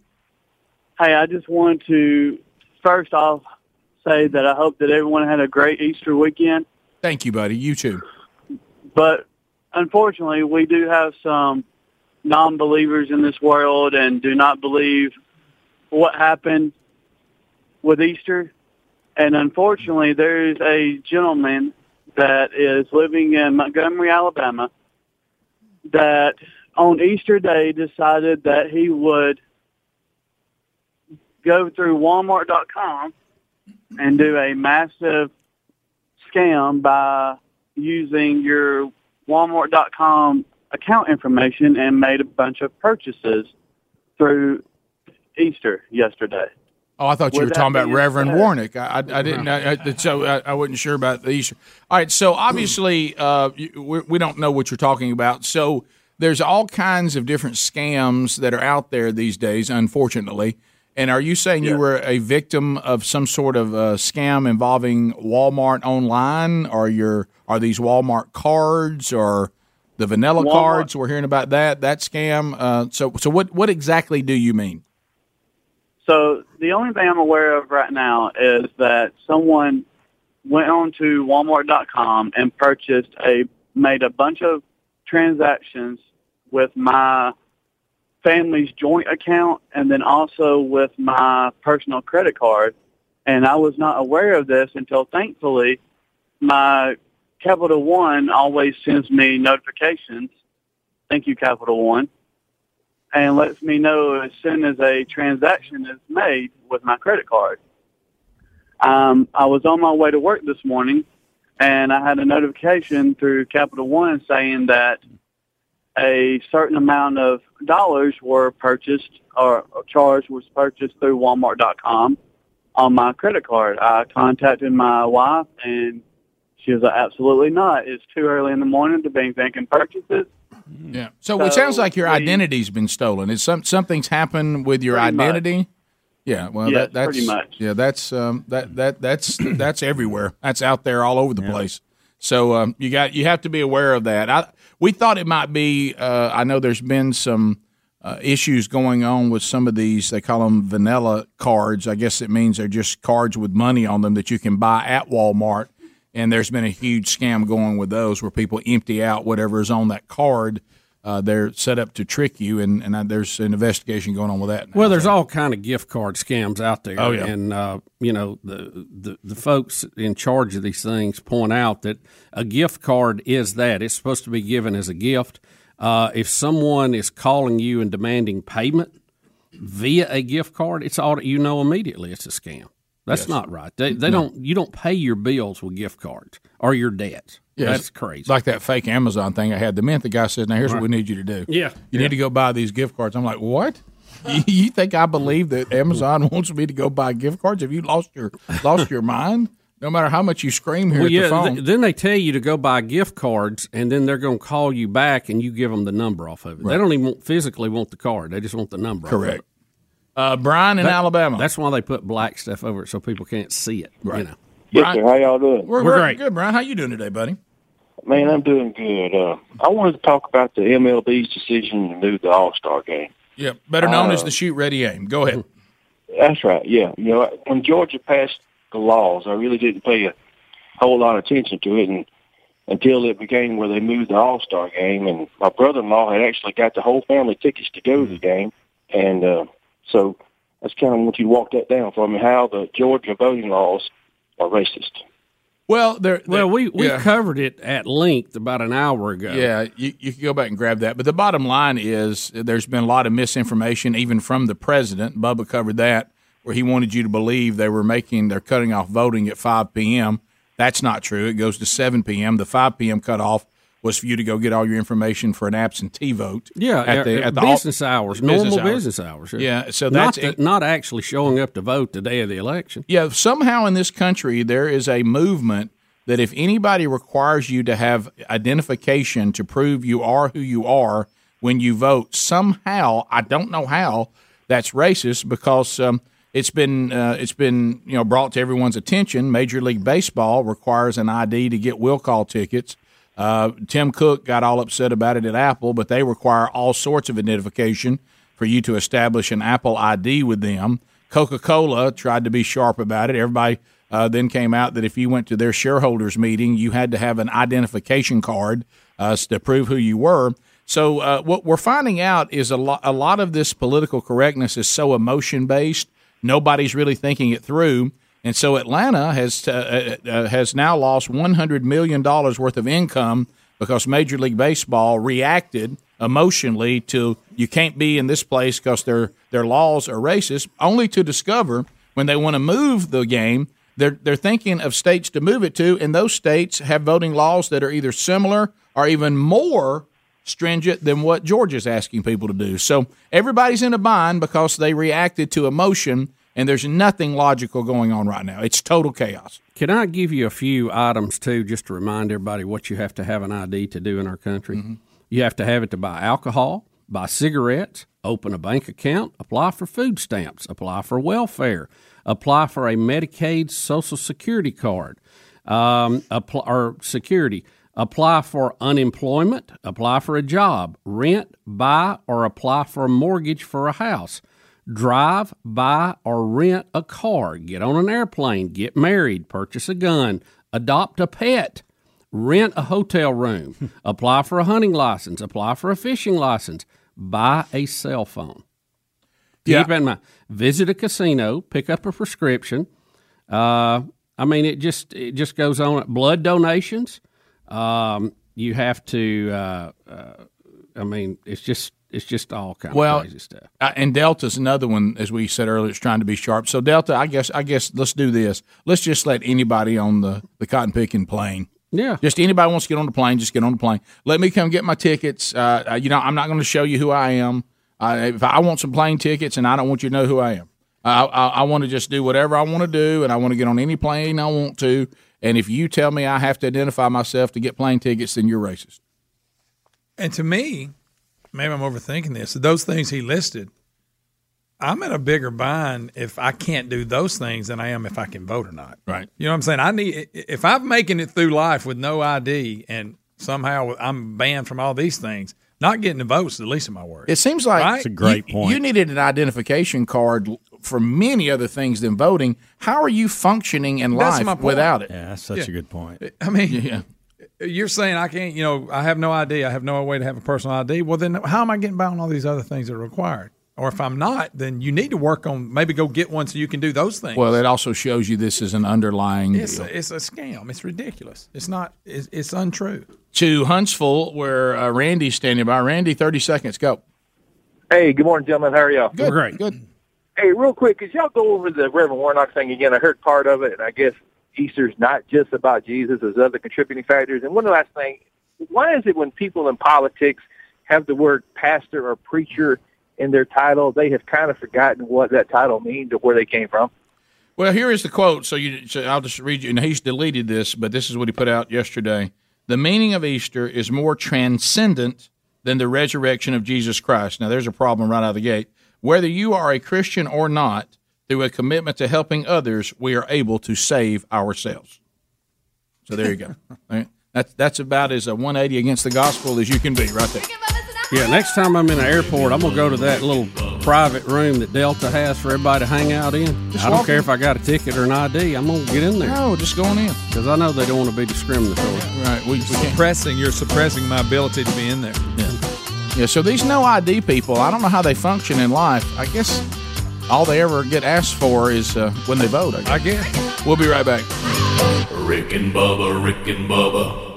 Hey, I just wanted to first off say that I hope that everyone had a great Easter weekend. Thank you, buddy. You too. But unfortunately, we do have some non-believers in this world and do not believe what happened with Easter. And unfortunately, there is a gentleman that is living in Montgomery, Alabama, that on Easter Day decided that he would go through Walmart.com and do a massive scam by using your Walmart.com account information and made a bunch of purchases through Easter yesterday. Oh, I thought you With were talking about Reverend Warnock. I, I, I didn't. I, I, so I, I wasn't sure about the Easter. All right. So obviously, uh, we, we don't know what you're talking about. So there's all kinds of different scams that are out there these days, unfortunately. And are you saying you were a victim of some sort of uh, scam involving Walmart online, or your are these Walmart cards, or the vanilla Walmart- cards? We're hearing about that that scam. Uh, so so what what exactly do you mean? So the only thing I'm aware of right now is that someone went on to Walmart.com and purchased a made a bunch of transactions with my family's joint account and then also with my personal credit card. And I was not aware of this until thankfully my Capital One always sends me notifications. Thank you, Capital One and lets me know as soon as a transaction is made with my credit card. Um, I was on my way to work this morning, and I had a notification through Capital One saying that a certain amount of dollars were purchased or charge was purchased through Walmart.com on my credit card. I contacted my wife, and she was like, "Absolutely not. It's too early in the morning to be making purchases." Yeah. So, it sounds like your identity's been stolen. Is some something's happened with your Pretty much. identity? Yeah. Well, Yes, that, that's pretty much. Yeah, that's um, that that that's that's everywhere. That's out there all over the place. So um, you got you have to be aware of that. I we thought it might be. Uh, I know there's been some. Uh, issues going on with some of these. They call them vanilla cards. I guess it means they're just cards with money on them that you can buy at Walmart. And there's been a huge scam going with those where people empty out whatever is on that card. Uh, they're set up to trick you, and, and uh, there's an investigation going on with that. Well, there's all kind of gift card scams out there. Oh, yeah. and uh, you know the, the the folks in charge of these things point out that a gift card is that it's supposed to be given as a gift. Uh, if someone is calling you and demanding payment via a gift card, it's all you know immediately it's a scam. That's Yes. not right. They they No. don't you don't pay your bills with gift cards or your debts. Yeah, That's crazy. Like that fake Amazon thing I had. The minute the guy says, "Now here's what we need you to do. Yeah. you Yeah. need to go buy these gift cards." I'm like, "What? you, you think I believe that Amazon wants me to go buy gift cards? Have you lost your lost your mind? No matter how much you scream here Well, at yeah. the phone, th- then they tell you to go buy gift cards, and then they're going to call you back, and you give them the number off of it. Right. They don't even want, physically want the card; they just want the number. off of Correct. it. Uh, Brian in That- Alabama. That's why they put black stuff over it so people can't see it. You know. Yes, sir. How y'all doing? We're, we're good, Brian. How you doing today, buddy? Man, I'm doing good. Uh, I wanted to talk about the MLB's decision to move the All Star game. Yeah, better known as Uh, the shoot ready aim. Go ahead. That's right. Yeah. You know, when Georgia passed the laws, I really didn't pay a whole lot of attention to it, and until it became where they moved the All Star game, and my brother-in-law had actually got the whole family tickets to go to the game, and uh, so that's kind of want you to walk that down for me. How the Georgia voting laws are racist. Well, there. Well, we we yeah. covered it at length about an hour ago. Yeah, you, you can go back and grab that. But the bottom line is there's been a lot of misinformation, even from the president. Bubba covered that, where he wanted you to believe they were making, they're cutting off voting at 5 p.m. That's not true. It goes to 7 p.m. The 5 p.m. cutoff was for you to go get all your information for an absentee vote. Yeah, at the, at the business hours, normal business hours. Yeah, so not that's the- not actually showing up to vote the day of the election. Yeah, somehow in this country there is a movement that if anybody requires you to have identification to prove you are who you are when you vote, somehow I don't know how that's racist because um, it's been uh, it's been you know brought to everyone's attention. Major League Baseball requires an ID to get will call tickets. Uh, Tim Cook got all upset about it at Apple, but they require all sorts of identification for you to establish an Apple ID with them. Coca Cola tried to be sharp about it. Everybody uh, then came out that if you went to their shareholders meeting, you had to have an identification card uh, to prove who you were. So uh, what we're finding out is a lot. A lot of this political correctness is so emotion based. Nobody's really thinking it through. And so Atlanta has uh, uh, has now lost 100 million dollars worth of income because Major League Baseball reacted emotionally to you can't be in this place because their their laws are racist. Only to discover when they want to move the game, they're they're thinking of states to move it to, and those states have voting laws that are either similar or even more stringent than what Georgia's asking people to do. So everybody's in a bind because they reacted to emotion, and there's nothing logical going on right now. It's total chaos. Can I give you a few items too, just to remind everybody what you have to have an ID to do in our country? Mm-hmm. You have to have it to buy alcohol, buy cigarettes, open a bank account, apply for food stamps, apply for welfare, apply for a Medicaid Social Security card, um, apply, or security, apply for unemployment, apply for a job, rent, buy, or apply for a mortgage for a house drive, buy, or rent a car, get on an airplane, get married, purchase a gun, adopt a pet, rent a hotel room, apply for a hunting license, apply for a fishing license, buy a cell phone. Keep that in mind. Visit a casino, pick up a prescription. Uh, I mean, it just it just goes on. Blood donations. Um, you have to. Uh, uh, I mean, it's just it's just all kind well, of crazy stuff. uh, and Delta's another one, as we said earlier, it's trying to be sharp. So Delta, I guess, I guess, let's do this. Let's just let anybody on the the cotton picking plane. Yeah, just anybody wants to get on the plane, just get on the plane. Let me come get my tickets. Uh, uh, you know, I'm not going to show you who I am. Uh, if I want some plane tickets, and I don't want you to know who I am. I, I, I want to just do whatever I want to do, and I want to get on any plane I want to. And if you tell me I have to identify myself to get plane tickets, then you're racist. And to me, maybe I'm overthinking this. Those things he listed, I'm in a bigger bind if I can't do those things than I am if I can vote or not. Right. You know what I'm saying? I need if I'm making it through life with no ID and somehow I'm banned from all these things. Not getting the votes is the least of my worries. It seems like Right? That's a great you, point. You needed an identification card for many other things than voting. How are you functioning in That's life my without it? Yeah, that's such a good point. I mean, Yeah. You're saying I can't. You know, I have no ID. I have no way to have a personal ID. Well, then how am I getting by on all these other things that are required? Or if I'm not, then you need to work on maybe go get one so you can do those things. Well, it also shows you this is an underlying it's deal. a, it's a scam. It's ridiculous. It's not. It's, it's untrue. to Huntsville, where uh, Randy's standing by. Randy, thirty seconds, go. Hey, good morning, gentlemen. How are y'all? Good, great, good. Hey, real quick, could y'all go over the Reverend Warnock thing again? I heard part of it, and I guess Easter's not just about Jesus. There's other contributing factors. And one last thing, why is it when people in politics have the word pastor or preacher in their title, they have kind of forgotten what that title means or where they came from? Well, here is the quote. So you, so I'll just read you. And he's deleted this, but this is what he put out yesterday. The meaning of Easter is more transcendent than the resurrection of Jesus Christ. Now, there's a problem right out of the gate. Whether you are a Christian or not, through a commitment to helping others, we are able to save ourselves. So there you go. All right. That's that's about as a 180 against the gospel as you can be, right there. Yeah, next time I'm in the airport, I'm gonna go to that little private room that Delta has for everybody to hang out in. Just I don't care in. if I got a ticket or an ID. I'm gonna get in there. No, just going in because I know they don't want to be discriminatory. Right. We, we can't. Suppressing. You're suppressing my ability to be in there. Yeah. Yeah, so these no ID people, I don't know how they function in life. I guess all they ever get asked for is uh, when they vote. I guess. guess. We'll be right back. Rick and Bubba, Rick and Bubba.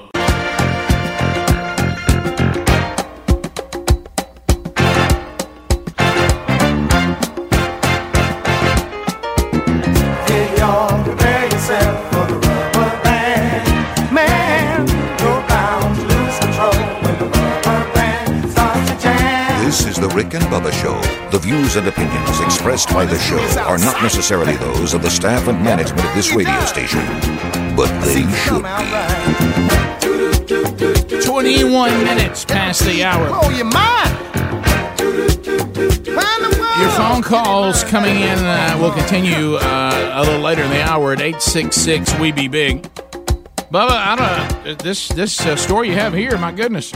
The Rick and Bubba Show. The views and opinions expressed by the show are not necessarily those of the staff and management of this radio station, but they should be. 21 minutes past the hour. Oh, you mind? Your phone calls coming in uh, will continue uh, a little later in the hour at 866 We Be Big. Bubba, I don't know. This, this uh, story you have here, my goodness.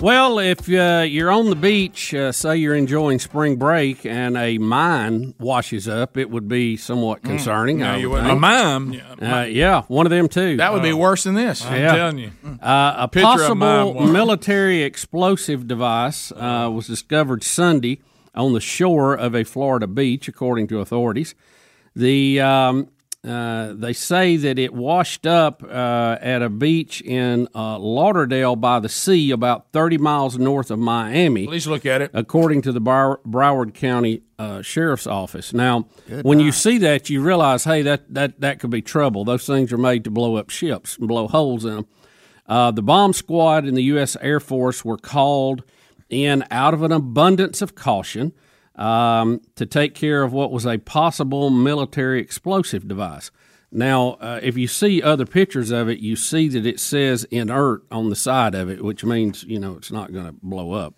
Well, if uh, you're on the beach, uh, say you're enjoying spring break, and a mine washes up, it would be somewhat concerning. Mm. No, you would wouldn't. A mime? Uh, yeah, one of them too. That would be worse than this. Uh, Yeah. Uh, a Picture possible boy. military explosive device uh, was discovered Sunday on the shore of a Florida beach, according to authorities. The um, uh, they say that it washed up uh, at a beach in uh, Lauderdale by the sea, about 30 miles north of Miami. Please look at it. According to the Brow- Broward County uh, Sheriff's Office. Now, when you see that, you realize, hey, that, that, that could be trouble. Those things are made to blow up ships and blow holes in them. Uh, the bomb squad and the U.S. Air Force were called in out of an abundance of caution um, to take care of what was a possible military explosive device. Now, uh, if you see other pictures of it, you see that it says inert on the side of it, which means you know it's not going to blow up.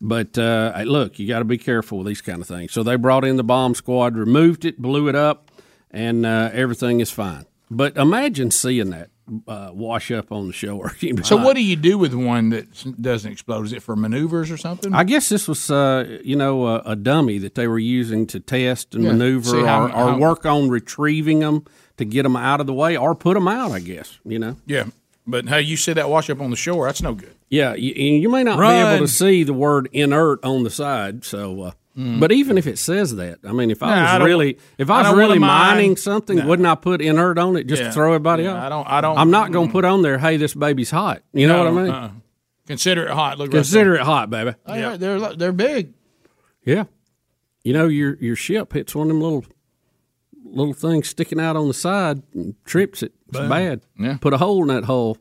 But uh, hey, look, you got to be careful with these kind of things. So they brought in the bomb squad, removed it, blew it up, and uh, everything is fine. But imagine seeing that uh, wash up on the shore. you know. So, what do you do with one that doesn't explode? Is it for maneuvers or something? I guess this was, uh, you know, a, a dummy that they were using to test and Yeah. maneuver how- or, or how- work on retrieving them to get them out of the way or put them out. I guess you know. Yeah, but hey, you see that wash up on the shore? That's no good. Yeah, you, you may not be able to see the word inert on the side. So, uh, Mm. but even if it says that, I mean, if I Nah, was I really, if I I was don't really wanna mine. mining something, No. wouldn't I put inert on it just Yeah. to throw everybody Yeah, off? I don't- I don't- I'm not going to put on there. Hey, this baby's hot. You know what I mean? uh-uh. Consider it hot. Look, right Consider there. it hot, baby. Oh, yeah, they're they're big. Yeah. You know, your your ship hits one of them little little things sticking out on the side and trips it. It's Boom. bad. Yeah. Put a hole in that hole.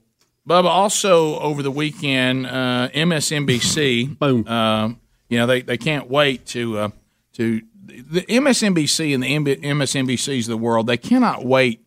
Bubba, also over the weekend, uh, MSNBC. Boom. Um, you know they, they can't wait to uh, to the MSNBC and the MB MSNBCs of the world. They cannot wait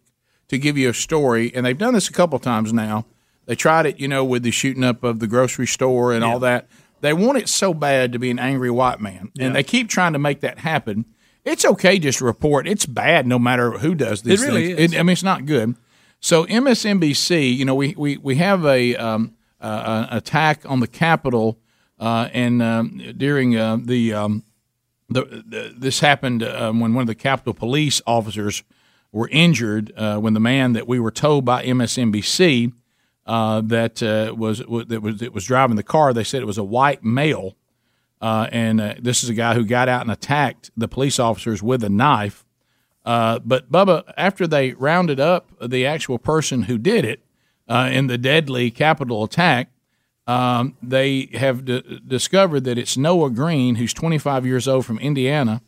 to give you a story, and they've done this a couple times now. They tried it, you know, with the shooting up of the grocery store and all that. They want it so bad to be an angry white man, and they keep trying to make that happen. It's okay just to report. It's bad no matter who does these It really things. is. It- I mean, it's not good. So MSNBC, you know, we we, we have a um, uh, an attack on the Capitol, uh, and um, during uh, the, um, the, the this happened um, when one of the Capitol Police officers were injured uh, when the man that we were told by MSNBC uh, that uh, was that was that was driving the car. They said it was a white male, uh, and this is a guy who got out and attacked the police officers with a knife. But Bubba, after they rounded up the actual person who did it in the deadly Capitol attack, um, they have d- discovered that it's Noah Green, who's 25 years old from Indiana,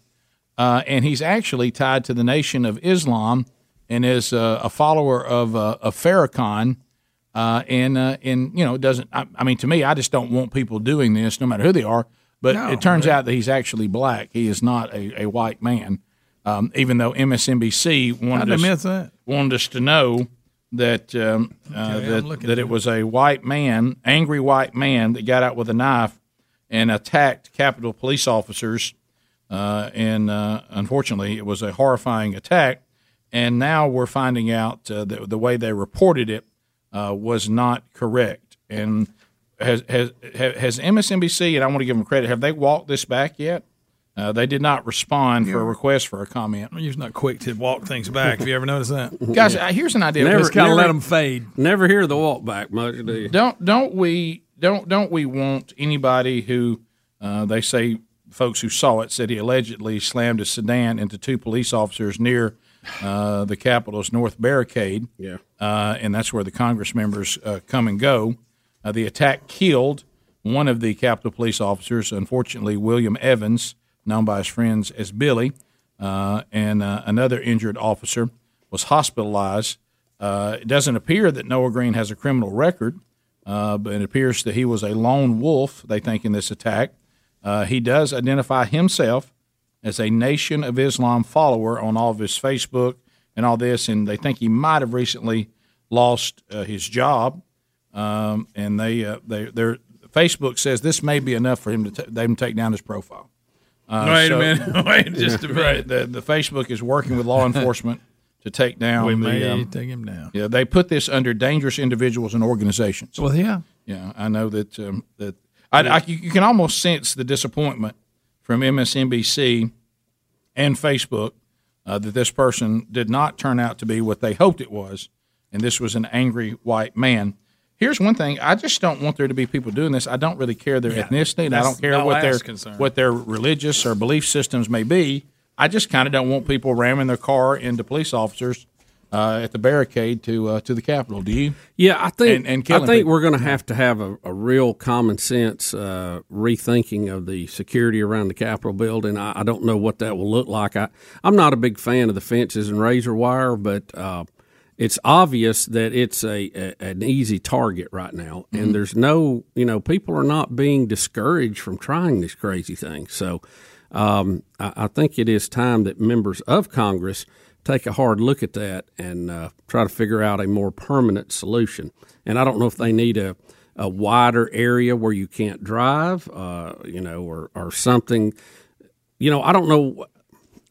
uh, and he's actually tied to the Nation of Islam and is uh, a follower of uh, of Farrakhan. Uh, and uh, and you know it doesn't. I, I mean, to me, I just don't want people doing this, no matter who they are. But No, it turns out that he's actually black. He is not a, a white man. Um, even though MSNBC wanted us, wanted us to know that um, uh, Okay, that, that it was a white man, angry white man, that got out with a knife and attacked Capitol police officers. Uh, and uh, unfortunately, it was a horrifying attack. And now we're finding out uh, that the way they reported it uh, was not correct. And has has has MSNBC and I want to give them credit. Have they walked this back yet? Uh, they did not respond for a request for a comment. You're not quick to walk things back. Have you ever noticed that? Guys, uh, here's an idea. Never Let's kind of let them fade. Never hear the walk back much, do you? Don't don't we don't don't we want anybody who uh, they say folks who saw it said he allegedly slammed a sedan into two police officers near uh, the Capitol's north barricade. Yeah. uh, and that's where the Congress members uh, come and go. Uh, the attack killed one of the Capitol police officers, unfortunately William Evans, known by his friends as Billy, uh, and uh, another injured officer was hospitalized. Uh, it doesn't appear that Noah Green has a criminal record, uh, but it appears that he was a lone wolf, they think, in this attack. Uh, he does identify himself as a Nation of Islam follower on all of his Facebook and all this, and they think he might have recently lost uh, his job. Um, and they, they, their Facebook says this may be enough for him to t- take down his profile. Uh, Wait a minute. Wait just a minute. Right, the, the Facebook is working with law enforcement to take down. We the, may um, take him down. yeah, they put this under dangerous individuals and organizations. Well, yeah. Yeah, I know that um, that I, I, you you can almost sense the disappointment from MSNBC and Facebook uh, that this person did not turn out to be what they hoped it was, and this was an angry white man. Here's one thing: I just don't want there to be people doing this. I don't really care their ethnicity, and I don't care what their concern. what their religious or belief systems may be. I just kind of don't want people ramming their car into police officers uh, at the barricade to uh, to the Capitol. Do you? Yeah, I think And- and I think people. we're going to have to have a, a real common sense uh, rethinking of the security around the Capitol building. I, I don't know what that will look like. I, I'm not a big fan of the fences and razor wire, but uh, it's obvious that it's a, a an easy target right now, and there's no you know people are not being discouraged from trying these crazy things. So um, I, I think it is time that members of Congress take a hard look at that and uh, try to figure out a more permanent solution. And I don't know if they need a, a wider area where you can't drive, uh, you know, or, or something. You know, I don't know.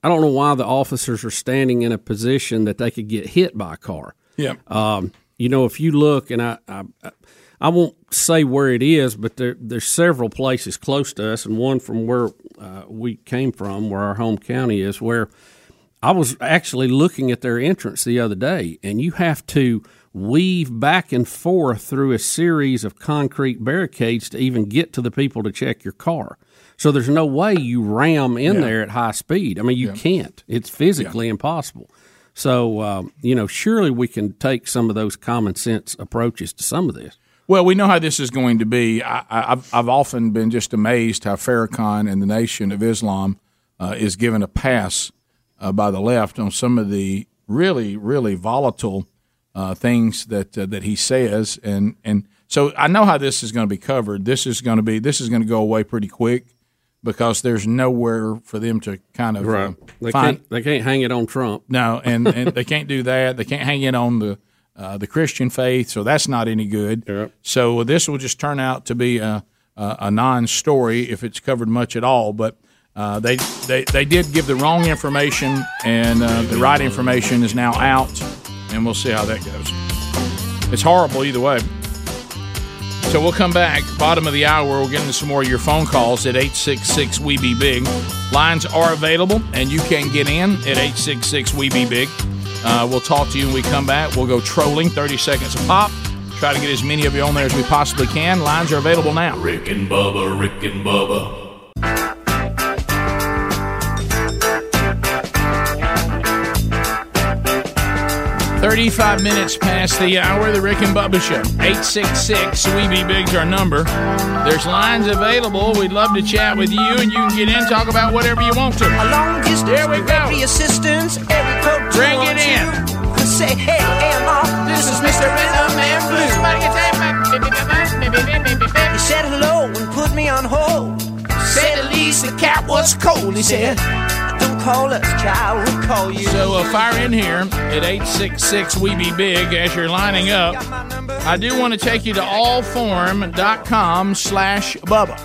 I don't know why the officers are standing in a position that they could get hit by a car. Yeah. Um, you know, if you look, and I, I, I won't say where it is, but there, there's several places close to us, and one from where uh, we came from, where our home county is, where I was actually looking at their entrance the other day, and you have to weave back and forth through a series of concrete barricades to even get to the people to check your car. So there's no way you ram in Yeah. there at high speed. I mean, you Yeah. can't. It's physically impossible. So um, you know, surely we can take some of those common sense approaches to some of this. Well, we know how this is going to be. I, I, I've, I've often been just amazed how Farrakhan and the Nation of Islam uh, is given a pass uh, by the left on some of the really, really volatile uh, things that uh, that he says, and and so I know how this is going to be covered. This is going to be this is going to go away pretty quick because there's nowhere for them to kind of uh, They find can't. They can't hang it on Trump. no, and, and they can't do that. They can't hang it on the uh, the Christian faith, so that's not any good. So this will just turn out to be a, a, a non-story if it's covered much at all. But uh, they, they they did give the wrong information, and uh, the right information is now out, and we'll see how that goes. It's horrible either way. So we'll come back, bottom of the hour. We'll get into some more of your phone calls at 866 We Be Big. Lines are available, and you can get in at 866 We Be Big. Uh, we'll talk to you when we come back. We'll go trolling, 30 seconds a pop. Try to get as many of you on there as we possibly can. Lines are available now. Rick and Bubba, Rick and Bubba. 35 minutes past the hour, the Rick and Bubba Show. 866 We Be Big's our number. There's lines available. We'd love to chat with you, and you can get in, talk about whatever you want to. Long distance There we go. delivery assistance, every code Bring it in. Say, hey, hey, Ma, this is Mr. Rhythm and Blues. Somebody He said hello and put me on hold. Said at least the cat was cold. He said, us, child, we'll call you. So uh, fire in here at 866 We Be Big as you're lining up. I do want to take you to allform.com slash Bubba.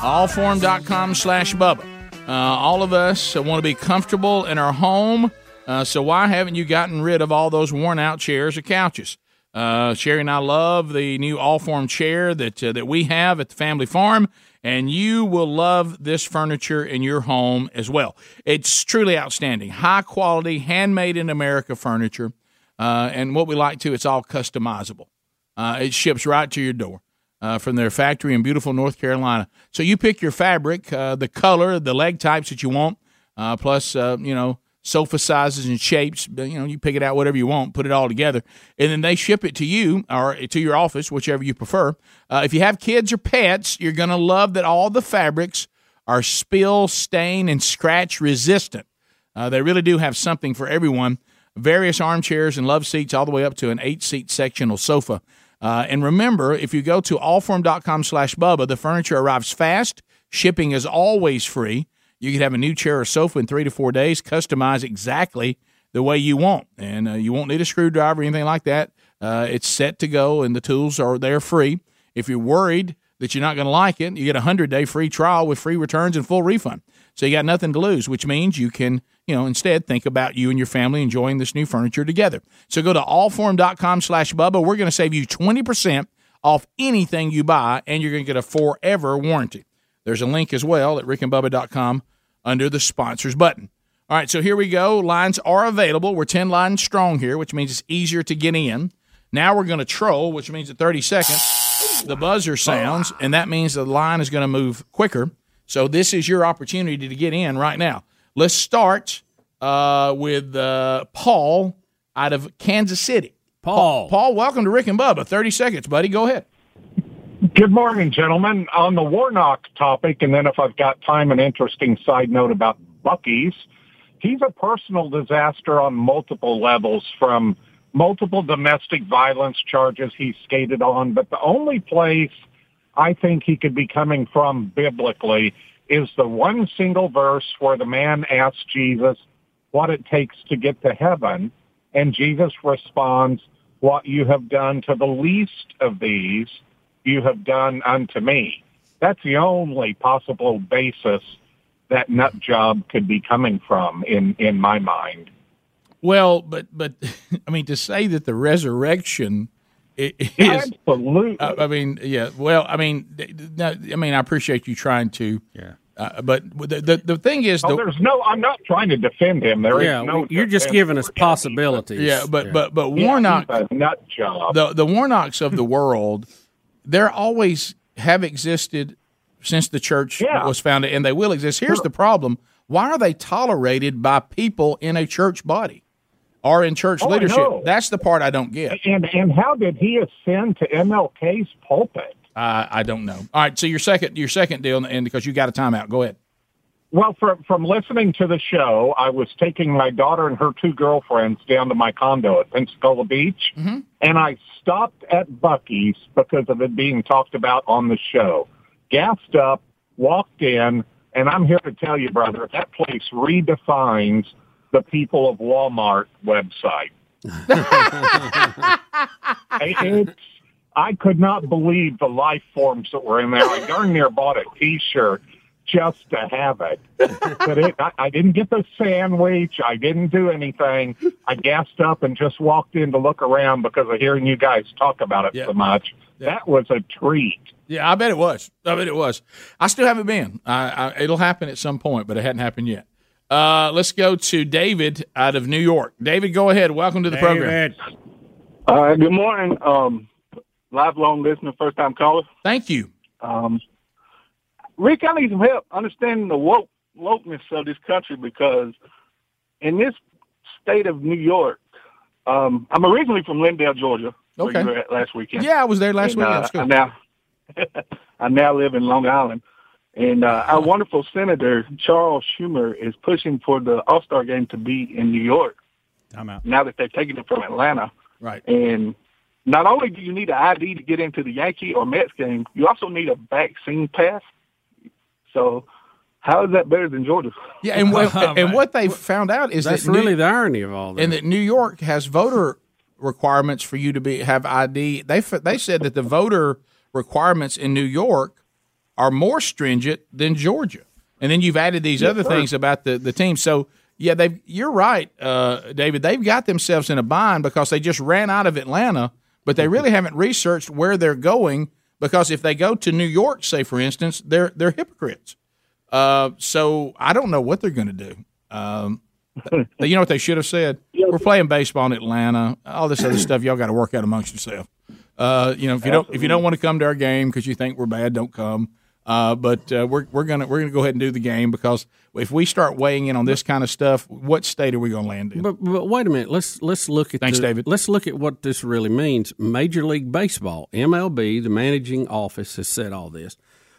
Allform.com slash Bubba. Uh, all of us want to be comfortable in our home. Uh, so why haven't you gotten rid of all those worn out chairs or couches? Uh, Sherry and I love the new Allform chair that uh, that we have at the family farm, and you will love this furniture in your home as well. It's truly outstanding, high quality, handmade in America furniture, uh, and what we like to, it's all customizable. Uh, it ships right to your door uh, from their factory in beautiful North Carolina. So you pick your fabric, uh, the color, the leg types that you want, uh, plus uh, you know sofa sizes and shapes. You know, you pick it out whatever you want, put it all together, and then they ship it to you or to your office, whichever you prefer. Uh, if you have kids or pets, you're gonna love that all the fabrics are spill, stain, and scratch resistant. Uh, they really do have something for everyone. Various armchairs and love seats, all the way up to an eight-seat sectional sofa. Uh, and remember, if you go to allform.com slash Bubba, the furniture arrives fast. Shipping is always free. You can have a new chair or sofa in three to four days, customize exactly the way you want. And uh, you won't need a screwdriver or anything like that. Uh, it's set to go, and the tools are there free. If you're worried that you're not going to like it, you get a 100 day free trial with free returns and full refund. So you got nothing to lose, which means you can, you know, instead think about you and your family enjoying this new furniture together. So go to allform.com slash Bubba. We're going to save you 20% off anything you buy, and you're going to get a forever warranty. There's a link as well at rickandbubba.com under the sponsors button. All right, so here we go. Lines are available. We're 10 lines strong here, which means it's easier to get in. Now we're going to troll, which means at 30 seconds, the buzzer sounds, and that means the line is going to move quicker. So this is your opportunity to get in right now. Let's start uh, with uh, Paul out of Kansas City. Paul. Paul, welcome to Rick and Bubba. 30 seconds, buddy. Go ahead. Good morning, gentlemen. On the Warnock topic, and then if I've got time, an interesting side note about Buc-ee's. He's a personal disaster on multiple levels from multiple domestic violence charges he's skated on, but the only place I think he could be coming from biblically is the one single verse where the man asks Jesus what it takes to get to heaven, and Jesus responds, what you have done to the least of these, you have done unto me. That's the only possible basis that nut job could be coming from in, in my mind. Well, but but I mean to say that the resurrection is absolutely. I mean, yeah. Well, I mean, th- th- no, I mean, I appreciate you trying to. Yeah. Uh, but the, the the thing is, Oh, the, there's no, I'm not trying to defend him. There is Yeah, no. you're just giving us possibilities. Yeah, but but but Yeah, Warnock, he's a nut job. the the Warnocks of the world, they're always have existed since the church was founded, and they will exist. Here's the problem: why are they tolerated by people in a church body or in church Oh, leadership? That's the part I don't get. And and how did he ascend to MLK's pulpit? Uh, I don't know. All right, so your second your second deal, and because you got a timeout, go ahead. Well, from from listening to the show, I was taking my daughter and her two girlfriends down to my condo at Pensacola Beach, and I stopped at Buc-ee's because of it being talked about on the show. Gassed up, walked in, and I'm here to tell you, brother, that place redefines the people of Walmart website. it's, I could not believe the life forms that were in there. I darn near bought a T-shirt just to have it. But it, I, I didn't get the sandwich. I didn't do anything. I gassed up and just walked in to look around because of hearing you guys talk about it so much. That was a treat. Yeah, I bet it was. I bet it was. I still haven't been. I, I, it'll happen at some point, but it hadn't happened yet. Uh, let's go to David out of New York. David, go ahead. Welcome to the program. Uh, good morning. Um, lifelong listener, first time caller. Thank you. Um, Rick, I need some help understanding the woke wokeness of this country because in this state of New York, um, I'm originally from Lindale, Georgia, Okay. you were at last weekend. Yeah, I was there last And, weekend. uh. I now, I now live in Long Island, and uh, our wonderful senator Charles Schumer is pushing for the All Star game to be in New York. I'm out. Now that they've taken it from Atlanta, right? And not only do you need an ID to get into the Yankee or Mets game, you also need a vaccine pass. So, how is that better than Georgia? Yeah, and what, and what they found out is That's that really the irony of all this. and that New York has voter requirements for you to be have ID. They they said that the voter requirements in New York are more stringent than Georgia, and then you've added these Yes, other sir. things about the the team. So yeah, they you're right, uh, David. They've got themselves in a bind because they just ran out of Atlanta, but they really haven't researched where they're going. Because if they go to New York, say for instance, they're they're hypocrites. Uh, so I don't know what they're going to do. Um, you know what they should have said? We're playing baseball in Atlanta. All this other stuff y'all got to work out amongst yourself. Uh, you know, if you don't if you don't want to come to our game because you think we're bad, don't come. Uh, but uh, we're we're gonna we're gonna go ahead and do the game because if we start weighing in on this kind of stuff, what state are we gonna land in? But, but wait a minute. Let's let's look at Thanks, the- David. Let's look at what this really means. Major League Baseball, MLB, the managing office has said all this.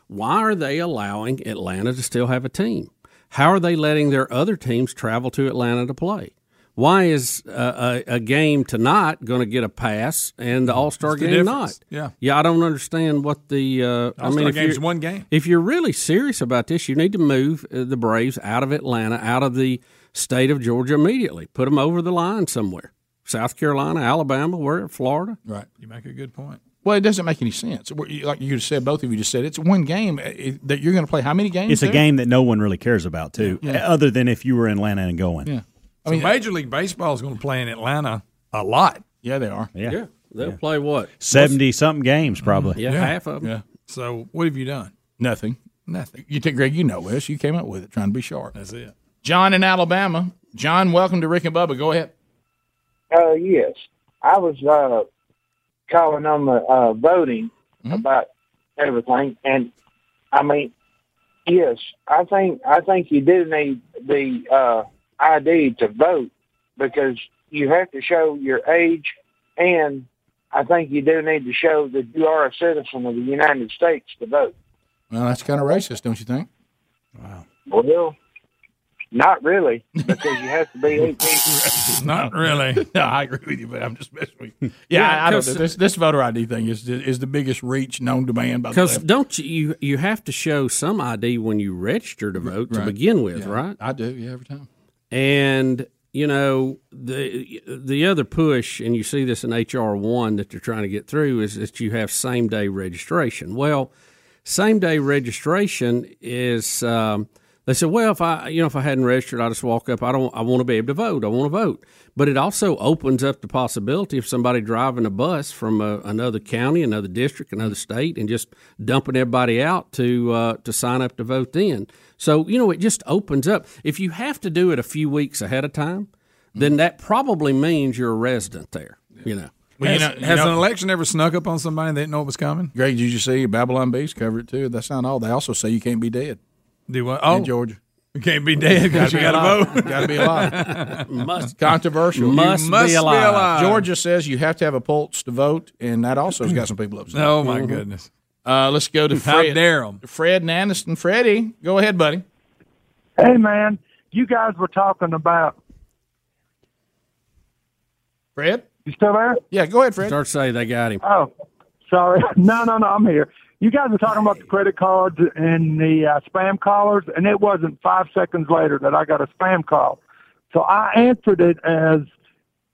Why are they allowing Atlanta to still have a team? How are they letting their other teams travel to Atlanta to play? Why is uh, a, a game tonight going to get a pass and the All Star What's the game not? Yeah. yeah. I don't understand what the. Uh, I All-Star mean, if game's you're- one game. If you're really serious about this, you need to move uh, the Braves out of Atlanta, out of the state of Georgia immediately. Put them over the line somewhere. South Carolina, Alabama, where Florida. Right. You make a good point. Well, it doesn't make any sense. Like you just said, both of you just said, it's one game uh, that you're going to play. How many games? It's a game that no one really cares about too, Yeah. other than if you were in Atlanta and going. Yeah. I mean, Major League Baseball is going to play in Atlanta a lot. Yeah, they are. Yeah. Yeah. They'll play what? Seventy something games probably. Yeah, half of them. Yeah. So, what have you done? Nothing. Nothing. You think, Greg, you know this. You came up with it, trying to be sharp. That's it. John in Alabama. John, welcome to Rick and Bubba. Go ahead. Uh, yes, I was uh, calling on the uh, voting about everything, and I mean, yes, I think I think you do need the uh, ID to vote because you have to show your age, and I think you do need to show that you are a citizen of the United States to vote. Well, that's kind of racist, don't you think? Wow. Well, not really, because you have to be 18. Not really. no, I agree with you, but I'm just messing with you. Yeah, Yeah, I, I don't 'cause- know. This, this voter ID thing is is the biggest reach known to man by the Because don't you, you you have to show some ID when you register to vote to begin with, Yeah, right? I do, yeah, every time. And you know the the other push, and you see this in HR one that they're trying to get through is that you have same day registration. Well, same day registration is. Um, they said, well, if I, you know, if I hadn't registered, I just walk up. I don't. I want to be able to vote. I want to vote. But it also opens up the possibility of somebody driving a bus from a, another county, another district, another state, and just dumping everybody out to uh, to sign up to vote. Then, so you know, it just opens up. If you have to do it a few weeks ahead of time, then that probably means you're a resident there. You know. Well, Has- has you has know- an election ever snuck up on somebody and they didn't know it was coming? Greg, did you see Babylon Beast cover it too? That's not all. They also say you can't be dead. Do what? Oh, in Georgia. You can't be dead because you got to vote. Got to be alive. Must controversial. Must You be alive. Georgia says you have to have a pulse to vote, and that also has got some people upset. Oh, my Mhm. goodness. Uh, let's go to How Fred. dare 'em. Fred and Anniston. Freddie, go ahead, buddy. Hey, man, you guys were talking about. Fred? You still there? Yeah, go ahead, Fred. Start saying they got him. Oh, sorry. No, no, no, I'm here. You guys were talking about the credit cards and the uh, spam callers, and it wasn't five seconds later that I got a spam call. So I answered it as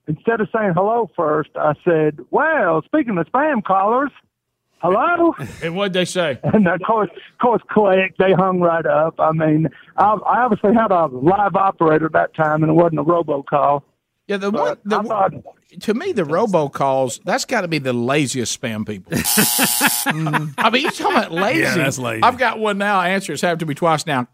instead of saying hello first, I said, "Well, speaking of spam callers, hello." And what'd they say? And of course, of course, click. They hung right up. I mean, I, I obviously had a live operator that time, and it wasn't a robocall. Yeah, the one the, to me the robocalls that's got to be the laziest spam people. Mm-hmm. I mean, you're talking about lazy? Yeah, that's lazy. I've got one now. Answers have to be twice now.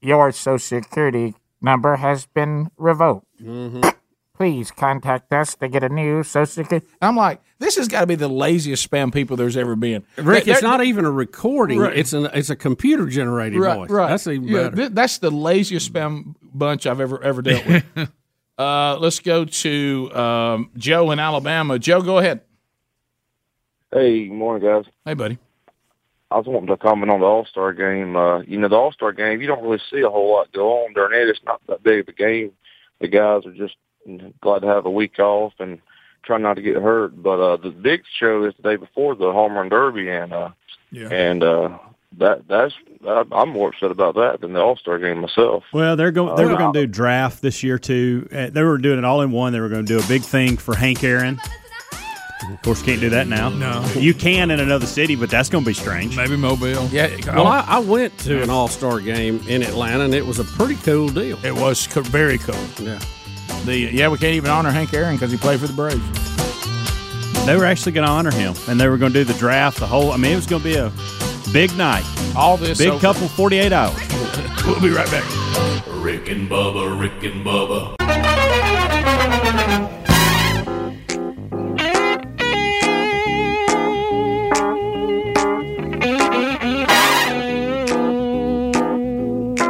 Your social security number has been revoked. Mm-hmm. Please contact us to get a new social security. I'm like, this has got to be the laziest spam people there's ever been. Rick, They're- it's not even a recording. Right. It's an it's a computer generated right, voice. Right. That's even Yeah, better. th- that's the laziest spam bunch I've ever ever dealt with. uh, let's go to um, Joe in Alabama. Joe, go ahead. Hey, morning, guys. Hey, buddy. I was wanting to comment on the All Star game. Uh, you know, the All Star game, you don't really see a whole lot go on during it. It's not that big of a game. The guys are just glad to have a week off and try not to get hurt. But uh, the big show is the day before the home run derby, and uh, Yeah. and uh, that that's I, I'm more upset about that than the All Star game myself. Well, they're going. They were Uh, going to do draft this year too. Uh, they were doing it all in one. They were going to do a big thing for Hank Aaron. Of course, can't do that now. No. you can in another city, but that's going to be strange. Maybe Mobile. Yeah. Well, I, I went to an All Star game in Atlanta, and it was a pretty cool deal. It was co- very cool. Yeah. The yeah, we can't even honor Hank Aaron because he played for the Braves. They were actually going to honor him, and they were going to do the draft. The whole. I mean, it was going to be a big night. All this big over. couple, forty-eight hours. We'll be right back. Rick and Bubba, Rick and Bubba.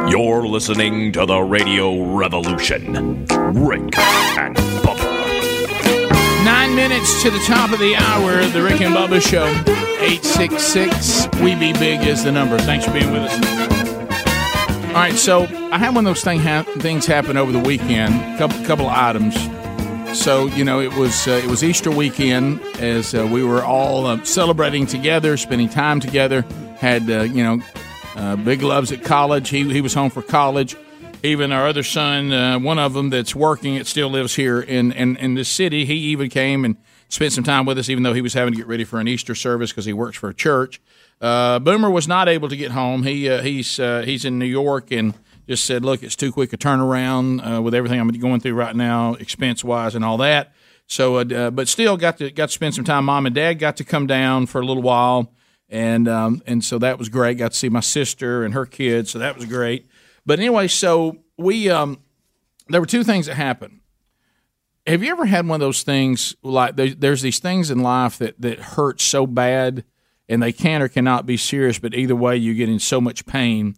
You're listening to the Radio Revolution. Rick and Bubba. Minutes to the top of the hour, the Rick and Bubba Show. 866 We Be Big is the number. Thanks for being with us. All right, so I had one of those thing ha- things happen over the weekend. a Couple couple of items. So you know, it was uh, it was Easter weekend as uh, we were all uh, celebrating together, spending time together. Had uh, you know, uh, big loves at college. He he was home for college. Even our other son, uh, one of them that's working, it still lives here in, in in this city. He even came and spent some time with us, even though he was having to get ready for an Easter service because he works for a church. Uh, Boomer was not able to get home. He uh, he's uh, he's in New York and just said, "Look, it's too quick a turnaround uh, with everything I'm going through right now, expense wise and all that." So, uh, but still got to got to spend some time. Mom and Dad got to come down for a little while, and um, and so that was great. Got to see my sister and her kids, so that was great. But anyway, so we um, there were two things that happened. Have you ever had one of those things like there's these things in life that that hurt so bad and they can or cannot be serious, but either way you get in so much pain.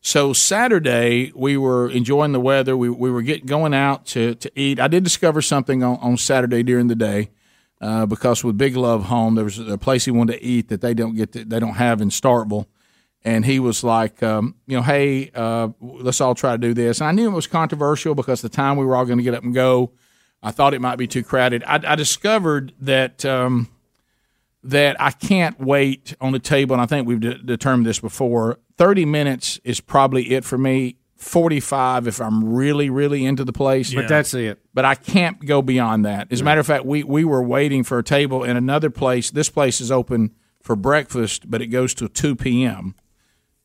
So Saturday we were enjoying the weather. We we were get going out to to eat. I did discover something on, on Saturday during the day. Uh, because with Big Love Home, there was a place he wanted to eat that they don't get to, they don't have in Starkville, and he was like, um, you know, hey, uh, let's all try to do this. And I knew it was controversial because the time we were all going to get up and go, I thought it might be too crowded. I, I discovered that um, that I can't wait on the table, and I think we've de- determined this before. Thirty minutes is probably it for me. Forty-five if I'm really, really into the place. But that's it. But I can't go beyond that. As a matter of fact, we we were waiting for a table in another place. This place is open for breakfast, but it goes till two p.m.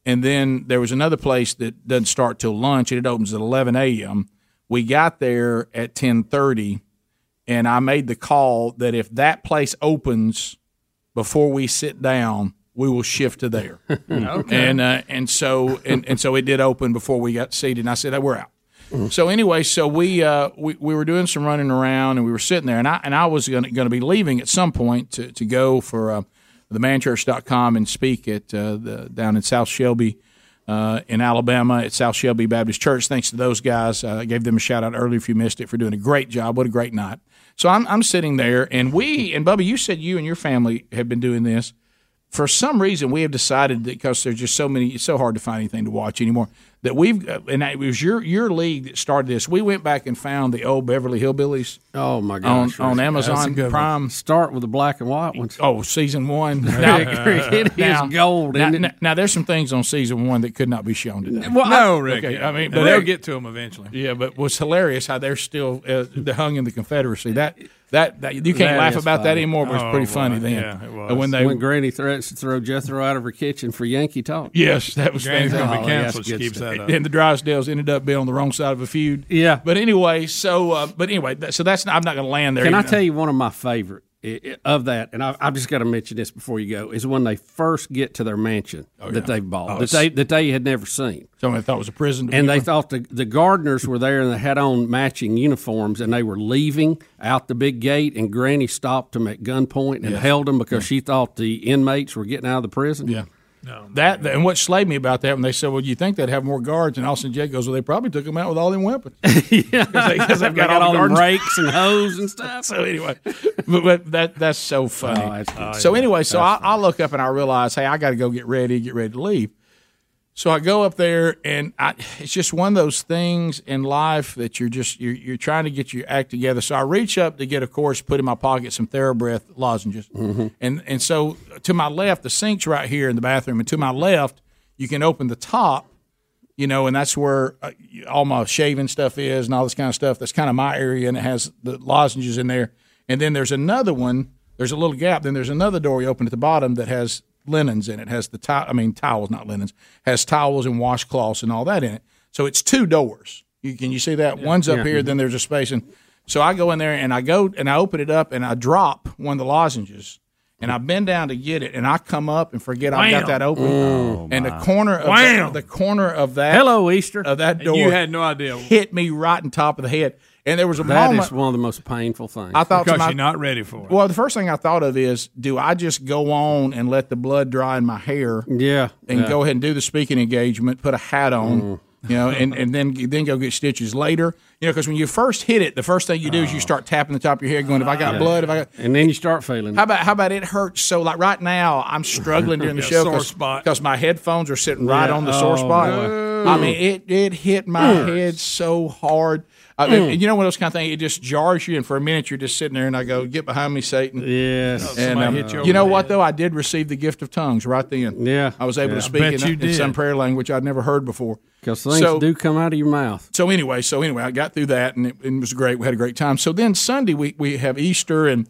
And then there was another place that doesn't start till lunch, and it opens at eleven a.m. We got there at ten thirty, and I made the call that if that place opens before we sit down, we will shift to there. Okay. And uh, and so and, and so it did open before we got seated. And I said, "Hey, we're out." So anyway, so we uh, we we were doing some running around, and we were sitting there, and I and I was going to be leaving at some point to to go for uh, the manchurch.com and speak at uh, the down in South Shelby. Uh, in Alabama at South Shelby Baptist Church. Thanks to those guys. Uh, I gave them a shout out earlier if you missed it for doing a great job. What a great night. So I'm, I'm sitting there, and we, and Bubba, you said you and your family have been doing this. For some reason, we have decided that because there's just so many, it's so hard to find anything to watch anymore, that we've uh, and it was your your league that started this. We went back and found the old Beverly Hillbillies. Oh my on, gosh! on Rick. Amazon That's a good one. Prime. Start with the black and white ones. Oh, season one. It is gold, Now, isn't it? now- now, there's some things on season one that could not be shown today. Well, no, Rick. Okay, I mean, but but they'll get to them eventually. Yeah, but it was hilarious how they're still uh, they're hung in the Confederacy. That that, that you can't That laugh is about that anymore, but it's Oh, pretty boy. funny then. Yeah, it And when they when Granny threatens to throw Jethro out of her kitchen for Yankee talk. Yes, that was Granny's gonna be fantastic. canceled. She keeps that up. And the Drysdales ended up being on the wrong side of a feud. Yeah. But anyway, so uh, but anyway, that, so that's not, I'm not going to land there. Can I tell you one of my favorite of that? And I, I've just got to mention this before you go. Is when they first get to their mansion that yeah. they've bought Oh, that they that they had never seen. Someone thought it was a prison. And they thought the, the gardeners were there and they had on matching uniforms and they were leaving out the big gate and Granny stopped them at gunpoint and Yes. held them because she thought the inmates were getting out of the prison. Yeah. That and what slayed me about that when they said, "Well, you think they'd have more guards?" And Austin Jay goes, "Well, they probably took them out with all them weapons." yeah, because they, have got, got all, all the them rakes and hoes and stuff. so anyway, but, but that that's so funny. Oh, that's good. so Oh, yeah. anyway, so I, I look up and I realize, hey, I got to go get ready, get ready to leave. So I go up there, and I, it's just one of those things in life that you're just you're, you're trying to get your act together. So I reach up to get, of course, put in my pocket some TheraBreath lozenges, and and so to my left, the sink's right here in the bathroom, and to my left, you can open the top, you know, and that's where uh, all my shaving stuff is and all this kind of stuff. That's kind of my area, and it has the lozenges in there. And then there's another one. There's a little gap. Then there's another door you open at the bottom that has linens in it. Has the towel. I mean towels, not linens. Has towels and washcloths and all that in it. So it's two doors. You, can you see that? One's up Yeah. here. Then there's a space. And so I go in there and I go and I open it up and I drop one of the lozenges. And I bend down to get it, and I come up and forget I got that open. Oh, and the corner of the, the corner of that Hello, Easter of that And door. you had no idea. hit me right on top of the head. And there was a That moment is one of the most painful things. I thought to because my- you're not ready for it. Well, the first thing I thought of is, do I just go on and let the blood dry in my hair? Yeah, and yeah. go ahead and do the speaking engagement, put a hat on, mm. you know, and, and then then go get stitches later. You know, because when you first hit it, the first thing you do is you oh. start tapping the top of your head, going, "If I got Yeah. blood, if I got," and then you start feeling. how about how about it hurts so like right now I'm struggling during the Yeah, show because my headphones are sitting right Yeah. on the sore Oh, spot. boy. I mean it it hit my mm. head so hard. I mean, Mm. you know what of those kind of things. It just jars you, and for a minute you're just sitting there, and I go, "Get behind me, Satan!" Yes. And um, hit you you know what head. though, I did receive the gift of tongues right then. Yeah. I was able Yeah. to speak in, in some prayer language I'd never heard before. Because things So- do come out of your mouth. So anyway, so anyway, I got through that and it, and it was great. We had a great time. So then Sunday we we have Easter and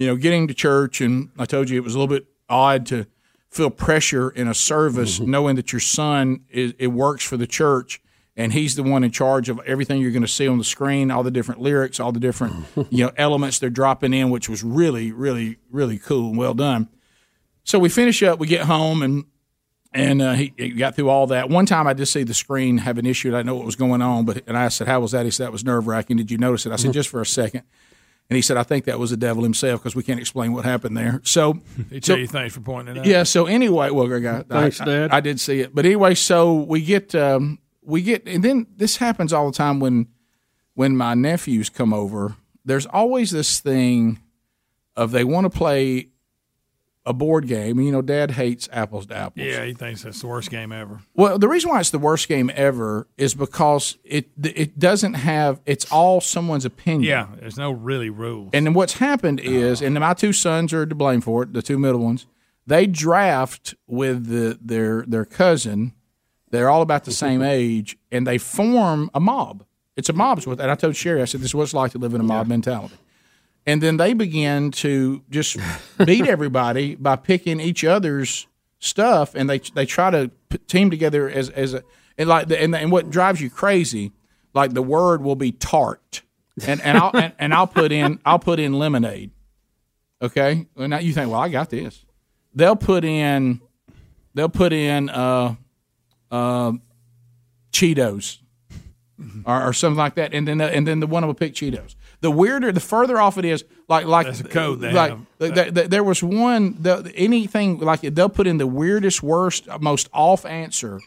you know getting to church and I told you it was a little bit odd to feel pressure in a service knowing that your son is it works for the church and he's the one in charge of everything you're going to see on the screen, all the different lyrics, all the different you know elements they're dropping in, which was really really really cool and well done. So we finish up, we get home and and uh, he, he got through all that. One time, I did see the screen have an issue. I didn't know what was going on, but and I said, "How was that?" He said, "That was nerve wracking." Did you notice it? I said, "Just for a second. And he said, "I think that was the devil himself because we can't explain what happened there." So, He so you thanks for pointing it out. yeah. So anyway, well, Greg, I, Thanks, I, Dad. I, I did see it, but anyway, so we get um, we get, and then this happens all the time when when my nephews come over. There's always this thing of they want to play a board game. You know, Dad hates apples to apples. Yeah, he thinks that's the worst game ever. Well, the reason why it's the worst game ever is because it it doesn't have it's all someone's opinion. Yeah, there's no really rules. And then what's happened is, and my two sons are to blame for it, the two middle ones. They draft with the, their their cousin. They're all about the same age, and they form a mob. It's a mob. And I told Sherry, I said, "This is what it's like to live in a mob mentality." And then they begin to just beat everybody by picking each other's stuff, and they they try to team together as as a and like the, and, and what drives you crazy, like the word will be tart, and and I'll and, and I'll put in I'll put in lemonade. Okay, well, now you think, well, I got this. They'll put in they'll put in uh, uh, Cheetos or, or something like that, and then and then the one will pick Cheetos. The weirder, the further off it is, like like That's a code they like have. th- th- th- there was one the, anything like they'll put in the weirdest, worst, most off answer,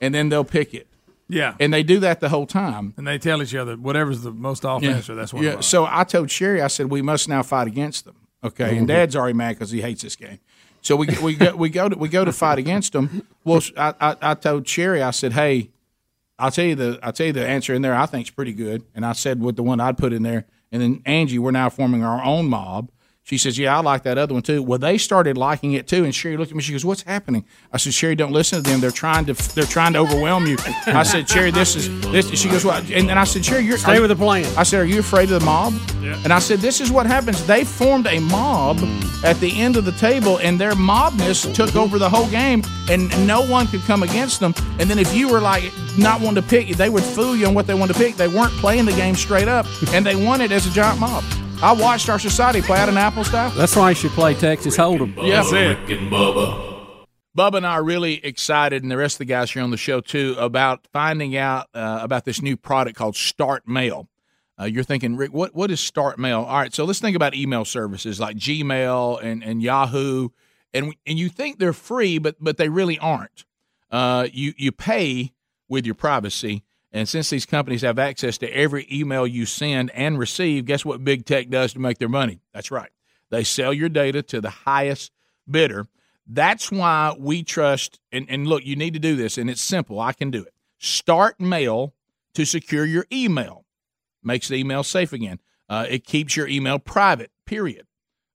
and then they'll pick it, yeah, and they do that the whole time. and they tell each other whatever's the most off answer. That's what. Yeah. So I told Sherry, I said we must now fight against them. Okay, Mm-hmm. and Dad's already mad because he hates this game. So we we go we go to we go to fight against them. Well, I, I I told Sherry, I said, hey, I'll tell you the I'll tell you the answer in there. I think pretty good, and I said what the one I'd put in there. And then Angie, we're now forming our own mob. She says, "Yeah, I like that other one too." Well, they started liking it too, and Sherry looked at me. She goes, "What's happening?" I said, "Sherry, don't listen to them. They're trying to they're trying to overwhelm you." I said, "Sherry, this is this." She goes, "Well," and then I said, "Sherry, you're Stay with the plan." I said, "Are you afraid of the mob?" And I said, "This is what happens. They formed a mob at the end of the table, and their mobness took over the whole game, and no one could come against them. And then if you were like not wanting to pick, they would fool you on what they wanted to pick. They weren't playing the game straight up, and they won it as a giant mob. I watched our society play out in Apple style. That's why you should play Texas Hold'em. Yeah, Rick and Bubba. Bubba and I are really excited, and the rest of the guys here on the show too, about finding out uh, about this new product called Start Mail. Uh, you're thinking, Rick, what what is Start Mail? All right, so let's think about email services like Gmail and, and Yahoo, and and you think they're free, but but they really aren't. Uh, you you pay with your privacy, and since these companies have access to every email you send and receive, guess what big tech does to make their money? That's right, they sell your data to the highest bidder. That's why we trust. And, and look, you need to do this, and it's simple. I can do it. Start Mail to secure your email. Makes the email safe again. Uh, it keeps your email private. Period.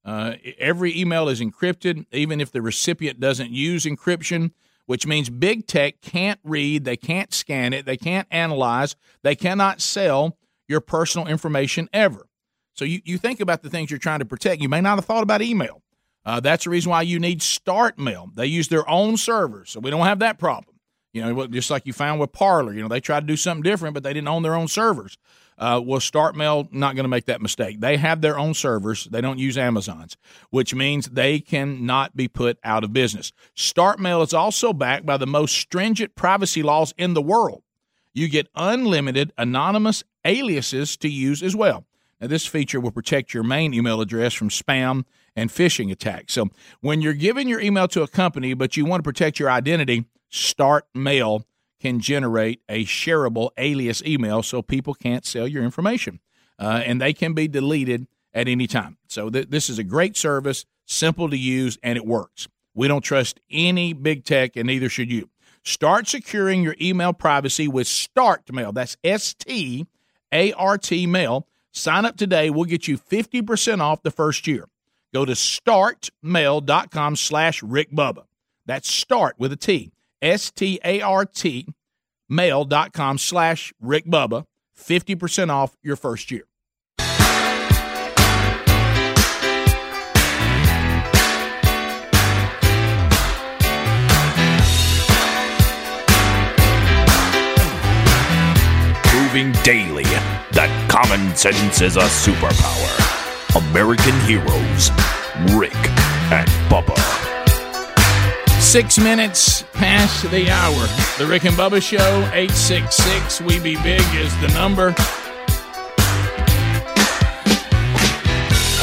Uh, every email is encrypted, even if the recipient doesn't use encryption, which means big tech can't read, they can't scan it, they can't analyze, they cannot sell your personal information ever. So you, you think about the things you're trying to protect. You may not have thought about email. Uh, that's the reason why you need Start Mail. They use their own servers, so we don't have that problem. You know, just like you found with Parler, you know, they tried to do something different, but they didn't own their own servers. Uh, well, StartMail not going to make that mistake. They have their own servers. They don't use Amazon's, which means they cannot be put out of business. StartMail is also backed by the most stringent privacy laws in the world. You get unlimited anonymous aliases to use as well. Now, this feature will protect your main email address from spam and phishing attacks. So, when you're giving your email to a company, but you want to protect your identity, Start Mail can generate a shareable alias email so people can't sell your information. Uh, and they can be deleted at any time. So, th- this is a great service, simple to use, and it works. We don't trust any big tech, and neither should you. Start securing your email privacy with Start Mail. That's S T A R T Mail. Sign up today. We'll get you 50% off the first year. Go to startmail.com slash Rick Bubba. That's start with a T. S T A R T mail.com slash Rick Bubba. 50% off your first year. Proving daily that common sense is a superpower. American heroes, Rick and Bubba. Six minutes past the hour. The Rick and Bubba Show, 866 We Be Big is the number.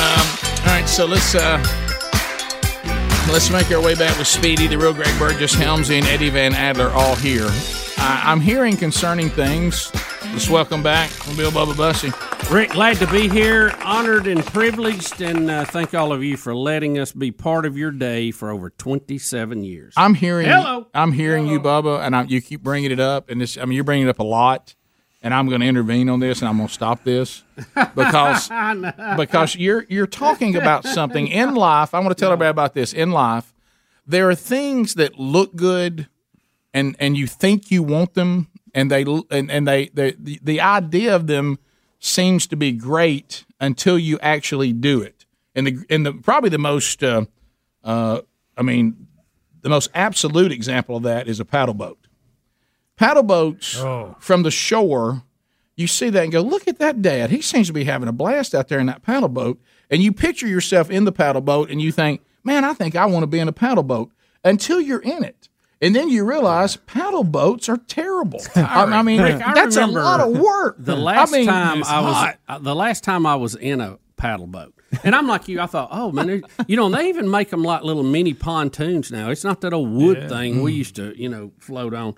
Um, all right, so let's uh, let's make our way back with Speedy, the real Greg Burgess, Helmsy, and Eddie Van Adler all here. I'm hearing concerning things. Let's welcome back Bill Bubba Bussey. Rick, glad to be here. Honored and privileged, and uh, thank all of you for letting us be part of your day for over 27 years. I'm hearing. Hello. I'm hearing you, Bubba, and I, you keep bringing it up, and this. I mean, you're bringing it up a lot, and I'm going to intervene on this, and I'm going to stop this because I because you're you're talking about something in life. I want to tell everybody about this in life. There are things that look good, and and you think you want them, and they and, and they, they the, the idea of them seems to be great until you actually do it. And the and the probably the most uh, uh, I mean the most absolute example of that is a paddle boat. Paddle boats from the shore, you see that and go, look at that dad. He seems to be having a blast out there in that paddle boat. And you picture yourself in the paddle boat and you think, man, I think I want to be in a paddle boat until you're in it. And then you realize paddle boats are terrible. I, I mean, Rick, I that's a lot of work. The last I mean, time I was hot. the last time I was in a paddle boat, and I'm like you. I thought, oh man, you know, and they even make them like little mini pontoons now. It's not that old wood Yeah. thing we Mm. used to, you know, float on.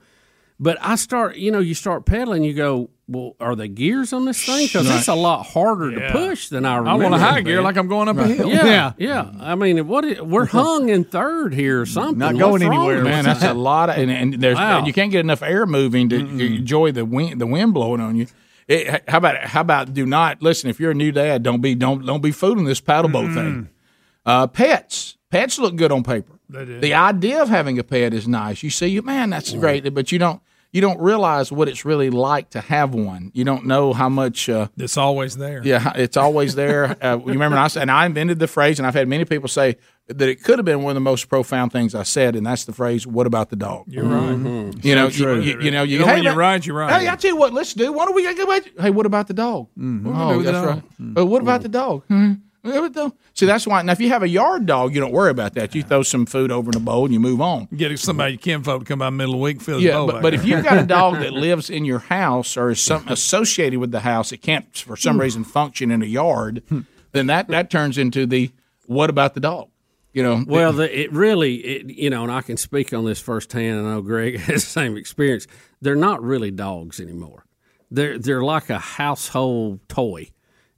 But I start, you know, you start pedaling, you go, well, are the gears on this thing? Because Right. it's a lot harder Yeah. to push than I remember. I want a high gear like I'm going up a hill. Yeah, Yeah. yeah, I mean, what? We're hung in third here or something. Not What's anywhere, man. us? That's a lot, of, and, and there's Wow. you can't get enough air moving to enjoy the wind, the wind blowing on you. It, how about how about do not listen? If you're a new dad, don't be don't don't be fooling this paddle boat thing. Uh, pets, pets look good on paper. They do. The idea of having a pet is nice. You see, man, that's great, but you don't you don't realize what it's really like to have one. You don't know how much. Uh, It's always there. yeah, it's always there. Uh, you remember, I and I invented the phrase, and I've had many people say that it could have been one of the most profound things I said, and that's the phrase, "What about the dog?" You're right. You know, So true. you, you, you know, you, You know, hey, when you're right, you're right. Hey, I tell you what, let's do. Why don't we go back? Hey, what about the dog? What do we do Oh, that's dog? right. But what about the dog? Hmm. What See, that's why. Now, if you have a yard dog, you don't worry about that. You throw some food over in the bowl and you move on. Get somebody you kinfolk to come by the middle of the week, fill the Yeah, bowl but, but if you've got a dog that lives in your house or is some associated with the house, it can't for some hmm. reason function in a yard, hmm. then that that turns into the what about the dog? You know, Well, the, it really, it, you know, and I can speak on this firsthand. I know Greg has the same experience. They're not really dogs anymore. They're they're like a household toy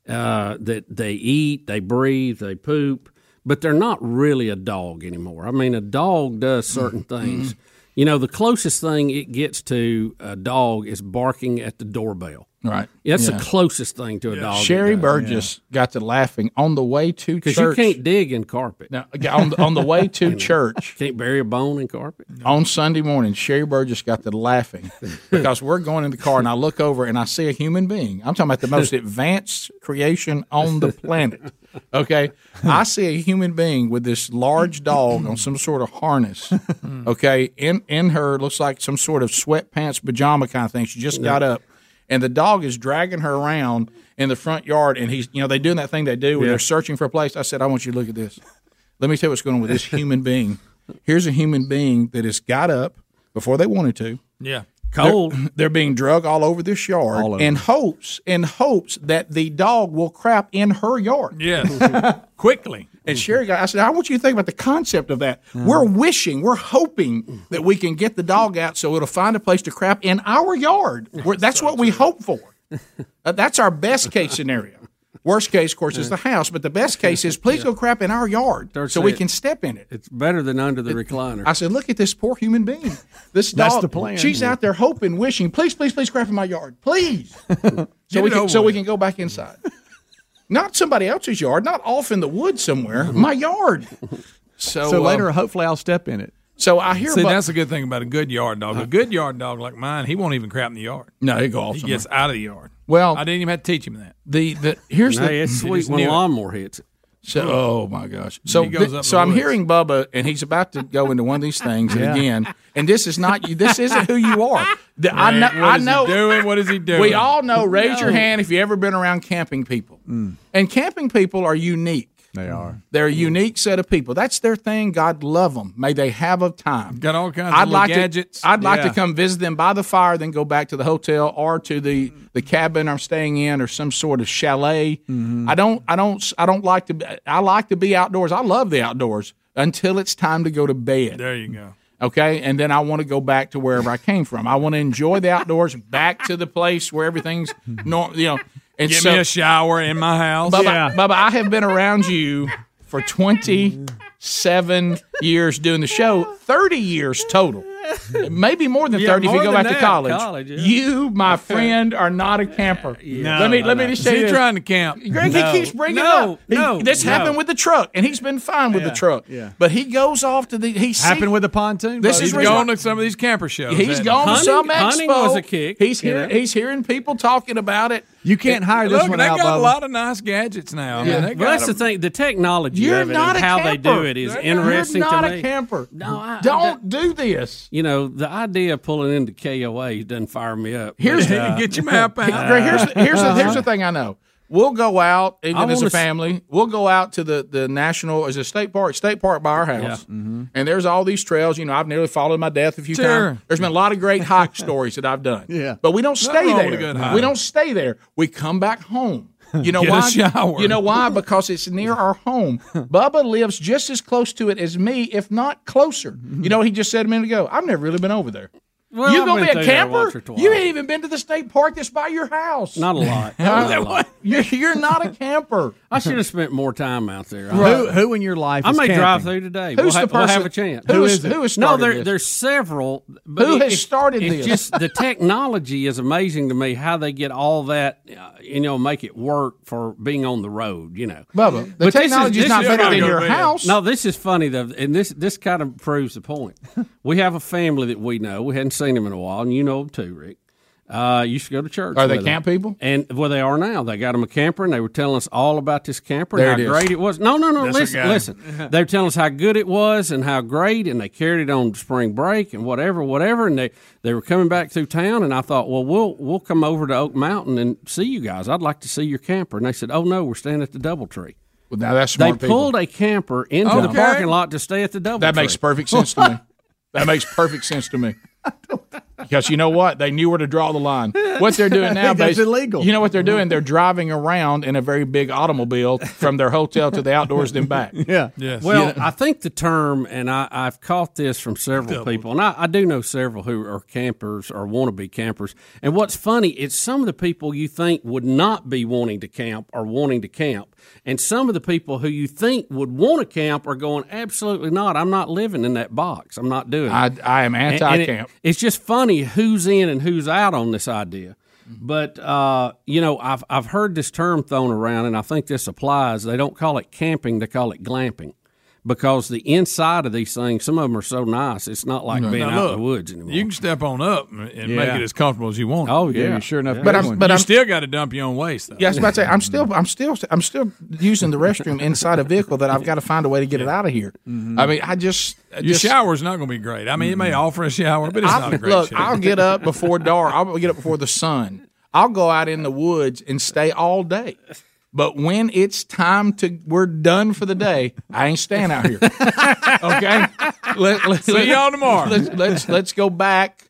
uh, that they eat, they breathe, they poop, but they're not really a dog anymore. I mean, a dog does certain things. You know, the closest thing it gets to a dog is barking at the doorbell. Right. That's Yeah. the closest thing to a dog. Sherry does. Burgess got to laughing on the way to Because you can't dig in carpet. Now, on the, on the way to church, can't bury a bone in carpet. on Sunday morning, Sherry Burgess got to laughing because we're going in the car and I look over and I see a human being. I'm talking about the most advanced creation on the planet. Okay, I see a human being with this large dog on some sort of harness. Hmm. Okay, in in her looks like some sort of sweatpants pajama kind of thing. She just got up. And the dog is dragging her around in the front yard, and he's, you know, they doing that thing they do when they're searching for a place. I said, I want you to look at this. Let me tell you what's going on with this human being. Here's a human being that has got up before they wanted to. Yeah. Cold. They're, they're being drug all over this yard All over. in hopes in hopes that the dog will crap in her yard. Yes. Quickly. And Sherry got, I said, I want you to think about the concept of that. We're wishing, we're hoping that we can get the dog out so it'll find a place to crap in our yard. We're, that's what we hope for. Uh, that's our best case scenario. Worst case, of course, is the house, but the best case is please go crap in our yard so we saying- can step in it. It's better than under the recliner. I said, look at this poor human being. This That's dog, the plan. She's out there hoping, wishing, please, please, please crap in my yard, please, so Get we can so we can go back inside. Not somebody else's yard, not off in the woods somewhere. Mm-hmm. My yard. So, So, later, uh, hopefully, I'll step in it. So I hear See, about- that's a good thing about a good yard dog. A good yard dog like mine, he won't even crap in the yard. No, he go off He somewhere. gets out of the yard. Well, I didn't even have to teach him that. the the here's the Hey, it's sweet when knew it. lawnmower hits it. So, oh my gosh! So, He goes thi- so I'm woods. hearing Bubba, and he's about to go into one of these things Yeah. again. And this is not you. This isn't who you are. The- I know. what I is he doing? What is he doing? We all know. Raise your hand if you have ever been around camping people. Mm. And camping people are unique. They are. They're a unique set of people. That's their thing. God love them. May they have a time. Got all kinds I'd of like gadgets. to. I'd like Yeah. to come visit them by the fire, then go back to the hotel or to the the cabin I'm staying in, or some sort of chalet. Mm-hmm. I don't. I don't. I don't like to. Be, I like to be outdoors. I love the outdoors until it's time to go to bed. There you go. Okay, and then I want to go back to wherever I came from. I want to enjoy the outdoors, back to the place where everything's normal. You know, and Get so, me a shower in my house. Bubba, Bubba, I have been around you for 27 years doing the show, 30 years total. Maybe more than Yeah, 30 if you go than back to college. college, yeah. You, my friend, are not a camper. No, let me let me no. just Is say he this. trying to camp? Greg, No. he keeps bringing No, it up. He- no, this no. happened with the truck, and he's been fine with Yeah, the truck. yeah. But he goes off to the. He's Happened with the pontoon. This boat. is He's reason gone why- to some of these camper shows. He's hasn't gone to some expo. hunting was a kick, He's you hearing he's hearing people talking about it. You can't hire this Look, one they out, got Bubba. a lot of nice gadgets now. I mean, Yeah. they Well, got that's the 'em. thing. The technology You're of it not and a how they camper. do it is You're interesting not to a me. camper. No, I, Don't do this. You know, the idea of pulling into KOA doesn't fire me up. Here's But, the- uh, Get your map out. Greg, here's the, here's the, here's the thing I know. We'll go out I even as a wanna s- family. We'll go out to the the national as a state park, state park by our house, mm-hmm. and there's all these trails. You know, I've nearly followed my death a few Sure. times. There's been a lot of great hike stories that I've done. Yeah. but we don't stay Nothing wrong with there. a good hike. We don't stay there. We come back home. You know Get a why? shower. You know why? Because it's near our home. Bubba lives just as close to it as me, if not closer. You know, what he just said a minute ago. I've never really been over there. Well, you I've gonna be a camper? once or twice. You ain't even been to the state park that's by your house. Not a lot. Not a lot. You're, you're not a camper. I should have spent more time out there. Who, who in your life? I is may camping? drive through today. Who's we'll, ha- the we'll person- have a chance. who Who is- is it? who has no, started there, this? there's several. but Who it- has started it's this? just the technology is amazing to me. How they get all that, uh, you know, make it work for being on the road. You know, Bubba, the But this is- technology's this not is better than your house. No, this is funny though, and this this kind of proves the point. we have a family that we know. We hadn't seen him in a while, and you know him too, Rick. Uh, used to go to church. Are they with them. camp people? And well, they are now. They got them a camper, and they were telling us all about this camper There and it great it was. No, no, no. That's listen, listen. they were telling us how good it was and how great, and they carried it on spring break and whatever, whatever. And they they were coming back through town, and I thought, well, we'll we'll come over to Oak Mountain and see you guys. I'd like to see your camper. And they said, oh no, we're staying at the DoubleTree. Well, now that's They people. pulled a camper into the parking lot to stay at the DoubleTree. That makes perfect sense to me. That makes perfect sense to me. I don't. Because you know what? They knew where to draw the line. What they're doing now, That's illegal. You know what they're doing? They're driving around in a very big automobile from their hotel to the outdoors, then back. Yeah. Yes. Well, I think the term, and I, I've caught this from several people, and I, I do know several who are campers or want to be campers. And what's funny is some of the people you think would not be wanting to camp are wanting to camp, and some of the people who you think would want to camp are going, absolutely not. I'm not living in that box. I'm not doing it. I, I am And- and anti-camp. it- it's just funny who's in and who's out on this idea. But uh, you know, I've I've heard this term thrown around, and I think this applies. They don't call it camping; they call it glamping, because the inside of these things, some of them are so nice, it's not like No, being out look, in the woods anymore. You can step on up and and make it as comfortable as you want. Oh, yeah. Yeah, sure enough, But I'm- but you I'm- still got to dump your own waste though. Yeah, I was about to say I'm still mm-hmm. I'm still I'm still using the restroom inside a vehicle that I've got to find a way to get it out of here. Mm-hmm. I mean, I just Your just- shower's not going to be great. I mean, it may mm-hmm. offer a shower, but it's I'll- not a great look, shower. I'll get up before dark. I'll get up before the sun. I'll go out in the woods and stay all day. But when it's time to, we're done for the day. I ain't staying out here. okay. Let, let, See y'all tomorrow. Let's, let's let's go back.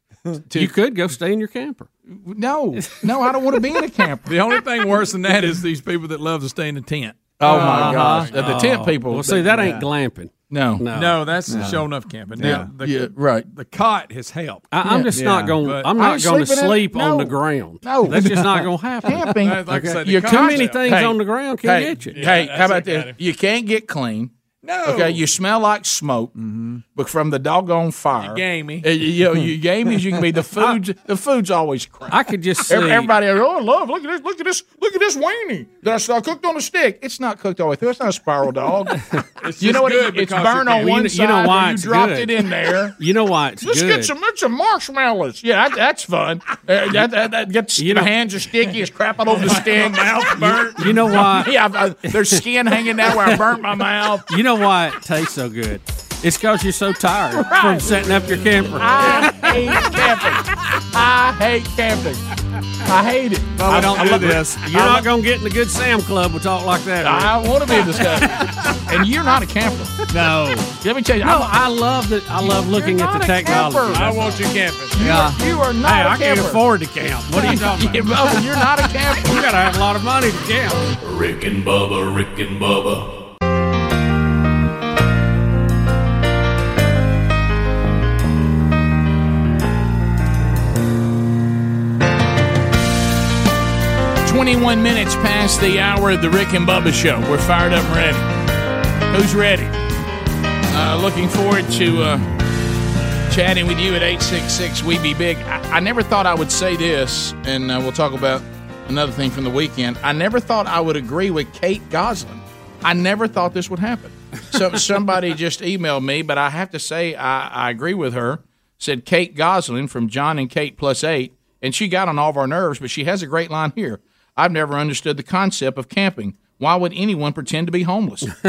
To, you could go stay in your camper. No, no, I don't want to be in a camper. The only thing worse than that is these people that love to stay in a tent. Oh my Uh-huh. gosh, the, the tent Oh. people. Well, see, that ain't glamping. No, No. No, that's No. show enough camping. Yeah. Now, the, Yeah, right. The cot has helped. I, I'm just not going. But- I'm not going to sleeping in- sleep on no. the ground. No. that's just not going to happen. Camping. Like I said, You're too many things Hey, on the ground can hey, get you. Hey, Yeah, how about that's this? You can't get clean. No. Okay, you smell like smoke, but from the doggone fire. You gamey. Uh, you know, you gamey as you can be. The food, the food's always crap. I could just see. Everybody, oh, I love. Look at this. Look at this. Look at this weenie that's uh, cooked on a stick. It's not cooked all the way through. It's not a spiral dog. It's you know what? good It, it's burned on one you side. You know why and you dropped good. it in there. You know why it's Let's good. get some. It's some marshmallows. Yeah, that, that's fun. Uh, that, that, that gets You my know- hands are sticky. It's crap all over the stick. mouth burnt. You know why? Yeah, I've, uh, there's skin hanging down where I burnt my mouth. You know why it tastes so good? It's because you're so tired from setting up your camper. I hate camping. I hate camping. I hate it. I don't do this. You're not going to get in the good Sam Club with talk like that. Rick. I want to be in this stuff. and you're not a camper. No. Let me tell you. No, I'm- I love that. I love looking at the a technology. camper. I want you camping. Yeah. you are not Hey, a I can't afford to camp. What are you talking about? You're not a camper. You got to have a lot of money to camp. Rick and Bubba, Rick and Bubba. Twenty-one minutes past the hour of the Rick and Bubba show. We're fired up and ready. Who's ready? Uh, looking forward to uh, chatting with you at eight six six. We be big. I, I never thought I would say this, and uh, we'll talk about another thing from the weekend. I never thought I would agree with Kate Gosselin. I never thought this would happen. So somebody just emailed me, but I have to say I, I agree with her. Said Kate Gosselin from Jon and Kate Plus Eight, and she got on all of our nerves, but she has a great line here. I've never understood the concept of camping. Why would anyone pretend to be homeless?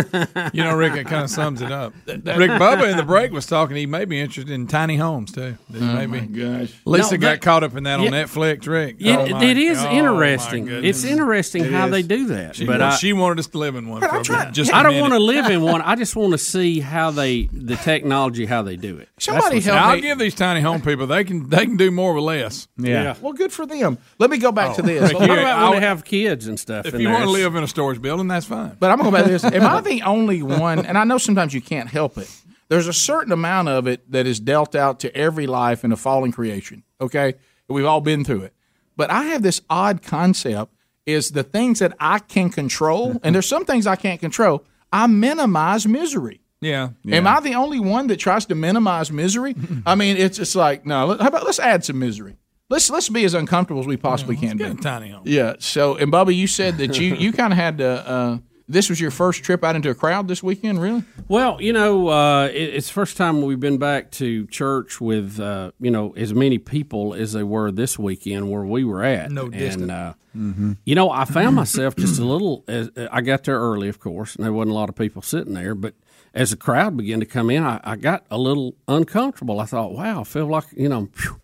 You know, Rick, it kind of sums it up. Rick Bubba in the break was talking. He may be interested in tiny homes too. He Oh may my gosh! Lisa No, got that- caught up in that on Netflix, Rick. It, Oh, my- it is oh, interesting. It's interesting It how is. they do that. She, but wa- I, she wanted us to live in one. For a bit, just I a don't want to live in one. I just want to see how they, the technology, how they do it. Somebody That's help I'll me. give these tiny home people. They can they can do more with less. Yeah. Well, good for them. Let me go back to oh. this. Rick, But what about when I- they have kids and stuff? If you there? want to live in a storage building, that's fine. But I'm going to go back to this. Am I the only one? And I know sometimes you can't help it, There's a certain amount of it that is dealt out to every life in a fallen creation. Okay, we've all been through it. But I have this odd concept: is the things that I can control, and there's some things I can't control. I minimize misery. Yeah. Am I the only one that tries to minimize misery? I mean, it's it's like no. How about let's add some misery. Let's let's be as uncomfortable as we possibly can get be. a tiny home. Yeah. So, and Bubba, you said that you you kind of had to. Uh, this was your first trip out into a crowd this weekend, really? Well, you know, uh, it, it's the first time we've been back to church with uh, you know as many people as they were this weekend where we were at. No and, distance. uh, Mm-hmm. You know, I found myself just a little. As, I got there early, of course, and there wasn't a lot of people sitting there. But as the crowd began to come in, I, I got a little uncomfortable. I thought, "Wow, I feel like you know." phew,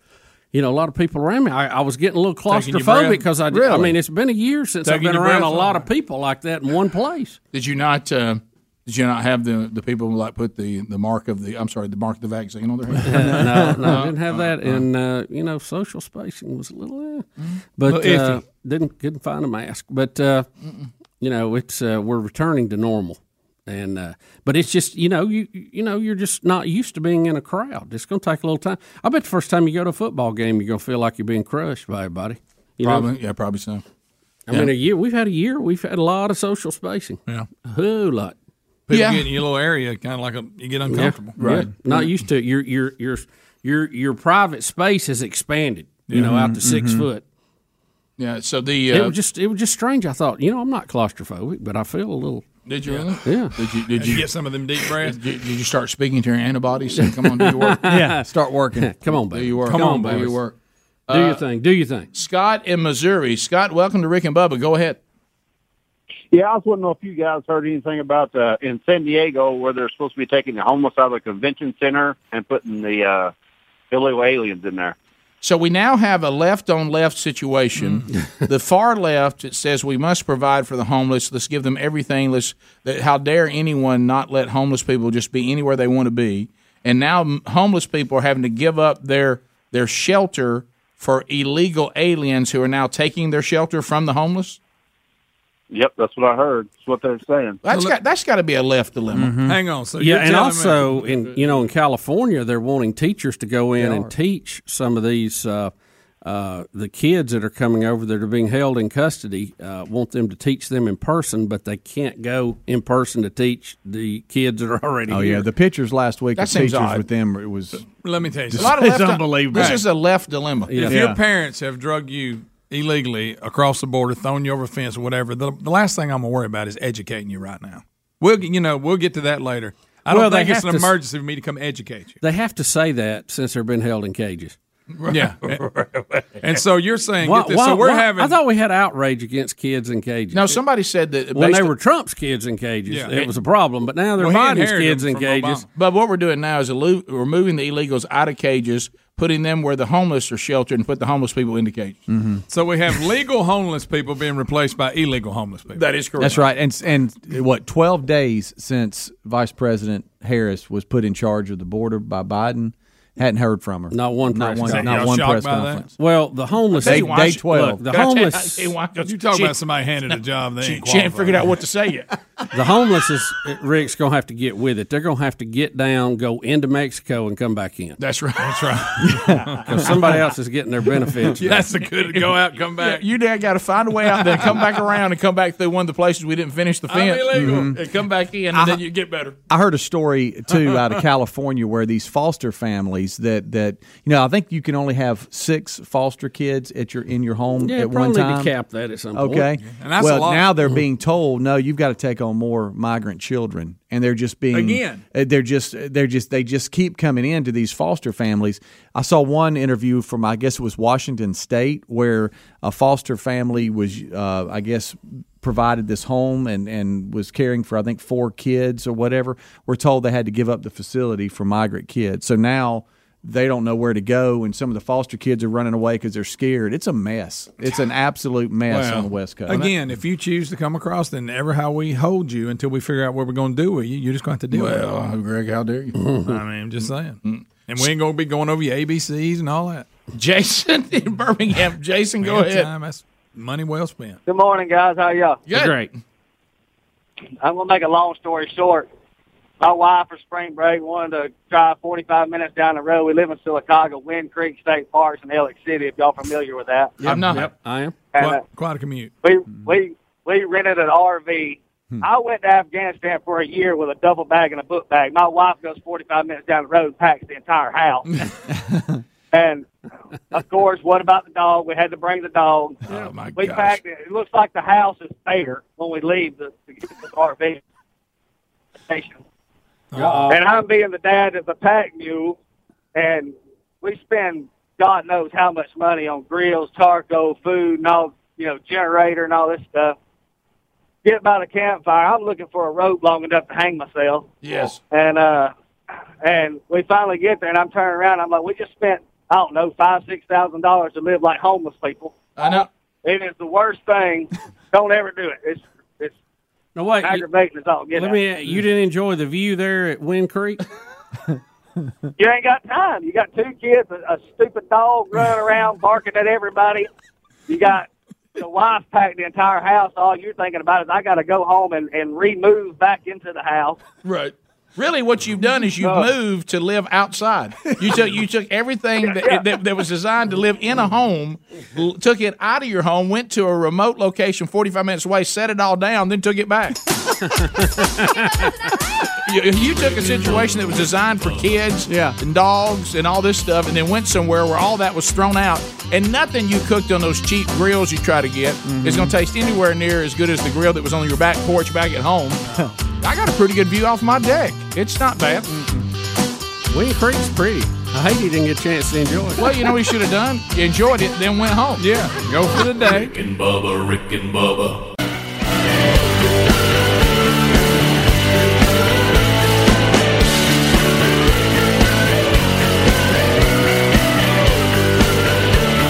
you know, a lot of people around me. I, I was getting a little claustrophobic because I, I mean, it's been a year since Taking I've been around a lot of people like that in one place. Did you not? Uh, did you not have the the people like put the the mark of the I'm sorry the mark of the vaccine on their hand? no, no, I didn't have that. And uh, you know, social spacing was a little, eh. but Little uh, didn't couldn't find a mask. But uh, you know, it's uh, we're returning to normal, and uh, but it's just you know you you know you're just not used to being in a crowd. It's going to take a little time. I bet the first time you go to a football game, you're going to feel like you're being crushed by everybody. You know? Probably, yeah, probably so. I mean, a year we've had a year. We've had a lot of social spacing. Yeah, a whole lot. People Yeah. get in your little area, kind of like a, you get uncomfortable. Yeah, yeah. Not used to it. Your your your your your private space has expanded. You know, out to 6 Mhm. foot. Yeah. So the it uh, was just it was just strange. I thought, you know, I'm not claustrophobic, but I feel a little. Did you really? Yeah. Did you? Did Did you? you get some of them deep breaths? Did, did you start speaking to your antibodies? Saying, "Come on, do your work." Yeah, start working. Come on, Do baby. your work. Come on, do baby. your work. Do your Uh, thing. Do your thing. Scott in Missouri. Scott, welcome to Rick and Bubba. Go ahead. Yeah, I was wondering if you guys heard anything about uh, in San Diego where they're supposed to be taking the homeless out of the convention center and putting the uh, illegal aliens in there. So we now have a left on left situation. Mm. the far left it says we must provide for the homeless. Let's give them everything. Let's that, how dare anyone not let homeless people just be anywhere they want to be? And now homeless people are having to give up their their shelter for illegal aliens who are now taking their shelter from the homeless. Yep, that's what I heard. That's what they're saying. That's got that's got to be a left dilemma. Hang on. So yeah, and also me, in you know in California, they're wanting teachers to go in and teach some of these. Uh, uh, the kids that are coming over that are being held in custody uh, want them to teach them in person, but they can't go in person to teach the kids that are already Oh here. yeah, the pictures last week That of seems teachers odd. with them. It was Let me tell you A lot of It's left. unbelievable. This is a left dilemma. If your parents have drug you illegally across the border, throwing you over a fence or whatever, the, the last thing I'm gonna worry about is educating you right now. We'll get- you know we'll get to that later. I don't think it's an s- emergency for me to come educate you. They have to say that since they're been held in cages. Yeah, and so you're saying Why- get this, why- so we're why- having I thought we had outrage against kids in cages. No, somebody said that when they were Trump's kids in cages, Yeah. it was a problem. But now they're Well, Biden's kids in cages. Obama. But what we're doing now is elu- removing the illegals out of cages, putting them where the homeless are sheltered, and put the homeless people into cages. Mm-hmm. So we have legal homeless people being replaced by illegal homeless people. That is correct. That's right. And and what twelve days since Vice President Harris was put in charge of the border by Biden, hadn't heard from her. Not one Not press one. conference. Not one press by that? conference. Well, the homeless Day, day twelve. the homeless. You talk about somebody handed a job they She, ain't she ain't qualified. figured out what to say yet. The homeless is Rick's going to have to get with it. They're going to have to get down, go into Mexico, and come back in. That's right. That's right. Because somebody else is getting their benefits. Yeah, that's a good go out, come back. Yeah, you dad got to find a way out, there, come back around and come back through one of the places we didn't finish the I'm fence, illegal. Mhm. and come back in, and then you get better. I heard a story too out of California where these foster families that that you know I think you can only have six foster kids at your in your home Yeah, at one probably need to cap that at some point. Okay, And that's a well lot. now they're being told no, you've got to take on more migrant children, and they're just being Again. uh, They're just they're just they just keep coming into these foster families. I saw one interview from I guess it was Washington State where a foster family was uh, I guess provided this home and, and was caring for I think four kids or whatever. We're told they had to give up the facility for migrant kids. So now they don't know where to go, and some of the foster kids are running away because they're scared. It's a mess. It's an absolute mess Well, on the West Coast. Again, if you choose to come across, then ever how we hold you until we figure out what we're going to do with you, you're just going to have to deal Well, with it. Greg, how dare you? I mean, I'm just saying. Mm. And we ain't going to be going over your ABCs and all that. Jason in Birmingham. Jason, go ahead. time, that's money well spent. Good morning, guys. How y'all? Good. Great. I'm gonna make a long story short. My wife for spring break wanted to drive 45 minutes down the road. We live in Sylacauga, Wind Creek State Parks in Alex City. If y'all familiar with that, I'm not. Yep, I am. And, uh, Quite, quite a commute. we we we rented an RV. I went to Afghanistan for a year with a duffel bag and a book bag. My wife goes 45 minutes down the road and packs the entire house. and of course, what about the dog? We had to bring the dog. Oh my we gosh. packed it. It looks like the house is there when we leave the, the, the RV station. Uh-oh. And I'm being the dad of the pack mule, and we spend God knows how much money on grills, charcoal, food, and all you know, generator and all this stuff. Get by the campfire. I'm looking for a rope long enough to hang myself. Yes. And uh, and we finally get there, and I'm turning around. I'm like, we just spent I don't know five six thousand dollars to live like homeless people. I know. It is the worst thing. Don't ever do it. It's it's No, wait. you- aggravating as all get let out. me. You didn't enjoy the view there at Wind Creek? You ain't got time. You got two kids, a, a stupid dog running around barking at everybody. You got the wife packed the entire house. All you're thinking about is I got to go home and, and remove back into the house. Right. Really, what you've done is you've moved to live outside. You took you took everything that, that, that was designed to live in a home, l- took it out of your home, went to a remote location, forty five minutes away, set it all down, then took it back. you, you took a situation that was designed for kids and dogs and all this stuff, and then went somewhere where all that was thrown out, and nothing you cooked on those cheap grills you try to get mm-hmm. is going to taste anywhere near as good as the grill that was on your back porch back at home. I got a pretty good view off my deck. It's not bad. Wind Creek's pretty. I hate you didn't get a chance to enjoy it. Well, you know what he should have done? You enjoyed it, then went home. Yeah, go for the day. Rick and Bubba, Rick and Bubba.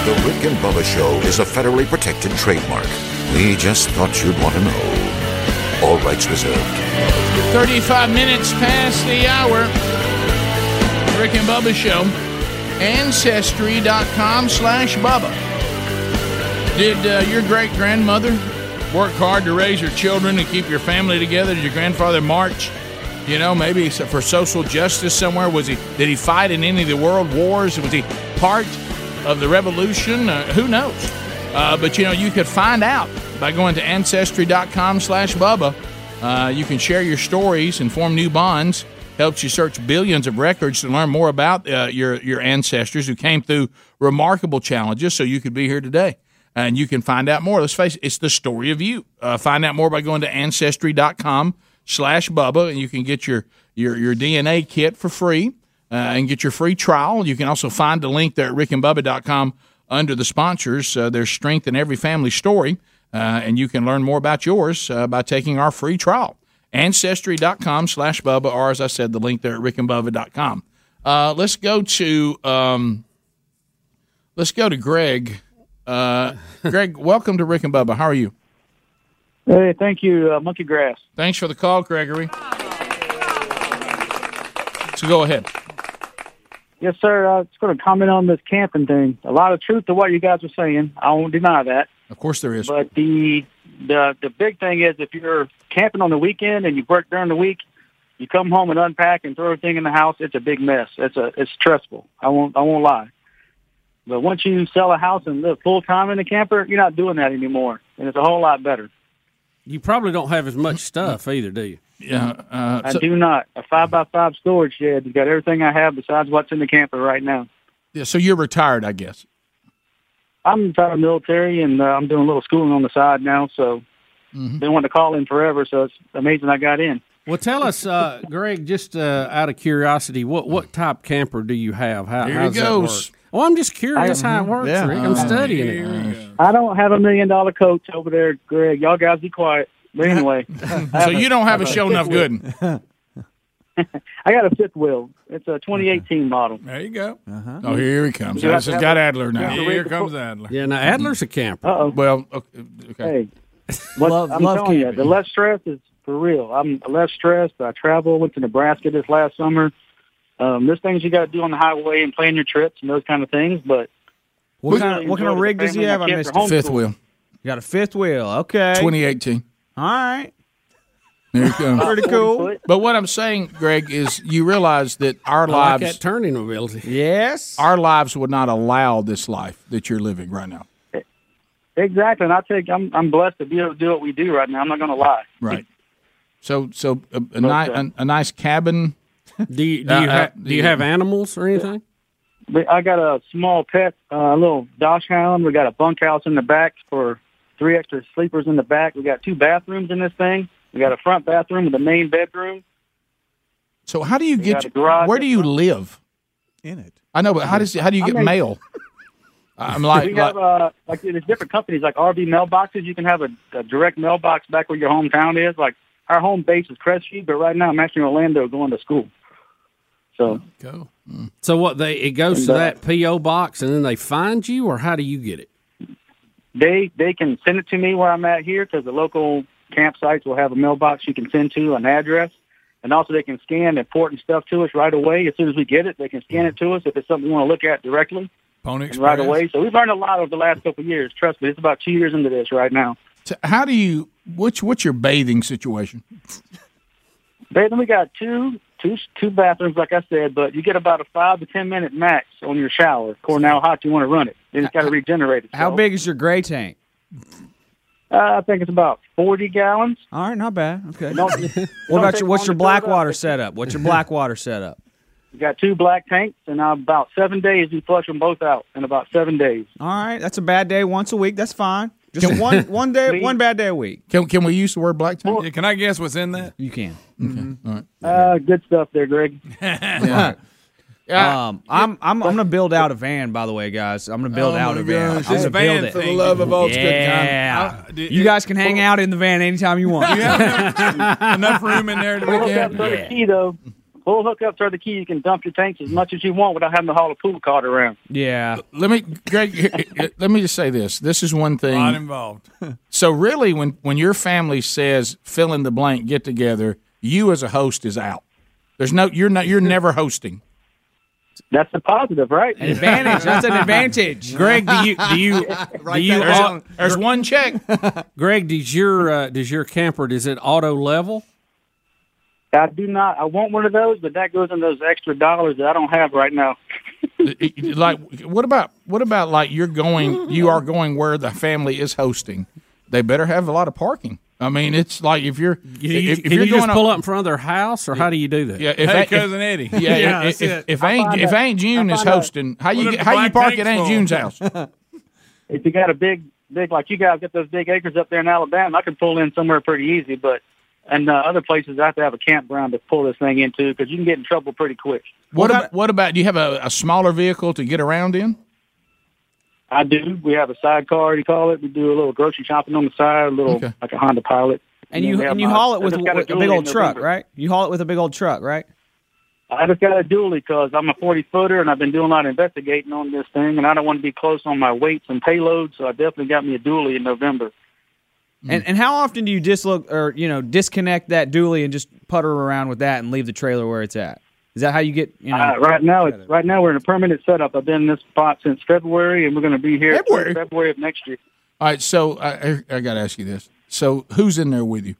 The Rick and Bubba Show is a federally protected trademark. We just thought you'd want to know. All rights reserved. 35 minutes past the hour. Rick and Bubba Show. Ancestry.com slash Bubba. Did uh, your great grandmother work hard to raise your children and keep your family together? Did your grandfather march? You know, maybe for social justice somewhere. Was he? Did he fight in any of the world wars? Was he part of the revolution? Uh, who knows? Uh, but you know, you could find out by going to ancestry.com/bubba. Uh, you can share your stories and form new bonds. Helps you search billions of records to learn more about uh, your your ancestors who came through remarkable challenges, so you could be here today. And you can find out more. Let's face it, it's the story of you. Uh, find out more by going to ancestry.com slash Bubba, and you can get your, your, your DNA kit for free uh, and get your free trial. You can also find the link there at rickandbubba.com under the sponsors. Uh, there's strength in every family story, uh, and you can learn more about yours uh, by taking our free trial. Ancestry.com slash Bubba, or as I said, the link there at rickandbubba.com. Uh, let's go to um, let's go to Greg. Uh, Greg, welcome to Rick and Bubba. How are you? Hey, thank you, uh, Monkey Grass. Thanks for the call, Gregory. So go ahead. Yes, sir. I was going to comment on this camping thing. A lot of truth to what you guys are saying. I won't deny that. Of course, there is. But the the the big thing is if you're camping on the weekend and you work during the week, you come home and unpack and throw everything in the house. It's a big mess. It's a it's stressful. I won't I won't lie. But once you sell a house and live full time in a camper, you're not doing that anymore, and it's a whole lot better. You probably don't have as much stuff either, do you? Yeah, uh, I do not. A five by five storage shed. You got everything I have besides what's in the camper right now. Yeah, so you're retired, I guess. I'm retired military, and uh, I'm doing a little schooling on the side now. So Mm-hmm. they wanted to call in forever, so it's amazing I got in. Well, tell us, uh, Greg, just uh, out of curiosity, what what type camper do you have? How, Here how he does that goes. work? Well, I'm just curious how it works, Yeah. Rick. I'm Uh, studying it. I don't have a million dollar coach over there, Greg. Y'all guys be quiet. But anyway, So you don't have a show enough good. I got a fifth wheel. It's a 2018 model. There you go. Uh-huh. Oh, here he comes. This has got Adler now. you Here comes book. Adler. Yeah, now Adler's a camper. Uh-oh. Well, okay. okay. Hey, Love- I'm love telling you, the less stress is for real. I'm less stressed. I travel. Went to Nebraska this last summer. Um, there's things you got to do on the highway and plan your trips and those kind of things. But What we kind of what kind of enjoy it as a rig does he have? My I kids missed are. Fifth homeschooled. wheel. You got a fifth wheel. Okay. 2018. All right. There you go. Pretty cool. But what I'm saying, Greg, is you realize that our I like lives, that turning ability. Yes. our lives would not allow this life that you're living right now. Exactly, and I take I'm I'm blessed to be able to do what we do right now. I'm not going to lie. Right. So, so a, a, But, ni- uh, a, a nice cabin. Do you do Uh, you, uh, ha- do you have animals or anything? I got a small pet, uh, a little dachshund. We got a bunkhouse in the back for three extra sleepers in the back. We got two bathrooms in this thing. We got a front bathroom with a main bedroom. So, how do you We get? got garage Where do you live? In it. I know, but how does how do you I get mean- mail? I'm like, we like have uh, like there's different companies like RV mailboxes. You can have a, a direct mailbox back where your hometown is. Like our home base is Crestview, but right now I'm actually in Orlando going to school. So go. So what they it goes And, to uh, that PO box and then they find you, or how do you get it? they they can send it to me where I'm at here because the local campsites will have a mailbox you can send to an address, and also they can scan important stuff to us right away as soon as we get it. They can scan it to us if it's something we want to look at directly Pony and right away. So we've learned a lot over the last couple of years. Trust me, it's about two years into this right now. So how do you? What's what's your bathing situation? Bathing, we got two two two bathrooms, like I said, but you get about a five to ten minute max on your shower, according to how hot you want to run it. Then it's got to regenerate itself. How big is your gray tank? Uh, I think it's about forty gallons. All right, not bad. Okay. What don't about take your what's your to black water setup? What's your black water setup? We got two black tanks, and uh, about seven days we flush them both out in about seven days. All right, that's a bad day once a week. That's fine. Just one one day, one bad day a week. Can can we use the word black tank? Yeah, can I guess what's in that? You can. Okay. All right. Uh, good stuff there, Greg. Yeah. Um, I'm I'm I'm gonna build out a van. By the way, guys, I'm gonna build Oh out my a van. gosh, I'm this gonna van build for the love of all that's good. Yeah, I- do- you guys can hang out in the van anytime you want. You have enough room in there to Full make hookups it. are the key, though. Full hookups are the key. You can dump your tanks as much as you want without having to haul a pool cart around. Yeah. Let me, Greg. let me just say this. This is one thing. Not involved. So really, when when your family says fill in the blank, get together, you as a host is out. There's no. You're not. You're never hosting. That's a positive, right? An advantage. That's an advantage. Greg, do you do you do you There's, au- there's one check. Greg, does your uh, does your camper does it auto level? I do not. I want one of those, but that goes in those extra dollars that I don't have right now. like what about what about like you're going you are going where the family is hosting they better have a lot of parking i mean it's like if you're You, you, if, if can you're you going just pull up in front of their house, or how do you do that? yeah if, Hey, if- cousin Eddie. yeah, Yeah, if, that's if, it. if I ain't find if out- ain't june is hosting how you get, how you park at Aunt june's house If you got a big, big like you guys got those big acres up there in Alabama, I can pull in somewhere pretty easy. But and uh, other places, I have to have a campground to pull this thing into because you can get in trouble pretty quick. what about what about do you have a, a smaller vehicle to get around in I do. We have a sidecar, you call it. We do a little grocery shopping on the side, a little Okay. like a Honda Pilot. And then you and you my- haul it with, with a dually big old truck, November. right? You haul it with a big old truck, right? I just got a dually because I'm a 40 footer and I've been doing a lot of investigating on this thing, and I don't want to be close on my weights and payloads, so I definitely got me a dually in November. And and how often do you dislook or you know disconnect that dually and just putter around with that and leave the trailer where it's at? Is that how you get you know? Uh, right now, it's right now we're in a permanent setup. I've been in this spot since February, and we're going to be here February? February of next year. all right so i i, I got to ask you this so who's in there with you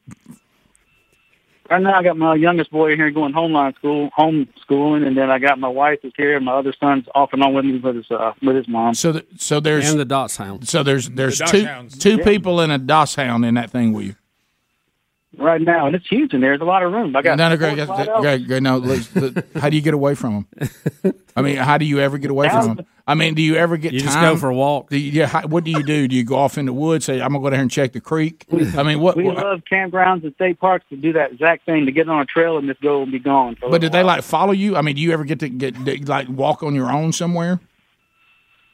Right now, I got my youngest boy here going homeline school, homeschooling, and then I got my wife is here, and my other son's off and on with me with his uh, with his mom. so th- so there's And the Dachshund. so there's there's The two Dachshunds. two Yeah. people in a Dachshund in that thing with you Right now, and it's huge in there. There's a lot of room. I got no, no, Greg, flat Greg. Greg, Greg, no. how do you get away from them? I mean, how do you ever get away from them? I mean, do you ever get? You just go for a walk. Do you, yeah. How, what do you do? Do you go off in the woods? Say, I'm gonna go down here and check the creek. I mean, what? We what- love campgrounds and state parks to do that exact thing to get on a trail and just go and be gone. But did little they like follow you? I mean, do you ever get to get to, like walk on your own somewhere?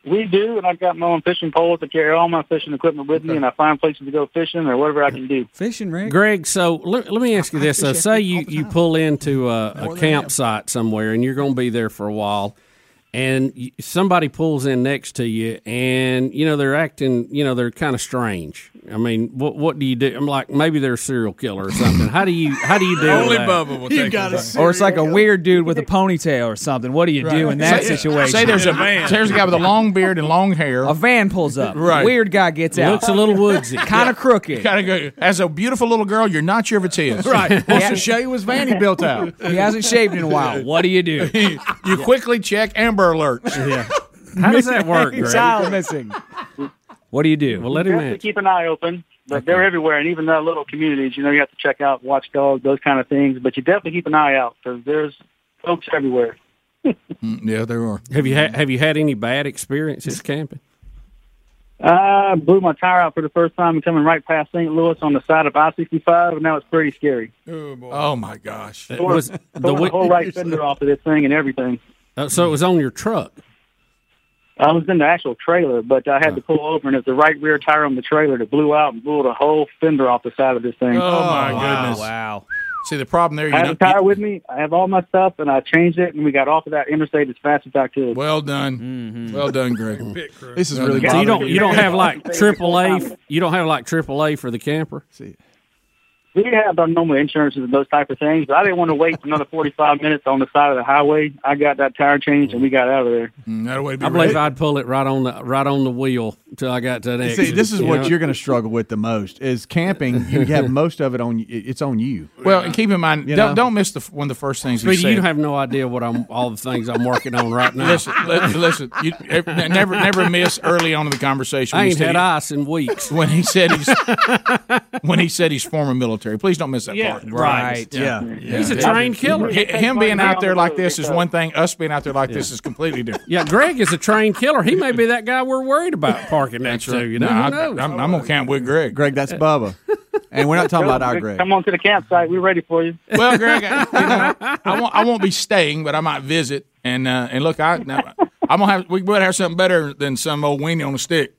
We do, and I've got my own fishing poles to carry all my fishing equipment with me, and I find places to go fishing or whatever I can do. Fishing, Rick. Greg, so let, let me ask you this: uh, so, say you, you pull into a, a campsite somewhere, and you're going to be there for a while, and you, somebody pulls in next to you, and you know they're acting, you know they're kind of strange. I mean, what what do you do? I'm like, maybe they're a serial killer or something. How do you how do you deal Only with that? Bubba will take it. Or it's like a weird dude with a ponytail or something. What do you do in that Say- situation? Say there's a say there's a guy with a long beard and long hair. A van pulls up. Right. Weird guy gets out. Looks a little woodsy. kind of crooked. Kind of go. As a beautiful little girl, you're not sure if it's his. Right. Wants to show you his van he built out. He hasn't shaved in a while. What do you do? you quickly check Amber Alerts. Yeah. How does that work, Greg? Child missing. What do you do? Well, let You have to keep an eye open, but they're everywhere, and even the little communities. You know, you have to check out watchdogs, those kind of things. But you definitely keep an eye out because there's folks everywhere. Mm, yeah, there are. Have you had have you had any bad experiences camping? I blew my tire out for the first time coming right past St. Louis on the side of I-65, and now it's pretty scary. Oh boy. oh my gosh! It was the the, whole right fender off of this thing and everything. Uh, so it was on your truck. I was in the actual trailer, but I had to pull over, and it's the right rear tire on the trailer that blew out and blew the whole fender off the side of this thing. Oh, my goodness! Wow. See the problem there. You I have a tire with me. I have all my stuff, and I changed it, and we got off of that interstate as fast as I could. Well done. Mm-hmm. Well done, Greg. This is really done. So you don't you don't have like AAA. You don't have like AAA for the camper. We have our normal insurances and those type of things, but I didn't want to wait for another 45 minutes on the side of the highway. I got that tire changed, and we got out of there. Mm, That way I believe ready. I'd pull it right on the right on the wheel till I got to the See, this is you what know? you're going to struggle with the most is camping. You have most of it on. It's on you. Well, and keep in mind, You don't, know? don't miss the one of the first things he Speedy, said. you have no idea what I'm all the things I'm working on right now. Listen, listen. You never, never miss early on in the conversation. I ain't had he- ice in weeks. when he said he's when he said he's former military. Please don't miss that Yeah, part. right. Yeah. He's a trained killer. H- Him being out there like this is one thing. Us being out there like this is completely different. Yeah, Greg is a trained killer. He may be that guy we're worried about parking next to. You know, No, who I, knows? am I'm gonna camp with Greg. Greg, that's Bubba, and we're not talking about our Greg. Come on to the campsite. We're ready for you. Well, Greg, I, you know, I won't. I won't be staying, but I might visit. And uh, and look, I now, I'm gonna have. We better have something better than some old weenie on a stick.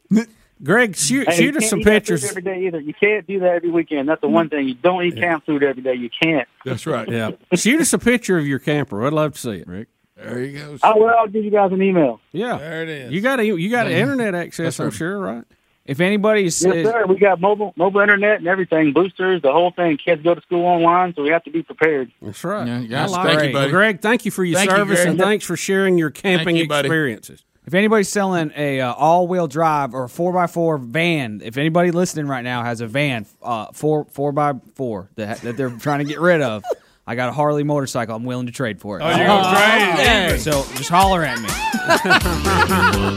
Greg, shoot, Hey, you shoot us some eat that food pictures. every day either. You can't do that every weekend. That's the one thing. You don't eat camp food every day. You can't. That's right. Yeah, shoot us a picture of your camper. I'd love to see it. Rick. There you go. Oh well, I'll give you guys an email. Yeah, There it is. you got a, you got internet access. I'm sure, right? If anybody's Yes, sir. We got mobile mobile internet and everything, boosters, the whole thing. Kids go to school online, so we have to be prepared. That's right. Yeah, I yes, like thank it. you, buddy. Well, Greg, thank you for your Thank service Greg. and thanks for sharing your camping you, buddy. experiences. If anybody's selling a uh, all-wheel drive or a four x four van, if anybody listening right now has a van, uh, four four by four that that they're trying to get rid of, I got a Harley motorcycle. I'm willing to trade for it. Oh, you're gonna trade? Yeah. So just holler at me.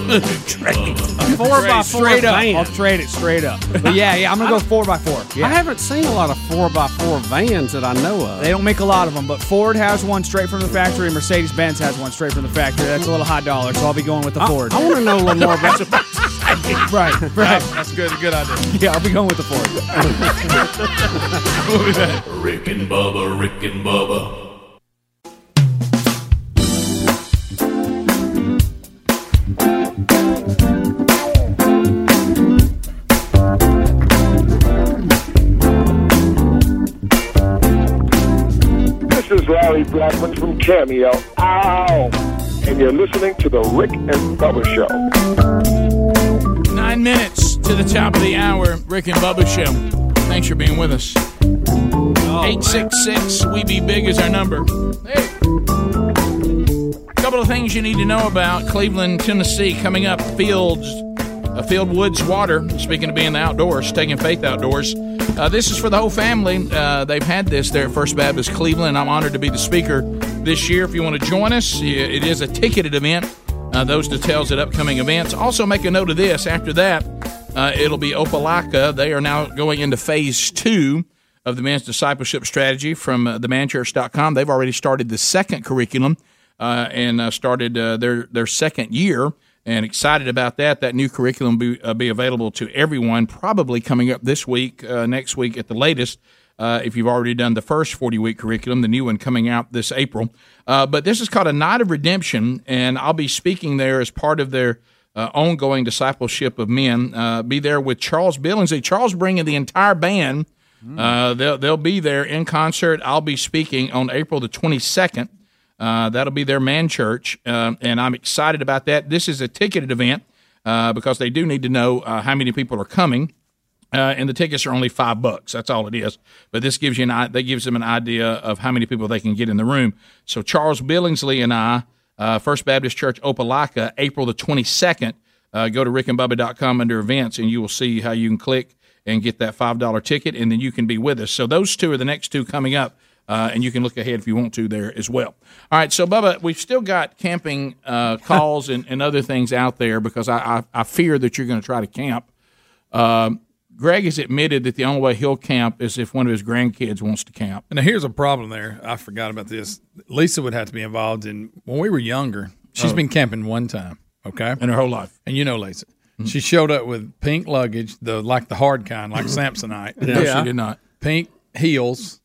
A four by four straight up. van. I'll trade it straight up. But yeah, yeah, I'm gonna go four by four. I haven't seen a lot of four by four vans that I know of. They don't make a lot of them, but Ford has one straight from the factory, and Mercedes Benz has one straight from the factory. That's a little high dollar, so I'll be going with the Ford. I want to know a little more about. It. right, right. That's good. Good idea. Yeah, I'll be going with the Ford. We'll be back. Rick and Bubba, Rick and Bubba. This is Larry Blackmon from Cameo. Ow! And you're listening to the Rick and Bubba Show. Nine minutes to the top of the hour. Rick and Bubba Show. Thanks for being with us. Eight six six. We be big is our number. Hey. A couple of things you need to know about Cleveland, Tennessee. Coming up, Fields, uh, Field Woods Water. Speaking of being outdoors, taking faith outdoors. Uh, this is for the whole family. Uh, they've had this there at First Baptist Cleveland. I'm honored to be the speaker this year. If you want to join us, it is a ticketed event. Uh, those details at upcoming events. Also, make a note of this. After that, uh, it'll be Opelika. They are now going into phase two of the men's discipleship strategy from uh, themanchurch.com. They've already started the second curriculum uh, and uh, started uh, their their second year. And excited about that. That new curriculum be uh, be available to everyone. Probably coming up this week, uh, next week at the latest. If you've already done the first 40 week curriculum, the new one coming out this April. But this is called a Night of Redemption, and I'll be speaking there as part of their ongoing discipleship of men. Be there with Charles Billingsley. Charles bringing the entire band. Uh, they'll they'll be there in concert. I'll be speaking on April the 22nd. Uh, that'll be their man church, uh, and I'm excited about that. This is a ticketed event uh, because they do need to know uh, how many people are coming. Uh, and the tickets are only five bucks. That's all it is. But this gives you an that gives them an idea of how many people they can get in the room. So Charles Billingsley and I, uh, First Baptist Church Opelika, April the twenty second. Go to rickandbubba.com under events, and you will see how you can click and get that five dollar ticket, and then you can be with us. So those two are the next two coming up. Uh, and you can look ahead if you want to there as well. All right, so Bubba, we've still got camping uh, calls and, and other things out there because I, I, I fear that you're going to try to camp. Um, Greg has admitted that the only way he'll camp is if one of his grandkids wants to camp. Now here's a problem there. I forgot about this. Lisa would have to be involved in when we were younger. She's Oh. been camping one time, okay, in her whole life, and you know Lisa. She showed up with pink luggage, the like the hard kind, like Samsonite. No, she did not. Pink heels,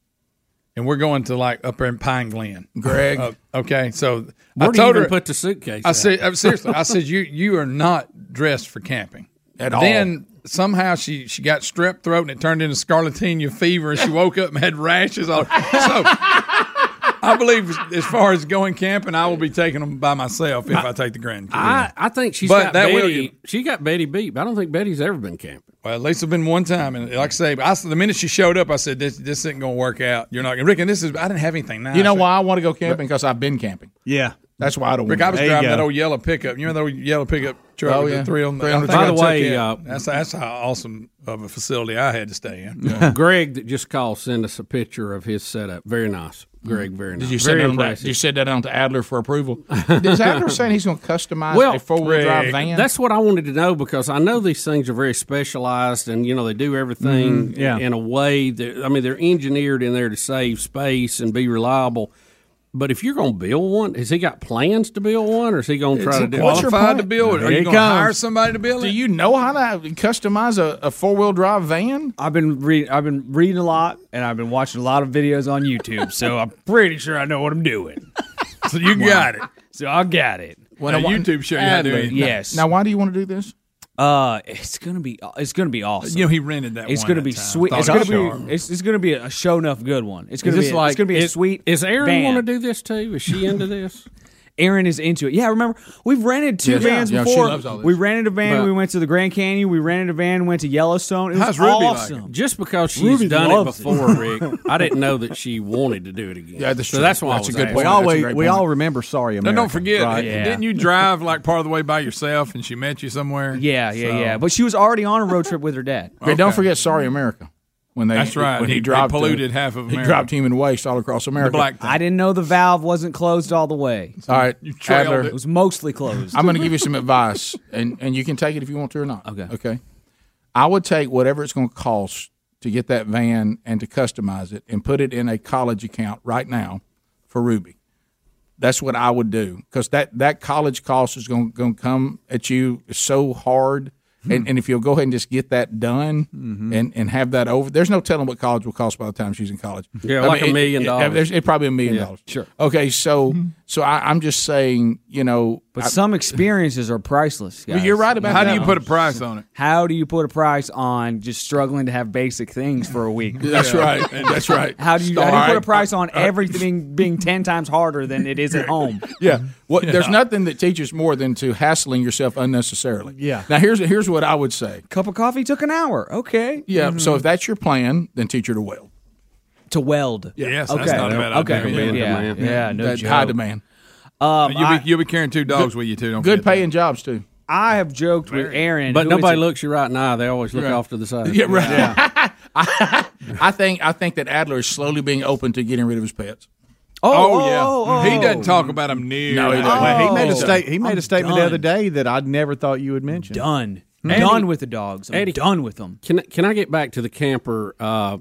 and we're going to like up there in Pine Glen. Greg. Uh, okay, so Where I do you told even her put the suitcase I at? said uh, seriously. I said you you are not dressed for camping At all. Then somehow she she got strep throat and it turned into scarlatina fever and she woke up and had rashes on. So I believe as far as going camping, I will be taking them by myself if I, take the grandkids. I, I think she's But got that Betty. William- she got Betty beat. But I don't think Betty's ever been camping. Well, at least it's been one time, and like I say, I, the minute she showed up, I said, "This this isn't going to work out. You're not going." Rick, and this is I didn't have anything now. You know why I want to go camping? Because I've been camping. Yeah. That's why I don't Rick, want I was to. driving that old yellow pickup. You remember that old yellow pickup truck Oh, with yeah. the three on the 300 I think By the took way, uh, that's that's how awesome of a facility I had to stay in. Greg that just called sent us a picture of his setup. Very nice. Greg, very nice. Did you send very that to, did you send that on to Adler for approval? Is Adler saying he's going to customize well, a four wheel drive van? That's what I wanted to know because I know these things are very specialized, and you know they do everything Mhm, yeah. in a way that I mean they're engineered in there to save space and be reliable. But if you're going to build one, has he got plans to build one, or is he going to try to do? What's your plan? to build it? Are Here you it going to comes. hire somebody to build it? Do you know how to customize a, a four wheel drive van? I've been reading. I've been reading a lot, and I've been watching a lot of videos on YouTube. so I'm pretty sure I know what I'm doing. So you got it. So I got it. When a YouTube show you how to do it. Yes. Now, why do you want to do this? Uh, it's gonna be it's gonna be awesome. You know, he rented that It's one gonna that be time. sweet. Thought It's it gonna was be it's, it's gonna be a show enough good one. It's gonna Is be this a- like it's gonna be a is- sweet. Is Aaron van. want to do this too? Is she into this? Aaron is into it. Yeah, remember we've rented two Yes. vans Yeah, she before. loves all this. We rented a van. But- we went to the Grand Canyon. We rented a van. Went to Yellowstone. It was How's Ruby like awesome. it? Just because she's Ruby done it loves before, Rick, I didn't know that she wanted to do it again. Yeah, that's so true. that's why That's I a was good asking. point. We always we all remember sorry Now, America. don't forget, Right. didn't you drive like part of the way by yourself and she met you somewhere? Yeah, yeah, So- yeah. But she was already on a road trip with her dad. Okay, don't forget Sorry America. When they That's right. When he, He- he dropped uh, polluted half of He America. dropped human waste all across America. I didn't know the valve wasn't closed all the way. All right, trailed Adler, it. It was mostly closed. I'm going to give you some advice, and and you can take it if you want to or not. Okay. Okay. I would take whatever it's going to cost to get that van and to customize it and put it in a college account right now for Ruby. That's what I would do because that, that college cost is going, going to come at you so hard. And, and if you'll go ahead and just get that done mm-hmm. and, and have that over, there's no telling what college will cost by the time she's in college. Yeah, I like a million it- dollars. there's- It probably a million Yeah, dollars. sure. Okay, so mm-hmm. so I, I'm just saying, you know, But I- some experiences are priceless. Well, Guys. you're right about How that. How do you put a price on it? How do you put a price on just struggling to have basic things for a week? That's right. That's right. How do you, how do you put a price on everything being ten times harder than it is at home? Yeah. Well, there's nothing that teaches more than to hassling yourself unnecessarily. Yeah. Now here's here's what I would say. Cup of coffee took an hour. Okay. Yeah. Mhm. So if that's your plan, then teach her to weld. to weld. Yes, okay. that's not a bad idea. Okay. Demand, Yeah. demand. Yeah. No That joke. high demand. Um, you'll, I, be, you'll be carrying two dogs with you too. Don't Good forget that. paying jobs too. I have joked with Aaron, But nobody looks you right in the eye. They always look Right. off to the side. Yeah. Right. I think I think that Adler is slowly being open to getting rid of his pets. Oh, Oh, yeah, oh, oh. he doesn't talk about them near. No, he doesn't. that. He made a Oh. state. He made I'm a statement the other day that I never thought you would mention. Done. Eddie- done with the dogs. I'm Eddie- done with them. Can can I get back to the camper? Uh, wh- wh-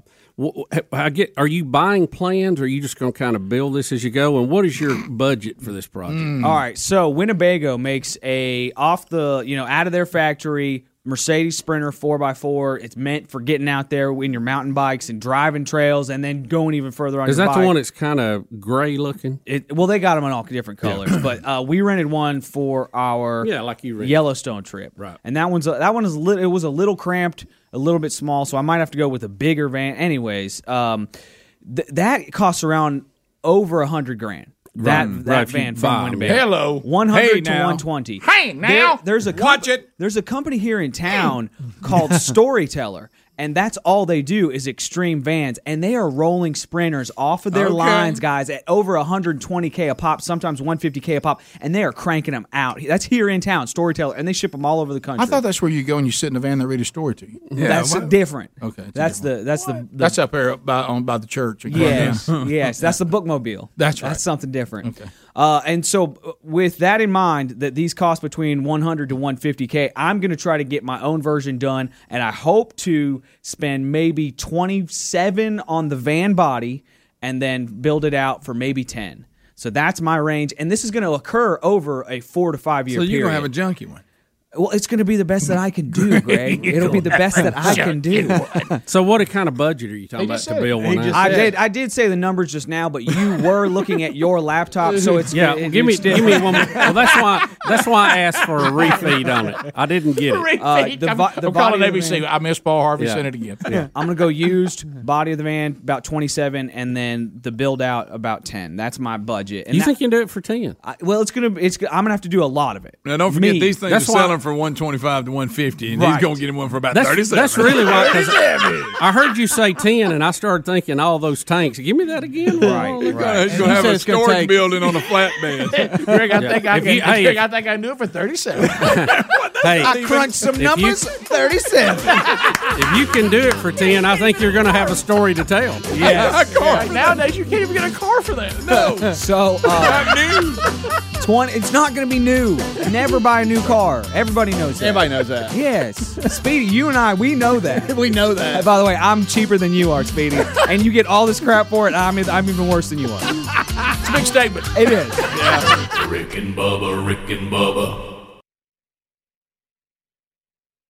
I get. Are you buying plans, or are you just going to kind of build this as you go? And what is your budget for this project? Mm. All right, so Winnebago makes a off the you know out of their factory Mercedes Sprinter four x four. It's meant for getting out there in your mountain bikes and driving trails, and then going even further on. Is your that bike. the one that's kind of gray looking? It, well, they got them in all different colors, but uh, we rented one for our Yeah, like you rented. Yellowstone trip, Right. And that one's a, that one is lit, it was a little cramped, a little bit small, so I might have to go with a bigger van. Anyways, um, th- that costs around over a hundred grand. That Right, that right, if you van buy from 'em, Winnebago. Hello. one hundred Hey, to one twenty. Hey, now. there's a Watch it. There's a company here in town called Storyteller, And that's all they do is extreme vans, and they are rolling sprinters off of their Okay. lines, guys, at over 120k a pop, sometimes 150k a pop, and they are cranking them out. That's here in town, Storyteller, and they ship them all over the country. I thought that's where you go and you sit in the van and they read a story to you. Yeah, that's different. Okay, it's that's the that's the, the That's up there by on by the church. Yes, yes, that's the bookmobile. That's right. That's something different. Okay. Uh, and so, uh, with that in mind, that these cost between 100 to 150k, I'm going to try to get my own version done, and I hope to spend maybe 27 on the van body, and then build it out for maybe 10. So that's my range, and this is going to occur over a four to five year So period. you're gonna have a junky one. Well, it's going to be the best that I can do, Greg. It'll be the best that I can do. so, what kind of budget are you talking about to build one? out? I did. I did say the numbers just now, but you were looking at your laptop, so it's yeah. it- give me it's give me one. More. Well, that's why that's why I asked for a refeed on it. I didn't get it. Uh, the, I'm, vo- I'm calling body of the ABC. van- I miss Paul Harvey. Yeah. Send it again. Yeah. I'm gonna go used body of the van about 27, and then the build out about 10. That's my budget. And You that- think you can do it for ten? I, well, it's gonna. It's. I'm gonna have to do a lot of it. Now don't forget Me. these things That's are why- selling for one twenty five to one fifty, and Right. he's gonna get him one for about That's, thirty seven. that's really why. 'cause I heard you say ten, and I started thinking all those tanks. Give me that again. Right, He's gonna have a it's storage take- building on a flatbed. Greg, I Yeah. think I If can. you- hey, Greg, if- I think I can do it for thirty-seven. Hey, I crunched some if you- numbers. Thirty-seven. if you can do it for ten, I think you're going to have a story to tell. Yes. Like, nowadays, you can't even get a car for that. No, So uh, 20. It's not gonna be new. Never buy a new car. Everybody knows that. Everybody knows that. Yes, Speedy, you and I, we know that. We know that. by the way, I'm cheaper than you are, Speedy, and you get all this crap for it. I'm I'm even worse than you are. it's a big statement. It is. Rick and Bubba, Rick and Bubba.